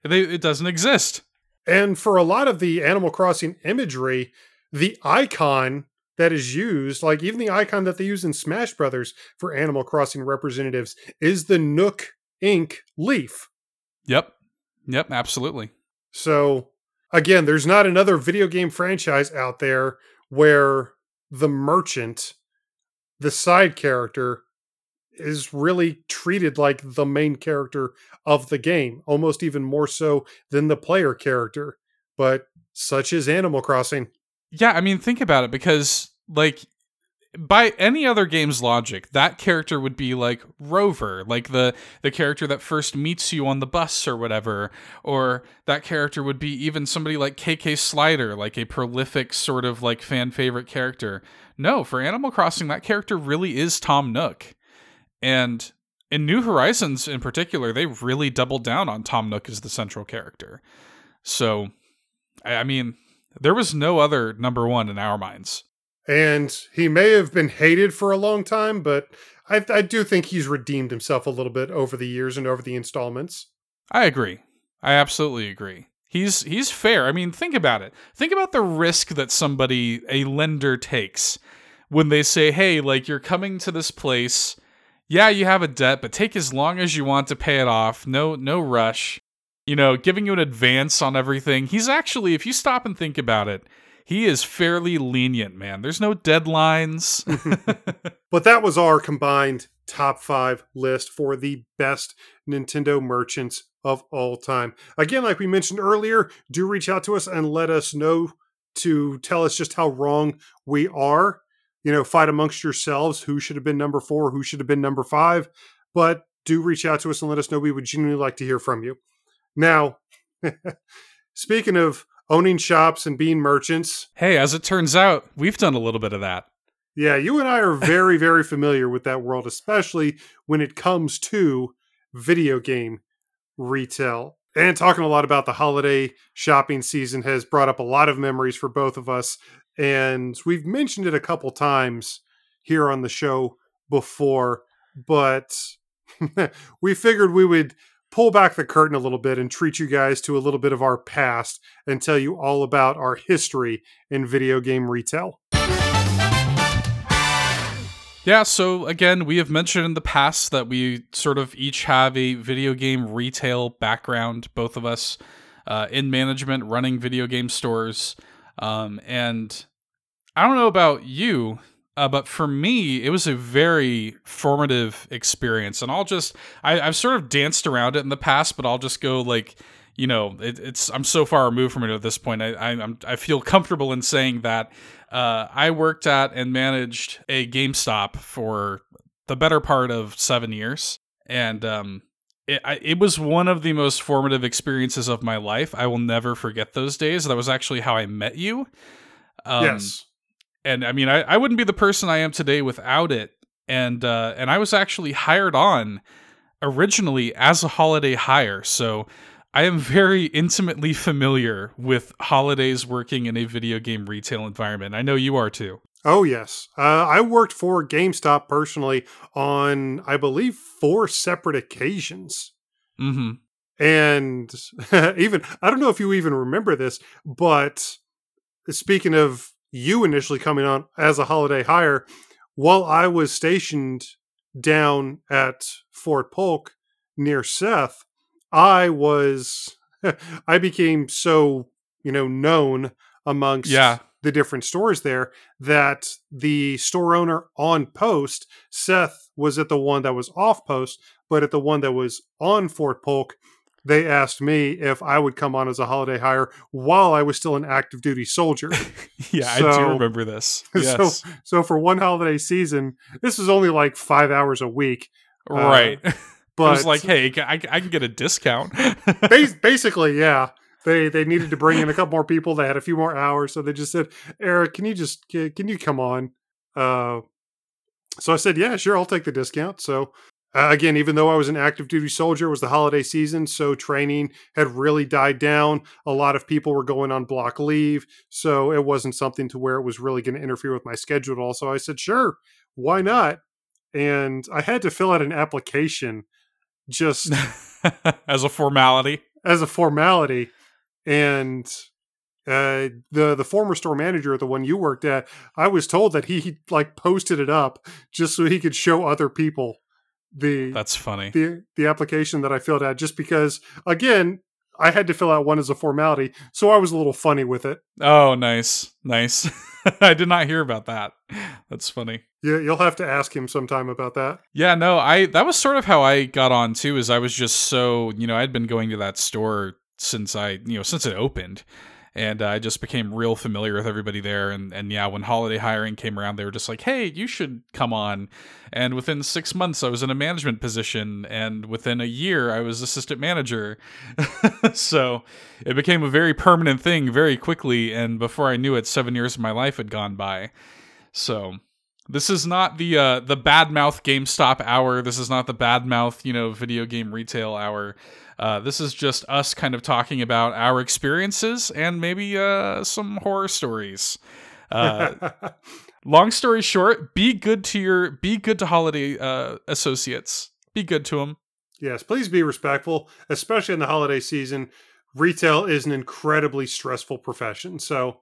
They, it doesn't exist. And for a lot of the Animal Crossing imagery, the icon that is used, like even the icon that they use in Smash Brothers for Animal Crossing representatives, is the Nook Inc. leaf. Yep. Yep, absolutely. So again, there's not another video game franchise out there where the merchant, the side character, is really treated like the main character of the game, almost even more so than the player character. But such is Animal Crossing. Yeah, I mean, think about it because, like, by any other game's logic, that character would be like Rover, like the the character that first meets you on the bus or whatever, or that character would be even somebody like KK Slider, like a prolific sort of like fan favorite character. No, for Animal Crossing, that character really is Tom Nook, and in New Horizons in particular, they really doubled down on Tom Nook as the central character. So, I I mean, there was no other number one in our minds. And he may have been hated for a long time, but I, I do think he's redeemed himself a little bit over the years and over the installments. I agree. I absolutely agree. He's he's fair. I mean, think about it. Think about the risk that somebody a lender takes when they say, "Hey, like you're coming to this place. Yeah, you have a debt, but take as long as you want to pay it off. No no rush." You know, giving you an advance on everything. He's actually, if you stop and think about it, he is fairly lenient, man. There's no deadlines. But that was our combined top five list for the best Nintendo merchants of all time. Again, like we mentioned earlier, do reach out to us and let us know to tell us just how wrong we are. You know, fight amongst yourselves who should have been number four, who should have been number five. But do reach out to us and let us know. We would genuinely like to hear from you. Now, speaking of owning shops and being merchants, hey, as it turns out, we've done a little bit of that. yeah, you and I are very, very familiar with that world, especially when it comes to video game retail. And talking a lot about the holiday shopping season has brought up a lot of memories for both of us. And we've mentioned it a couple times here on the show before, but we figured we would pull back the curtain a little bit and treat you guys to a little bit of our past and tell you all about our history in video game retail. Yeah, so again, we have mentioned in the past that we sort of each have a video game retail background, both of us uh, in management, running video game stores. Um, and I don't know about you, uh, but for me, it was a very formative experience. And I'll just, I, I've sort of danced around it in the past, but I'll just go like, you know, it, it's I'm so far removed from it at this point. I I, I'm, I feel comfortable in saying that uh, I worked at and managed a GameStop for the better part of seven years, and um, it, I, it was one of the most formative experiences of my life. I will never forget those days. That was actually how I met you. Um, yes. And I mean, I, I wouldn't be the person I am today without it. And uh, and I was actually hired on originally as a holiday hire. So I am very intimately familiar with holidays working in a video game retail environment. I know you are too. Oh, yes. Uh, I worked for GameStop personally on, I believe, four separate occasions. Mm-hmm. And even, I don't know if you even remember this, but speaking of you initially coming on as a holiday hire, while I was stationed down at Fort Polk near Seth, I was, I became so, you know, known amongst yeah the different stores there that the store owner on post, Seth was at the one that was off post, but at the one that was on Fort Polk, they asked me if I would come on as a holiday hire while I was still an active duty soldier. yeah, so, I do remember this. Yes. So, so for one holiday season, this was only like five hours a week. Right. Uh, but it was like, hey, I, I can get a discount. basically, yeah they they needed to bring in a couple more people. They had a few more hours, so they just said, "Eric, can you just can you come on?" Uh, so I said, "Yeah, sure, I'll take the discount." So uh, again, even though I was an active duty soldier, it was the holiday season, so training had really died down. A lot of people were going on block leave, so it wasn't something to where it was really going to interfere with my schedule at all. So I said, "Sure, why not?" And I had to fill out an application just as a formality. As a formality and uh, the the former store manager, the one you worked at, I was told that he like posted it up just so he could show other people the that's funny the the application that I filled out just because again I had to fill out one as a formality, so I was a little funny with it. Oh, nice, nice. I did not hear about that. That's funny. Yeah, you'll have to ask him sometime about that. Yeah, no, I that was sort of how I got on too. Is I was just so you know I'd been going to that store since I you know since it opened, and uh, I just became real familiar with everybody there. And and yeah, when holiday hiring came around, they were just like, "Hey, you should come on." And within six months, I was in a management position, and within a year, I was assistant manager. so it became a very permanent thing very quickly. And before I knew it, seven years of my life had gone by. So this is not the uh, the bad mouth GameStop hour. This is not the bad mouth you know video game retail hour. Uh, this is just us kind of talking about our experiences and maybe uh, some horror stories. Uh, long story short, be good to your be good to holiday uh, associates. Be good to them. Yes, please be respectful, especially in the holiday season. Retail is an incredibly stressful profession, so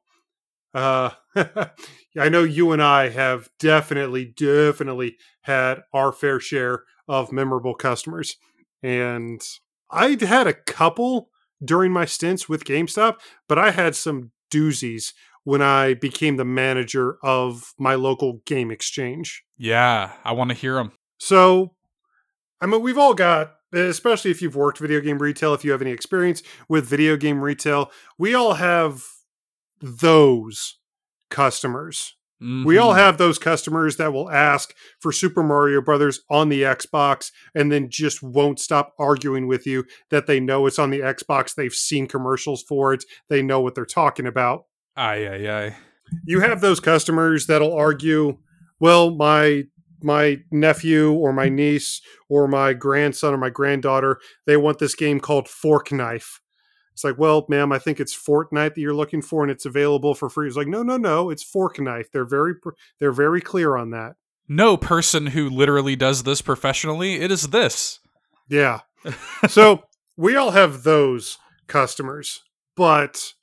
uh, I know you and I have definitely, definitely had our fair share of memorable customers, and I'd had a couple during my stints with GameStop, but I had some doozies when I became the manager of my local game exchange. Yeah, I want to hear them. So, I mean, we've all got, especially if you've worked video game retail, if you have any experience with video game retail, we all have those customers Mm-hmm. We all mm-hmm. have those customers that will ask for Super Mario Brothers on the Xbox and then just won't stop arguing with you that they know it's on the Xbox. They've seen commercials for it. They know what they're talking about. Aye, aye, aye. You have those customers that'll argue, well, my my nephew or my niece or my grandson or my granddaughter, they want this game called Fork Knife. It's like, well, ma'am, I think it's Fortnite that you're looking for, and it's available for free. It's like, no, no, no, it's Fork Knife. They're very, they're very clear on that. No person who literally does this professionally. It is this. Yeah. so we all have those customers, but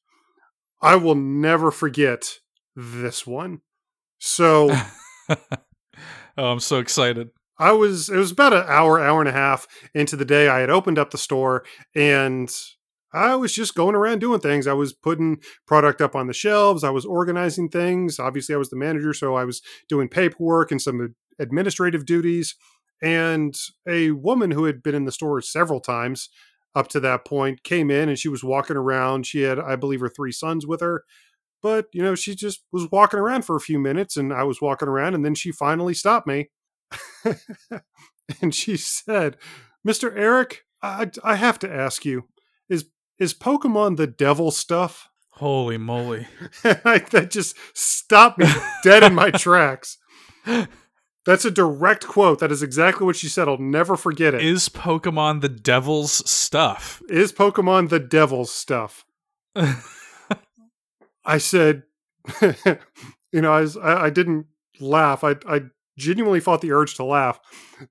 I will never forget this one. So, oh, I'm so excited. I was it was about an hour, hour and a half into the day. I had opened up the store and I was just going around doing things. I was putting product up on the shelves. I was organizing things. Obviously, I was the manager, so I was doing paperwork and some administrative duties. And a woman who had been in the store several times up to that point. Came in and she was walking around. She had, I believe, her three sons with her. But, you know, she just was walking around for a few minutes and I was walking around and then she finally stopped me. and she said, Mr. Eric, I, I have to ask you, is Pokemon the devil stuff? Holy moly. that just stopped me dead in my tracks. That's a direct quote. That is exactly what she said. I'll never forget it. Is Pokemon the devil's stuff? Is Pokemon the devil's stuff? I said, you know, I, was, I, I didn't laugh. I, I genuinely fought the urge to laugh.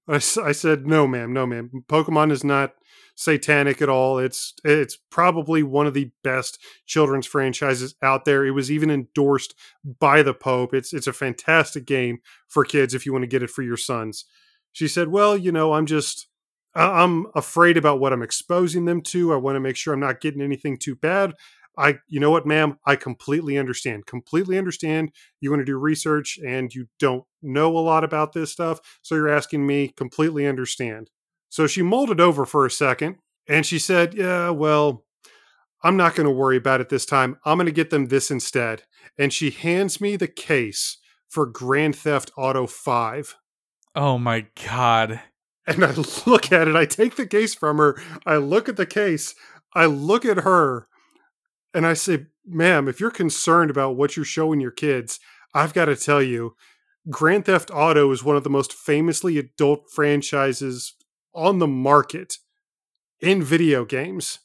I, I said, no, ma'am, no, ma'am. Pokemon is not satanic at all. It's it's probably one of the best children's franchises out there. It was even endorsed by the Pope. It's it's a fantastic game for kids if you want to get it for your sons. She said, "Well, you know, I'm just I'm afraid about what I'm exposing them to. I want to make sure I'm not getting anything too bad. I, you know what, ma'am, I completely understand. Completely understand. You want to do research and you don't know a lot about this stuff. So you're asking me, completely understand. So she mulled it over for a second and she said, Yeah, well, I'm not going to worry about it this time. I'm going to get them this instead. And she hands me the case for Grand Theft Auto 5. Oh my God. And I look at it. I take the case from her. I look at the case. I look at her and I say, ma'am, if you're concerned about what you're showing your kids, I've got to tell you, Grand Theft Auto is one of the most famously adult franchises on the market in video games.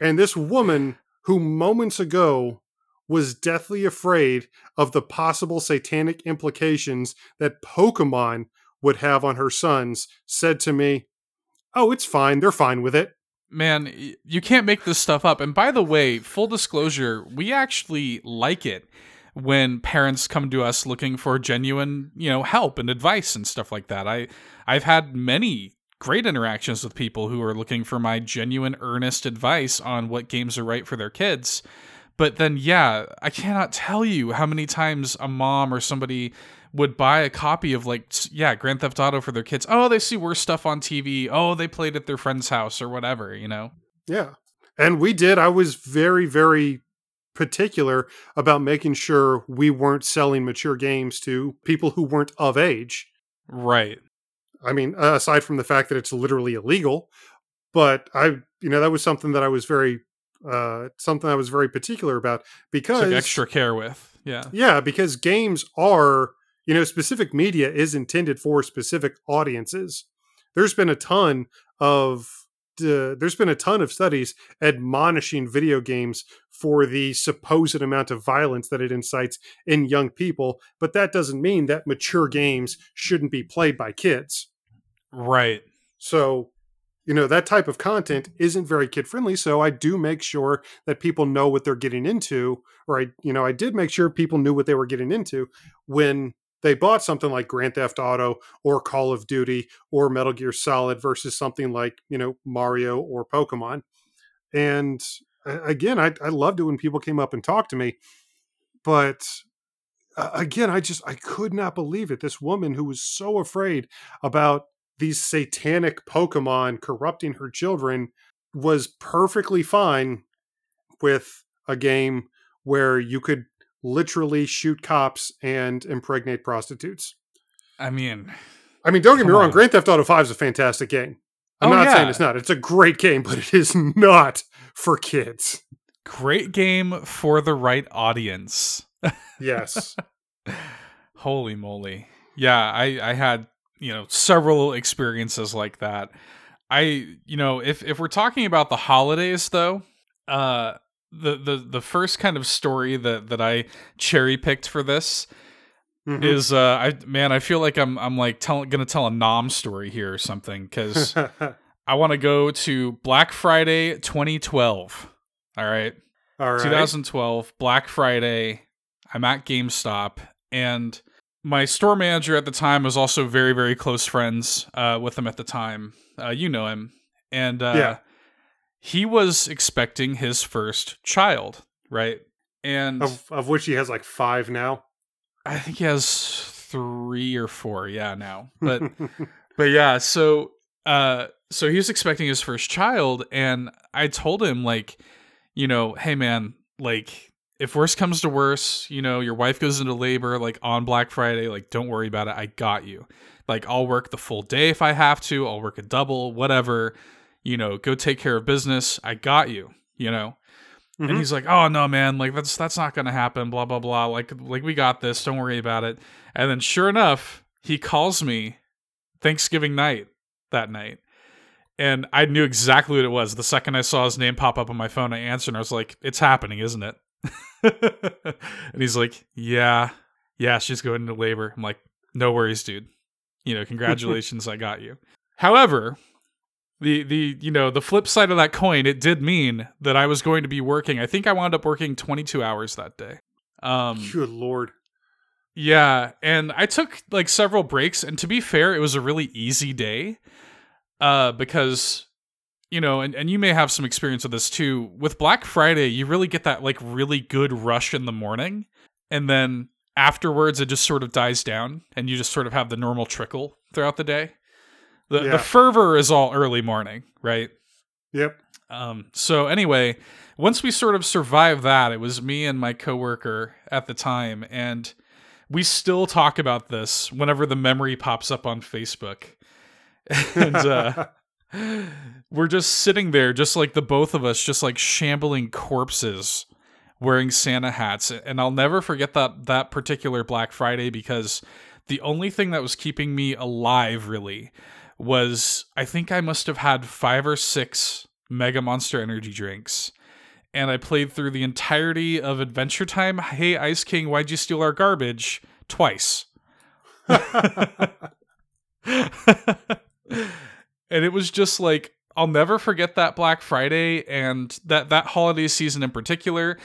and this woman who moments ago was deathly afraid of the possible satanic implications that Pokemon would have on her sons said to me, Oh, it's fine. They're fine with it man, you can't make this stuff up. And by the way, full disclosure, we actually like it when parents come to us looking for genuine, you know, help and advice and stuff like that. I I've had many great interactions with people who are looking for my genuine earnest advice on what games are right for their kids. But then yeah, I cannot tell you how many times a mom or somebody would buy a copy of like yeah grand theft auto for their kids. Oh they see worse stuff on tv oh they played at their friend's house or whatever you know? Yeah. And we did. I was very very particular about making sure we weren't selling mature games to people who weren't of age. Right. I mean aside from the fact that it's literally illegal but i you know that was something that i was very uh something i was very particular about because extra care with yeah. Yeah because games are you know, specific media is intended for specific audiences. There's been a ton of uh, there's been a ton of studies admonishing video games for the supposed amount of violence that it incites in young people, but that doesn't mean that mature games shouldn't be played by kids. Right. So, you know, that type of content isn't very kid friendly, so I do make sure that people know what they're getting into, or I, you know, I did make sure people knew what they were getting into when they bought something like Grand Theft Auto or Call of Duty or Metal Gear Solid versus something like, you know, Mario or Pokemon. And again, I, I loved it when people came up and talked to me. But again, I just, I could not believe it. This woman who was so afraid about these satanic Pokemon corrupting her children was perfectly fine with a game where you could literally shoot cops and impregnate prostitutes. I mean, I mean, don't get me wrong. On. Grand Theft Auto Five is a fantastic game. I'm oh, not yeah. saying it's not. It's a great game, but it is not for kids. Great game for the right audience. yes. Holy moly! Yeah, I I had you know several experiences like that. I you know if if we're talking about the holidays though, uh the the the first kind of story that that I cherry picked for this mm-hmm. is uh I man I feel like I'm I'm like tell, gonna tell a nom story here or something because I want to go to Black Friday 2012. All right, all right, 2012 Black Friday. I'm at GameStop and my store manager at the time was also very very close friends uh, with him at the time. Uh, you know him, and uh, yeah he was expecting his first child, right? And of, of which he has like five now. I think he has three or four, yeah, now. But but yeah, so uh so he was expecting his first child and I told him like, you know, hey man, like if worse comes to worse, you know, your wife goes into labor like on Black Friday, like don't worry about it. I got you. Like I'll work the full day if I have to. I'll work a double, whatever. You know, go take care of business. I got you, you know. Mhm. And he's like, "Oh no, man! Like that's that's not gonna happen." Blah blah blah. Like like we got this. Don't worry about it. And then sure enough, he calls me Thanksgiving night that night, and I knew exactly what it was. The second I saw his name pop up on my phone, I answered, and I was like, "It's happening, isn't it?" and he's like, "Yeah, yeah, she's going into labor." I'm like, "No worries, dude. You know, congratulations, I got you." However, the the you know the flip side of that coin, it did mean that I was going to be working. I think I wound up working 22 hours that day. Um, Good lord. yeah, and I took like several breaks, and to be fair, it was a really easy day, uh, because you know, and, and you may have some experience with this too. With Black Friday, you really get that like really good rush in the morning, and then afterwards it just sort of dies down, and you just sort of have the normal trickle throughout the day. The Yeah. the fervor is all early morning, right? Yep. Um, so anyway, once we sort of survived that, it was me and my coworker at the time, and we still talk about this whenever the memory pops up on Facebook. and uh, we're just sitting there, just like the both of us, just like shambling corpses, wearing Santa hats. And I'll never forget that that particular Black Friday because the only thing that was keeping me alive really was I think I must have had five or six Mega Monster energy drinks. And I played through the entirety of Adventure Time. Hey, Ice King, why'd you steal our garbage? Twice. and it was just like I'll never forget that Black Friday and that that holiday season in particular.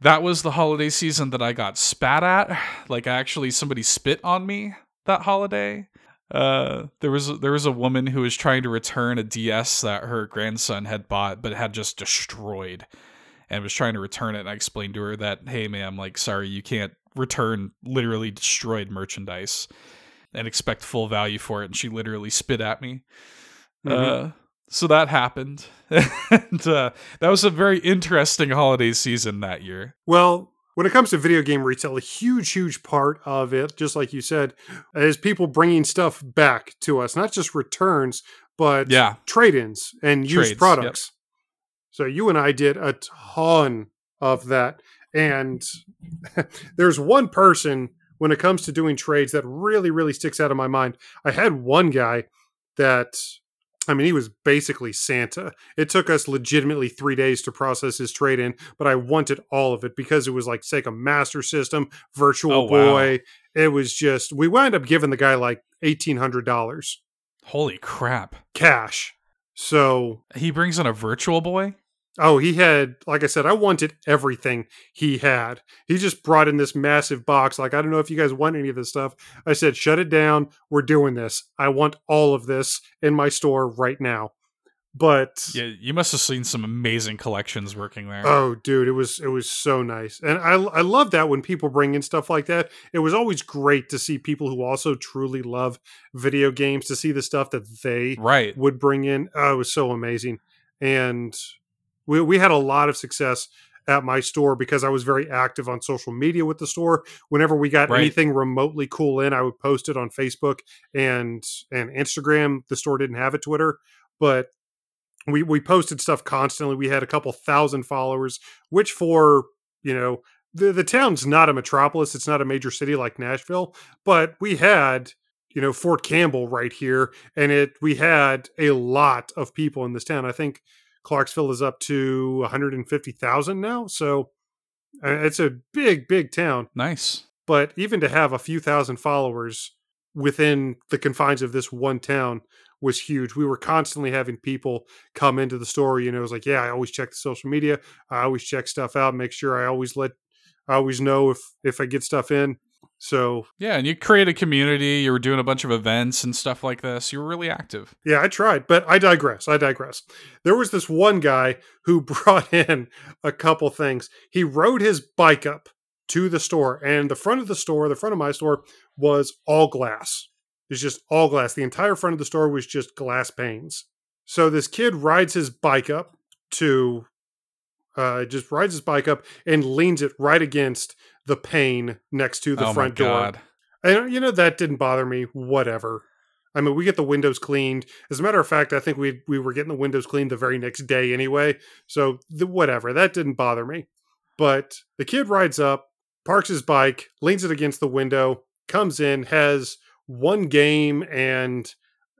That was the holiday season that I got spat at. Like actually somebody spit on me that holiday. Uh there was there was a woman who was trying to return a DS that her grandson had bought but had just destroyed and was trying to return it and I explained to her that hey ma'am like sorry you can't return literally destroyed merchandise and expect full value for it and she literally spit at me. Mhm. Uh so that happened. and uh, that was a very interesting holiday season that year. Well, when it comes to video game retail, a huge, huge part of it, just like you said, is people bringing stuff back to us, not just returns, but Yeah. trade ins and Trades, used yep. products. So you and I did a ton of that. And there's one person when it comes to doing trades that really, really sticks out of my mind. I had one guy that, I mean, he was basically Santa. It took us legitimately three days to process his trade in, but I wanted all of it because it was like Sega Master System, Virtual Oh, wow. Boy. It was just, we wound up giving the guy like $1,800 Holy crap. cash. So He brings in a virtual boy? Oh, he had, like I said, I wanted everything he had. He just brought in this massive box. Like, I don't know if you guys want any of this stuff. I said, shut it down. We're doing this. I want all of this in my store right now. But Yeah, you must have seen some amazing collections working there. oh, dude, it was it was so nice, and I I love that when people bring in stuff like that. It was always great to see people who also truly love video games to see the stuff that they right. would bring in. Oh, it was so amazing. And we, we had a lot of success at my store because I was very active on social media with the store. Whenever we got Right. anything remotely cool in, I would post it on Facebook and and Instagram. The store didn't have a Twitter, but we we posted stuff constantly. We had a couple thousand followers, which for you know the the town's not a metropolis. It's not a major city like Nashville, but we had you know Fort Campbell right here, and it we had a lot of people in this town. I think Clarksville is up to 150,000 now, so uh, it's a big big town. Nice. But even to have a few thousand followers within the confines of this one town was huge. We were constantly having people come into the store. You know, it was like, yeah, I always check the social media. I always check stuff out, make sure I always let, I always know if if I get stuff in. So Yeah, and you create a community. You were doing a bunch of events and stuff like this. You were really active. yeah, I tried, but I digress. I digress. There was this one guy who brought in a couple things. He rode his bike up to the store, and the front of the store, the front of my store, was all glass. It's just all glass. The entire front of the store was just glass panes. So this kid rides his bike up to, uh, just rides his bike up and leans it right against the pane next to the oh front door. god. And you know that didn't bother me. Whatever. I mean, we get the windows cleaned. As a matter of fact, I think we we were getting the windows cleaned the very next day anyway. So the, whatever, that didn't bother me. But the kid rides up, parks his bike, leans it against the window, comes in, has one game and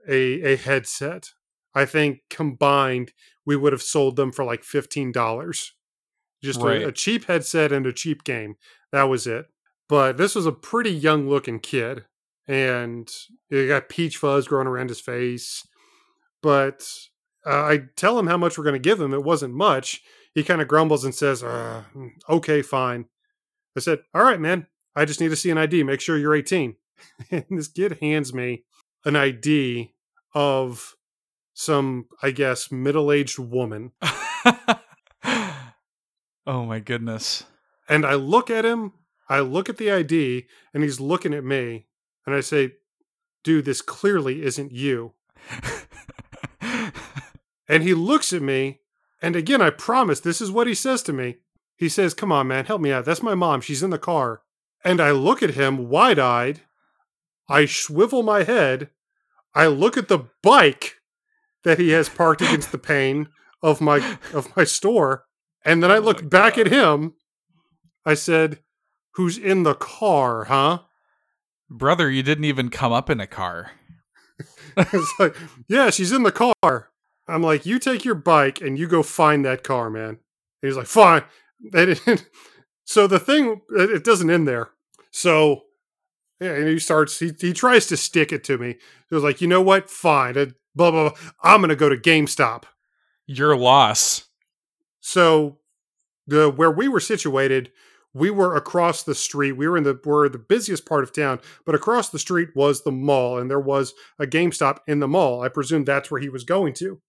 a a headset. I think combined we would have sold them for like fifteen dollars. Just Right. a, a cheap headset and a cheap game. That was it. But this was a pretty young looking kid, and he got peach fuzz growing around his face. But uh, I tell him how much we're going to give him. It wasn't much. He kind of grumbles and says, uh, "Okay, fine." I said, "All right, man. I just need to see an ID. Make sure you're 18." and this kid hands me an ID of some, I guess, middle-aged woman. oh my goodness. And I look at him, I look at the ID, and he's looking at me. And I say, dude, this clearly isn't you. And he looks at me, and again, I promise this is what he says to me. He says, Come on, man, help me out. That's my mom. She's in the car. And I look at him wide eyed. I swivel my head. I look at the bike that he has parked against the pane of my of my store. And then I Oh my look back at him. I said, Who's in the car, huh? Brother, you didn't even come up in a car. it's like, yeah, she's in the car. I'm like, you take your bike and you go find that car, man. And he's like, fine. So the thing, it doesn't end there. So, yeah, and he starts, he, he tries to stick it to me. He was like, you know what? Fine. Uh, Blah, blah, blah. I'm going to go to GameStop. Your loss. So the where we were situated, we were across the street. We were in the we're the busiest part of town, but across the street was the mall, and there was a GameStop in the mall. I presume that's where he was going to.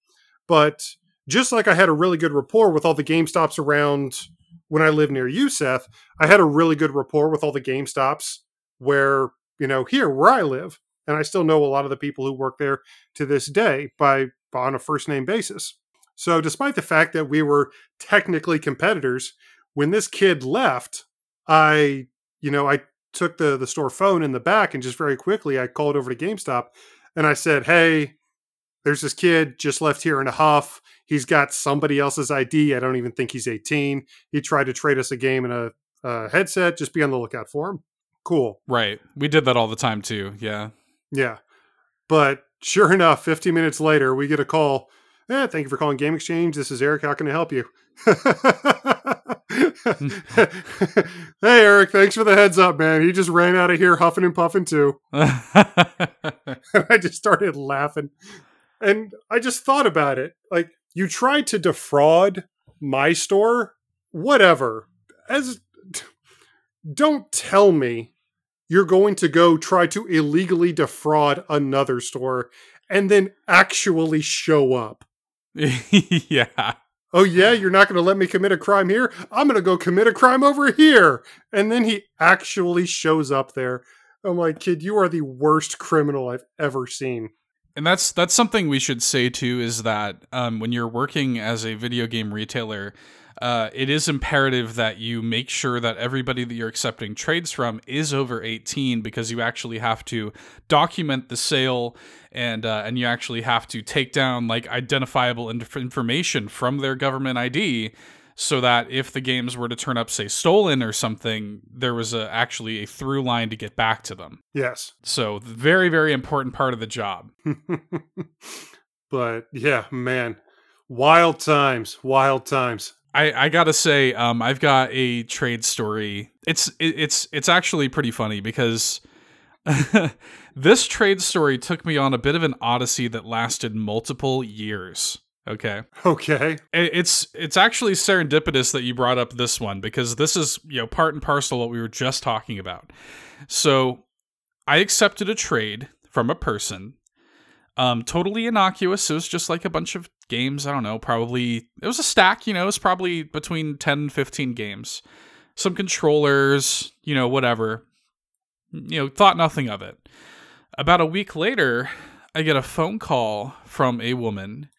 But just like I had a really good rapport with all the GameStops around when I lived near you, Seth, I had a really good rapport with all the GameStops where, you know, here where I live. And I still know a lot of the people who work there to this day by on a first name basis. So, despite the fact that we were technically competitors, when this kid left, I, you know, I took the the store phone in the back and just very quickly I called over to GameStop and I said, "Hey, there's this kid just left here in a huff. He's got somebody else's ID. I don't even think he's 18. He tried to trade us a game and a, a headset. Just be on the lookout for him." Cool. Right. We did that all the time too. Yeah. Yeah. But sure enough, 15 minutes later, we get a call. Eh, thank you for calling Game Exchange. This is Eric. How can I help you? hey, Eric. Thanks for the heads up, man. He just ran out of here huffing and puffing too. I just started laughing. And I just thought about it. Like, you tried to defraud my store? Whatever. As don't tell me you're going to go try to illegally defraud another store and then actually show up. yeah. Oh yeah, you're not going to let me commit a crime here? I'm going to go commit a crime over here. And then he actually shows up there. I'm like, "Kid, you are the worst criminal I've ever seen." And that's that's something we should say too is that um, when you're working as a video game retailer, uh, it is imperative that you make sure that everybody that you're accepting trades from is over 18 because you actually have to document the sale and uh, and you actually have to take down like identifiable inf- information from their government ID so that if the games were to turn up say stolen or something, there was a, actually a through line to get back to them. Yes. So very very important part of the job. but yeah, man, wild times, wild times. I, I gotta say, um, I've got a trade story. It's it, it's it's actually pretty funny because this trade story took me on a bit of an odyssey that lasted multiple years. Okay, Okay. It- it's it's actually serendipitous that you brought up this one because this is you know part and parcel what we were just talking about. So I accepted a trade from a person um, totally innocuous. It was just like a bunch of games. I don't know, probably it was a stack, you know, it was probably between 10 and 15 games. Some controllers, you know, whatever. You know, thought nothing of it. About a week later, I get a phone call from a woman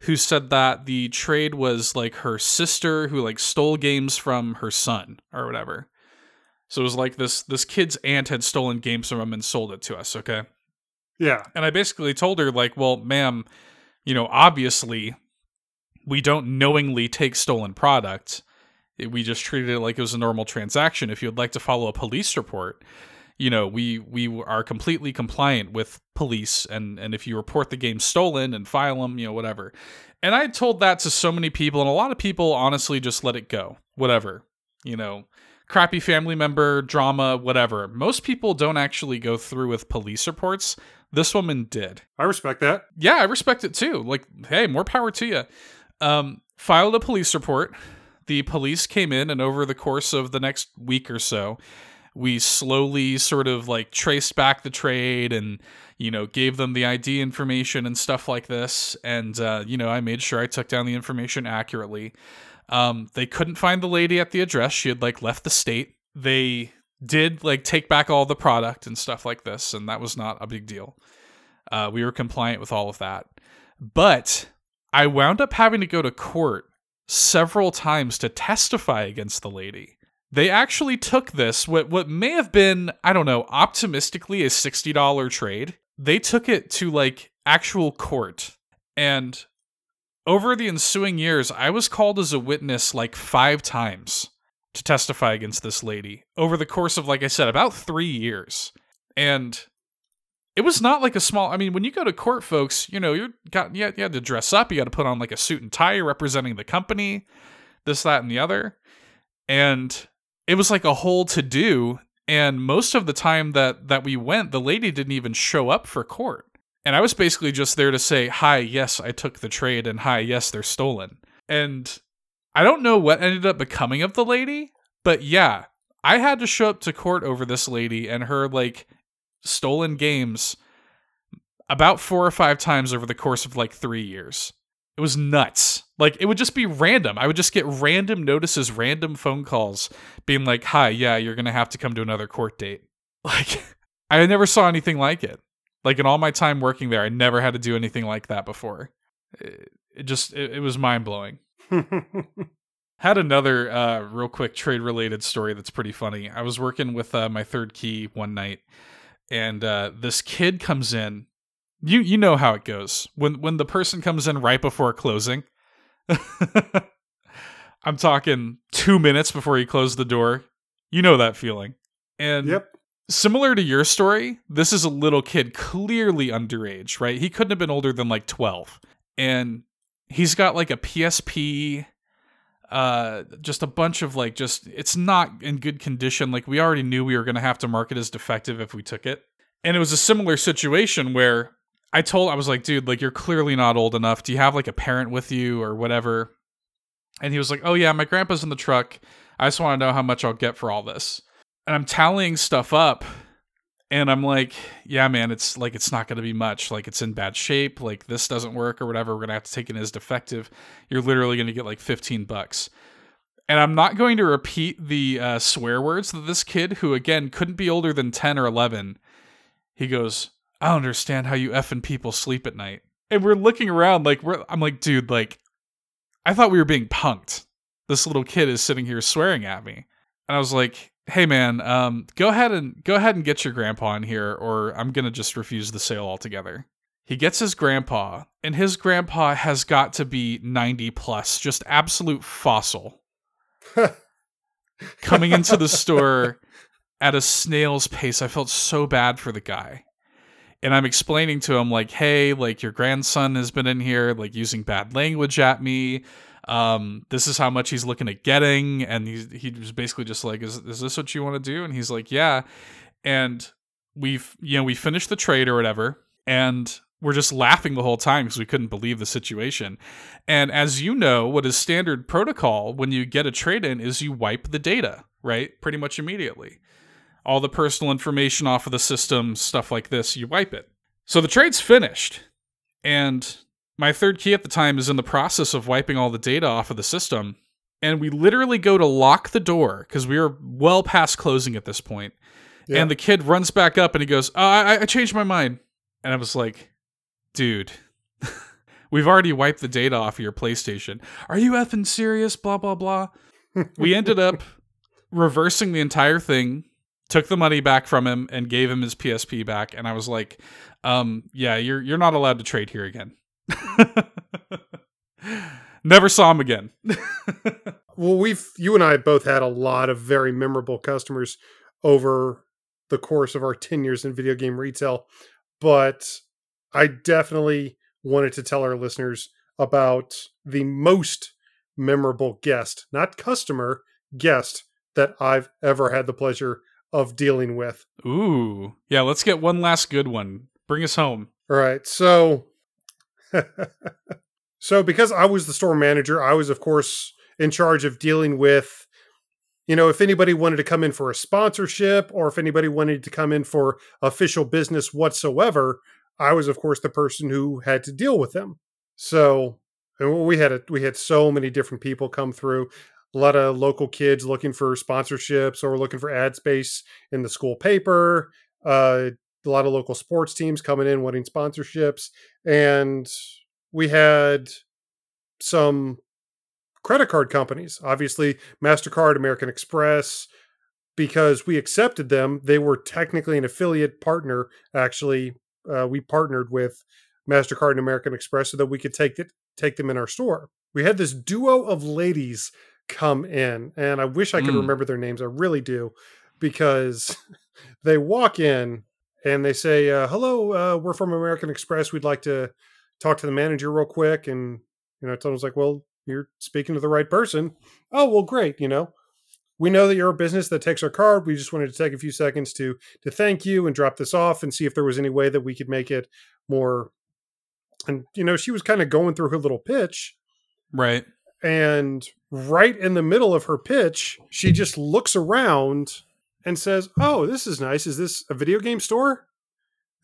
who said that the trade was like her sister who like stole games from her son or whatever. So it was like this this kid's aunt had stolen games from him and sold it to us, okay? Yeah. And I basically told her like, "Well, ma'am, you know, obviously we don't knowingly take stolen product. We just treated it like it was a normal transaction. If you'd like to follow a police report, you know, we we are completely compliant with police and and if you report the game stolen and file them, you know, whatever. And I told that to so many people and a lot of people honestly just let it go. Whatever. You know, crappy family member drama, whatever. Most people don't actually go through with police reports. This woman did I respect that. yeah, I respect it too. Like, hey, more power to you. Um, filed a police report. The police came in, and over the course of the next week or so, we slowly sort of like traced back the trade and, you know, gave them the ID information and stuff like this. And, uh, you know, I made sure I took down the information accurately. Um, they couldn't find the lady at the address. She had like left the state. They did like take back all the product and stuff like this, and that was not a big deal. Uh, we were compliant with all of that. But I wound up having to go to court several times to testify against the lady. They actually took this, what, what may have been, I don't know, optimistically a $60 trade. They took it to like actual court. And over the ensuing years, I was called as a witness like five times to testify against this lady over the course of, like I said, about three years. And it was not like a small i mean when you go to court folks you know you're got you had, you had to dress up you had to put on like a suit and tie representing the company this that and the other. And it was like a whole to do and most of the time that that we went the lady didn't even show up for court. And i was basically just there to say hi yes i took the trade and hi yes they're stolen. And i don't know what ended up becoming of the lady but yeah i had to show up to court over this lady and her like stolen games about four or five times over the course of like three years. It was nuts. Like it would just be random. I would just get random notices, random phone calls being like, hi, yeah, you're going to have to come to another court date. Like I never saw anything like it. Like in all my time working there, I never had to do anything like that before. It, just, it, it was mind blowing. Had another uh, real quick trade related story that's pretty funny. I was working with uh, my third key one night, and uh, this kid comes in. You you know how it goes when when the person comes in right before closing. I'm talking two minutes before you close the door. You know that feeling. And yep. similar to your story, this is a little kid clearly underage, right? He couldn't have been older than like 12. And he's got like a PSP uh just a bunch of like just it's not in good condition. Like we already knew we were going to have to mark it as defective if we took it. And it was a similar situation where i told i was like dude like you're clearly not old enough. Do you have like a parent with you or whatever? And he was like oh yeah my grandpa's in the truck. I just want to know how much i'll get for all this. And i'm tallying stuff up and i'm like yeah man it's like it's not going to be much. Like it's in bad shape. Like this doesn't work or whatever. We're going to have to take it as defective. You're literally going to get like 15 bucks. And i'm not going to repeat the uh, swear words that this kid who again couldn't be older than 10 or 11 he goes i don't understand how you effing people sleep at night. And we're looking around like we're i'm like dude like i thought we were being punked. This little kid is sitting here swearing at me. And i was like hey man um go ahead and go ahead and get your grandpa in here or i'm gonna just refuse the sale altogether. He gets his grandpa and his grandpa has got to be 90 plus just absolute fossil. Coming into the store at a snail's pace i felt so bad for the guy. And i'm explaining to him like hey like your grandson has been in here like using bad language at me um this is how much he's looking at getting and he he was basically just like is is this what you want to do? And he's like yeah. And we've you know we finished the trade or whatever and we're just laughing the whole time because we couldn't believe the situation. And as you know what is standard protocol when you get a trade in is you wipe the data right? Pretty much immediately. All the personal information off of the system stuff like this you wipe it. So the trade's finished and my third key at the time is in the process of wiping all the data off of the system. And we literally go to lock the door because we are well past closing at this point. Yeah. And the kid runs back up and he goes, oh, I, I changed my mind. And I was like, dude, we've already wiped the data off of your PlayStation. Are you effing serious? Blah blah blah. we ended up reversing the entire thing, took the money back from him, and gave him his PSP back. And I was like, um, "Yeah, you're you're not allowed to trade here again." Never saw him again. well, we've you and I both had a lot of very memorable customers over the course of our 10 years in video game retail, but I definitely wanted to tell our listeners about the most memorable guest, not customer, guest that I've ever had the pleasure of dealing with. Ooh. Yeah, let's get one last good one. Bring us home. All right. So So because I was the store manager, I was of course in charge of dealing with you know, if anybody wanted to come in for a sponsorship or if anybody wanted to come in for official business whatsoever, I was of course the person who had to deal with them. So we had a, we had so many different people come through. A lot of local kids looking for sponsorships or looking for ad space in the school paper. Uh, a lot of local sports teams coming in wanting sponsorships, and we had some credit card companies, obviously MasterCard, American Express, because we accepted them. They were technically an affiliate partner. Actually, uh, we partnered with MasterCard and American Express so that we could take it, take them in our store. We had this duo of ladies come in, and I wish I could mm. remember their names. I really do, because they walk in and they say, uh, "Hello, uh, we're from American Express. We'd like to talk to the manager real quick." And you know, I told him, "Was like, well, you're speaking to the right person." Oh, well, great. You know, we know that you're a business that takes our card. We just wanted to take a few seconds to to thank you and drop this off and see if there was any way that we could make it more. And you know, she was kind of going through her little pitch, right? And right in the middle of her pitch, she just looks around and says, "Oh, this is nice. Is this a video game store?"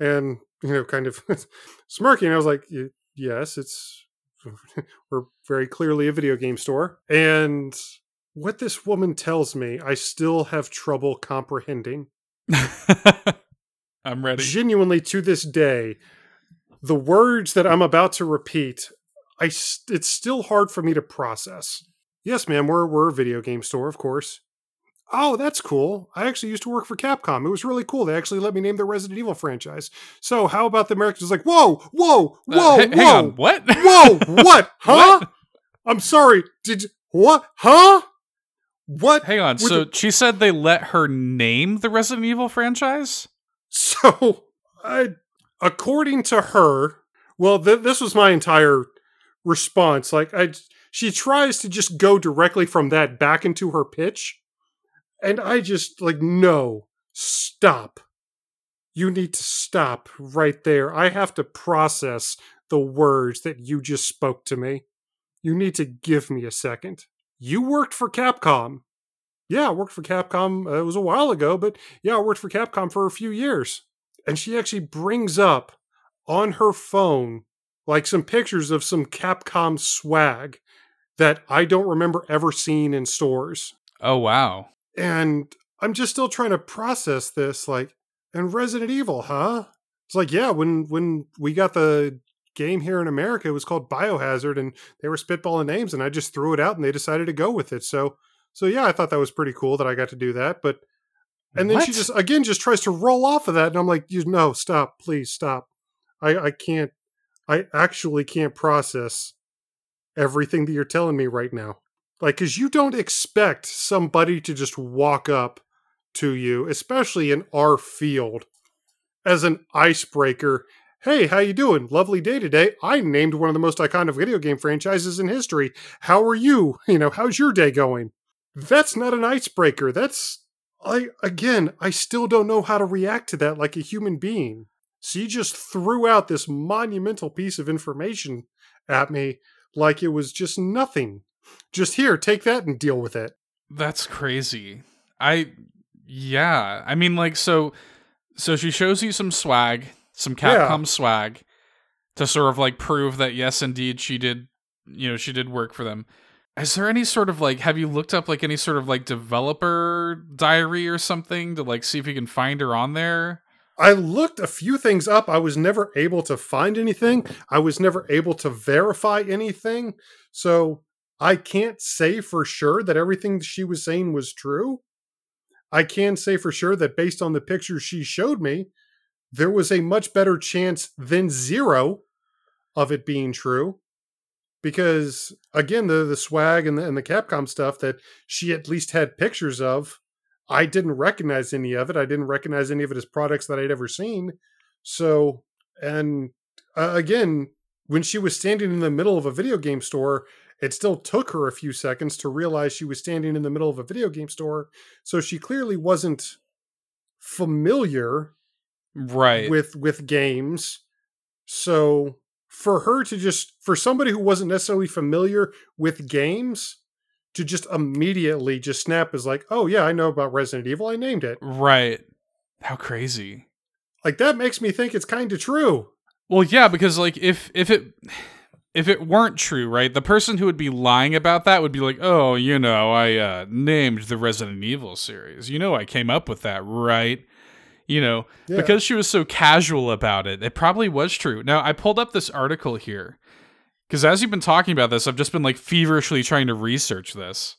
And you know, kind of smirking. I was like, "Yes, it's we're very clearly a video game store." And what this woman tells me, I still have trouble comprehending. I'm ready. Genuinely, to this day, the words that I'm about to repeat, I it's still hard for me to process. Yes, ma'am, we're we're a video game store, of course oh, that's cool. I actually used to work for Capcom. It was really cool. They actually let me name the Resident Evil franchise. So how about the Americans? Like, whoa, whoa, whoa, uh, whoa, on, what? whoa, what? Huh? What? I'm sorry. Did you, what? Huh? What? Hang on. So the, she said they let her name the Resident Evil franchise. So, I, according to her, well, th- this was my entire response. Like, I, she tries to just go directly from that back into her pitch and I just like, no, stop. You need to stop right there. I have to process the words that you just spoke to me. You need to give me a second. You worked for Capcom. Yeah, I worked for Capcom. Uh, it was a while ago, but yeah, I worked for Capcom for a few years. And she actually brings up on her phone like some pictures of some Capcom swag that I don't remember ever seeing in stores. Oh, wow and I'm just still trying to process this. Like, and Resident Evil, huh? It's like, yeah, when when we got the game here in America, it was called Biohazard, and they were spitballing names, and I just threw it out, and they decided to go with it. So, so yeah, I thought that was pretty cool that I got to do that. But, and then what? she just again just tries to roll off of that, and I'm like, you no, stop, please stop. I I can't. I actually can't process everything that you're telling me right now. Like, because you don't expect somebody to just walk up to you, especially in our field, as an icebreaker. Hey, how you doing? Lovely day today. I named one of the most iconic video game franchises in history. How are you? You know, how's your day going? That's not an icebreaker. That's I again, I still don't know how to react to that like a human being. So you just threw out this monumental piece of information at me like it was just nothing. Just here, take that and deal with it. That's crazy. I yeah. I mean like so so she shows you some swag, some Capcom yeah. swag to sort of like prove that yes indeed she did you know, she did work for them. Is there any sort of like have you looked up like any sort of like developer diary or something to like see if you can find her on there? I looked a few things up. I was never able to find anything. I was never able to verify anything. So I can't say for sure that everything she was saying was true. I can say for sure that based on the pictures she showed me, there was a much better chance than zero of it being true. Because again, the the swag and the, and the Capcom stuff that she at least had pictures of, I didn't recognize any of it. I didn't recognize any of it as products that I'd ever seen. So, and uh, again, when she was standing in the middle of a video game store, it still took her a few seconds to realize she was standing in the middle of a video game store. So she clearly wasn't familiar right with with games. So for her to just for somebody who wasn't necessarily familiar with games to just immediately just snap is like, "Oh yeah, I know about Resident Evil. I named it." right how crazy Like that makes me think it's kind of true. well yeah because like if if it if it weren't true right the person who would be lying about that would be like oh you know i uh named the resident evil series you know i came up with that right you know Yeah. because she was so casual about it it probably was true now i pulled up this article here because as you've been talking about this i've just been like feverishly trying to research this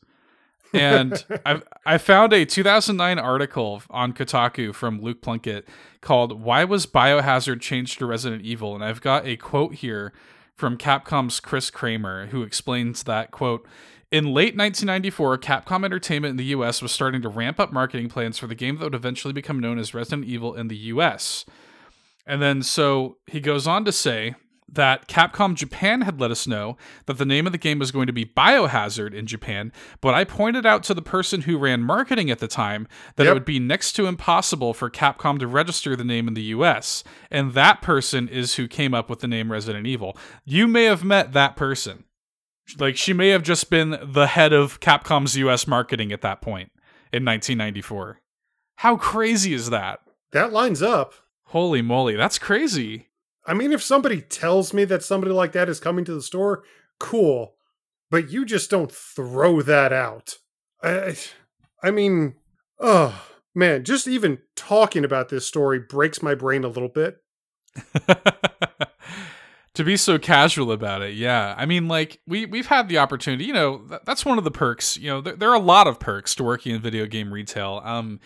and I I found a 2009 article on Kotaku from Luke Plunkett called "Why Was Biohazard Changed to Resident Evil?" and I've got a quote here from Capcom's Chris Kramer who explains that quote. In late 1994, Capcom Entertainment in the US was starting to ramp up marketing plans for the game that would eventually become known as Resident Evil in the US. And then so he goes on to say that Capcom Japan had let us know that the name of the game was going to be Biohazard in Japan, but I pointed out to the person who ran marketing at the time that it would be next to impossible for Capcom to register the name in the US, and that person is who came up with the name Resident Evil. You may have met that person. Like she may have just been the head of Capcom's US marketing at that point in 1994. How crazy is that? That lines up. Holy moly, that's crazy. I mean, if somebody tells me that somebody like that is coming to the store, cool. But you just don't throw that out. I, I mean, oh man, just even talking about this story breaks my brain a little bit. to be so casual about it yeah. I mean like we we've had the opportunity you know th- that's one of the perks you know there, there are a lot of perks to working in video game retail. Um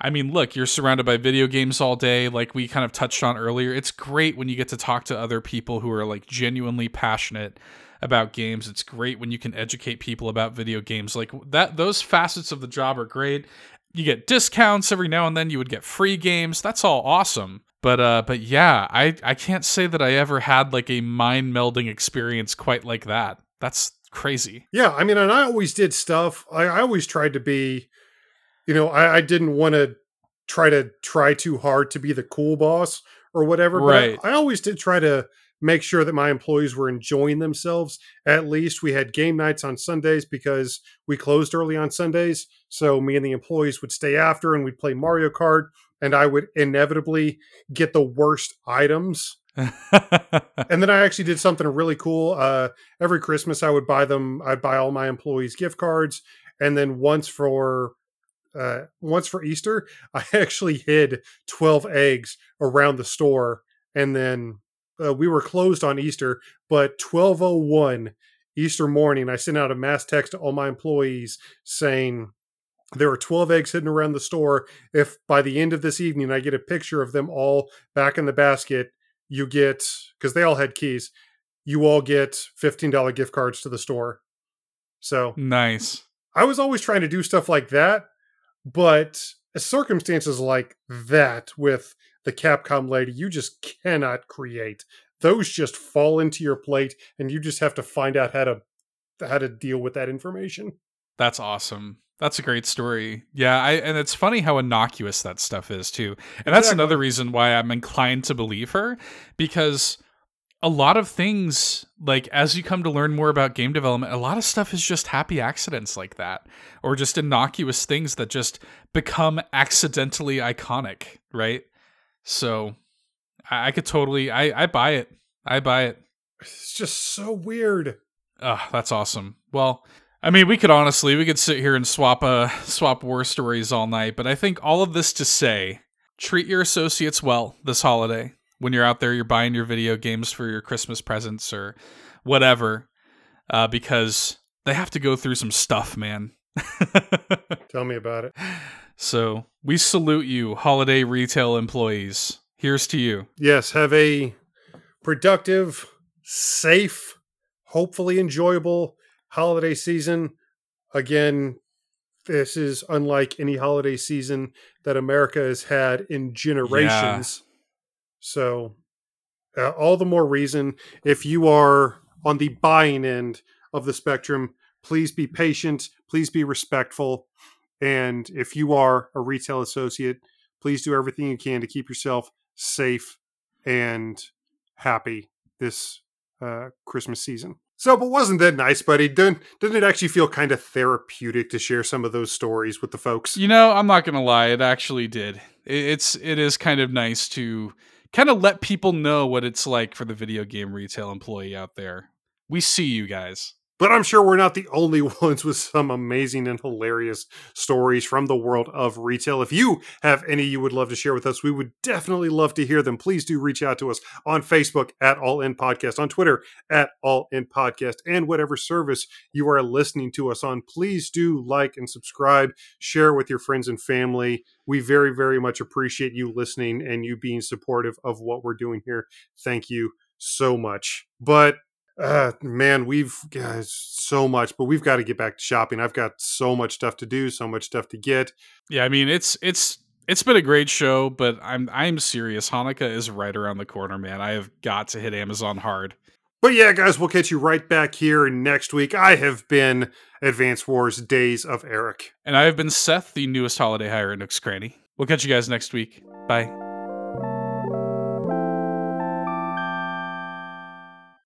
i mean look you're surrounded by video games all day like we kind of touched on earlier. It's great when you get to talk to other people who are like genuinely passionate about games. It's great when you can educate people about video games. Like that those facets of the job are great. You get discounts every now and then. You would get free games. That's all awesome but uh but yeah i i can't say that i ever had like a mind melding experience quite like that that's crazy Yeah, I mean, and I always did stuff. I, I always tried to be, you know, I, I didn't want to try to try too hard to be the cool boss or whatever. Right. But I, I always did try to make sure that my employees were enjoying themselves. At least we had game nights on Sundays because we closed early on Sundays. So me and the employees would stay after and we'd play Mario Kart. And I would inevitably get the worst items and then I actually did something really cool. Uh, every Christmas, I would buy them. I'd buy all my employees gift cards, and then once for uh, once for Easter, I actually hid twelve eggs around the store, and then uh, we were closed on Easter. But twelve oh one Easter morning, I sent out a mass text to all my employees saying. There are 12 eggs hidden around the store. If by the end of this evening I get a picture of them all back in the basket, you get because they all had keys you all get $15 gift cards to the store. So nice. I was always trying to do stuff like that but circumstances like that with the capcom lady you just cannot create. Those just fall into your plate and you just have to find out how to how to deal with that information. That's awesome that's a great story. Yeah, I and it's funny how innocuous that stuff is too. And that's Exactly. another reason why I'm inclined to believe her because a lot of things like as you come to learn more about game development, a lot of stuff is just happy accidents like that or just innocuous things that just become accidentally iconic, right? So I, I could totally I I buy it. I buy it. it's just so weird Oh, that's awesome. Well, I mean, we could honestly we could sit here and swap uh swap war stories all night, but I think all of this to say treat your associates well this holiday. When you're out there, you're buying your video games for your Christmas presents or whatever, uh, because they have to go through some stuff, man. Tell me about it. So we salute you, holiday retail employees. Here's to you. Yes, have a productive, safe, hopefully enjoyable holiday season. Again, this is unlike any holiday season that America has had in generations. So, uh, all the more reason if you are on the buying end of the spectrum, please be patient, please be respectful. And if you are a retail associate, please do everything you can to keep yourself safe and happy this uh, Christmas season. So, but wasn't that nice, buddy? Doesn't, doesn't it actually feel kind of therapeutic to share some of those stories with the folks? You know, I'm not gonna lie, it actually did. It's it is kind of nice to kind of let people know what it's like for the video game retail employee out there. We see you guys. But I'm sure we're not the only ones with some amazing and hilarious stories from the world of retail. If you have any you would love to share with us, we would definitely love to hear them. Please do reach out to us on Facebook at All In Podcast, on Twitter at All In Podcast, and whatever service you are listening to us on. Please do like and subscribe, share with your friends and family. We very, very much appreciate you listening and you being supportive of what we're doing here. Thank you so much. But uh man we've got so much but we've got to get back to shopping i've got so much stuff to do so much stuff to get Yeah, I mean it's it's it's been a great show, but I'm I'm serious. Hanukkah is right around the corner, man. I have got to hit Amazon hard. but yeah guys we'll catch you right back here next week i have been advance wars days of eric And I have been Seth, the newest holiday hire in Nook's Cranny. We'll catch you guys next week. Bye.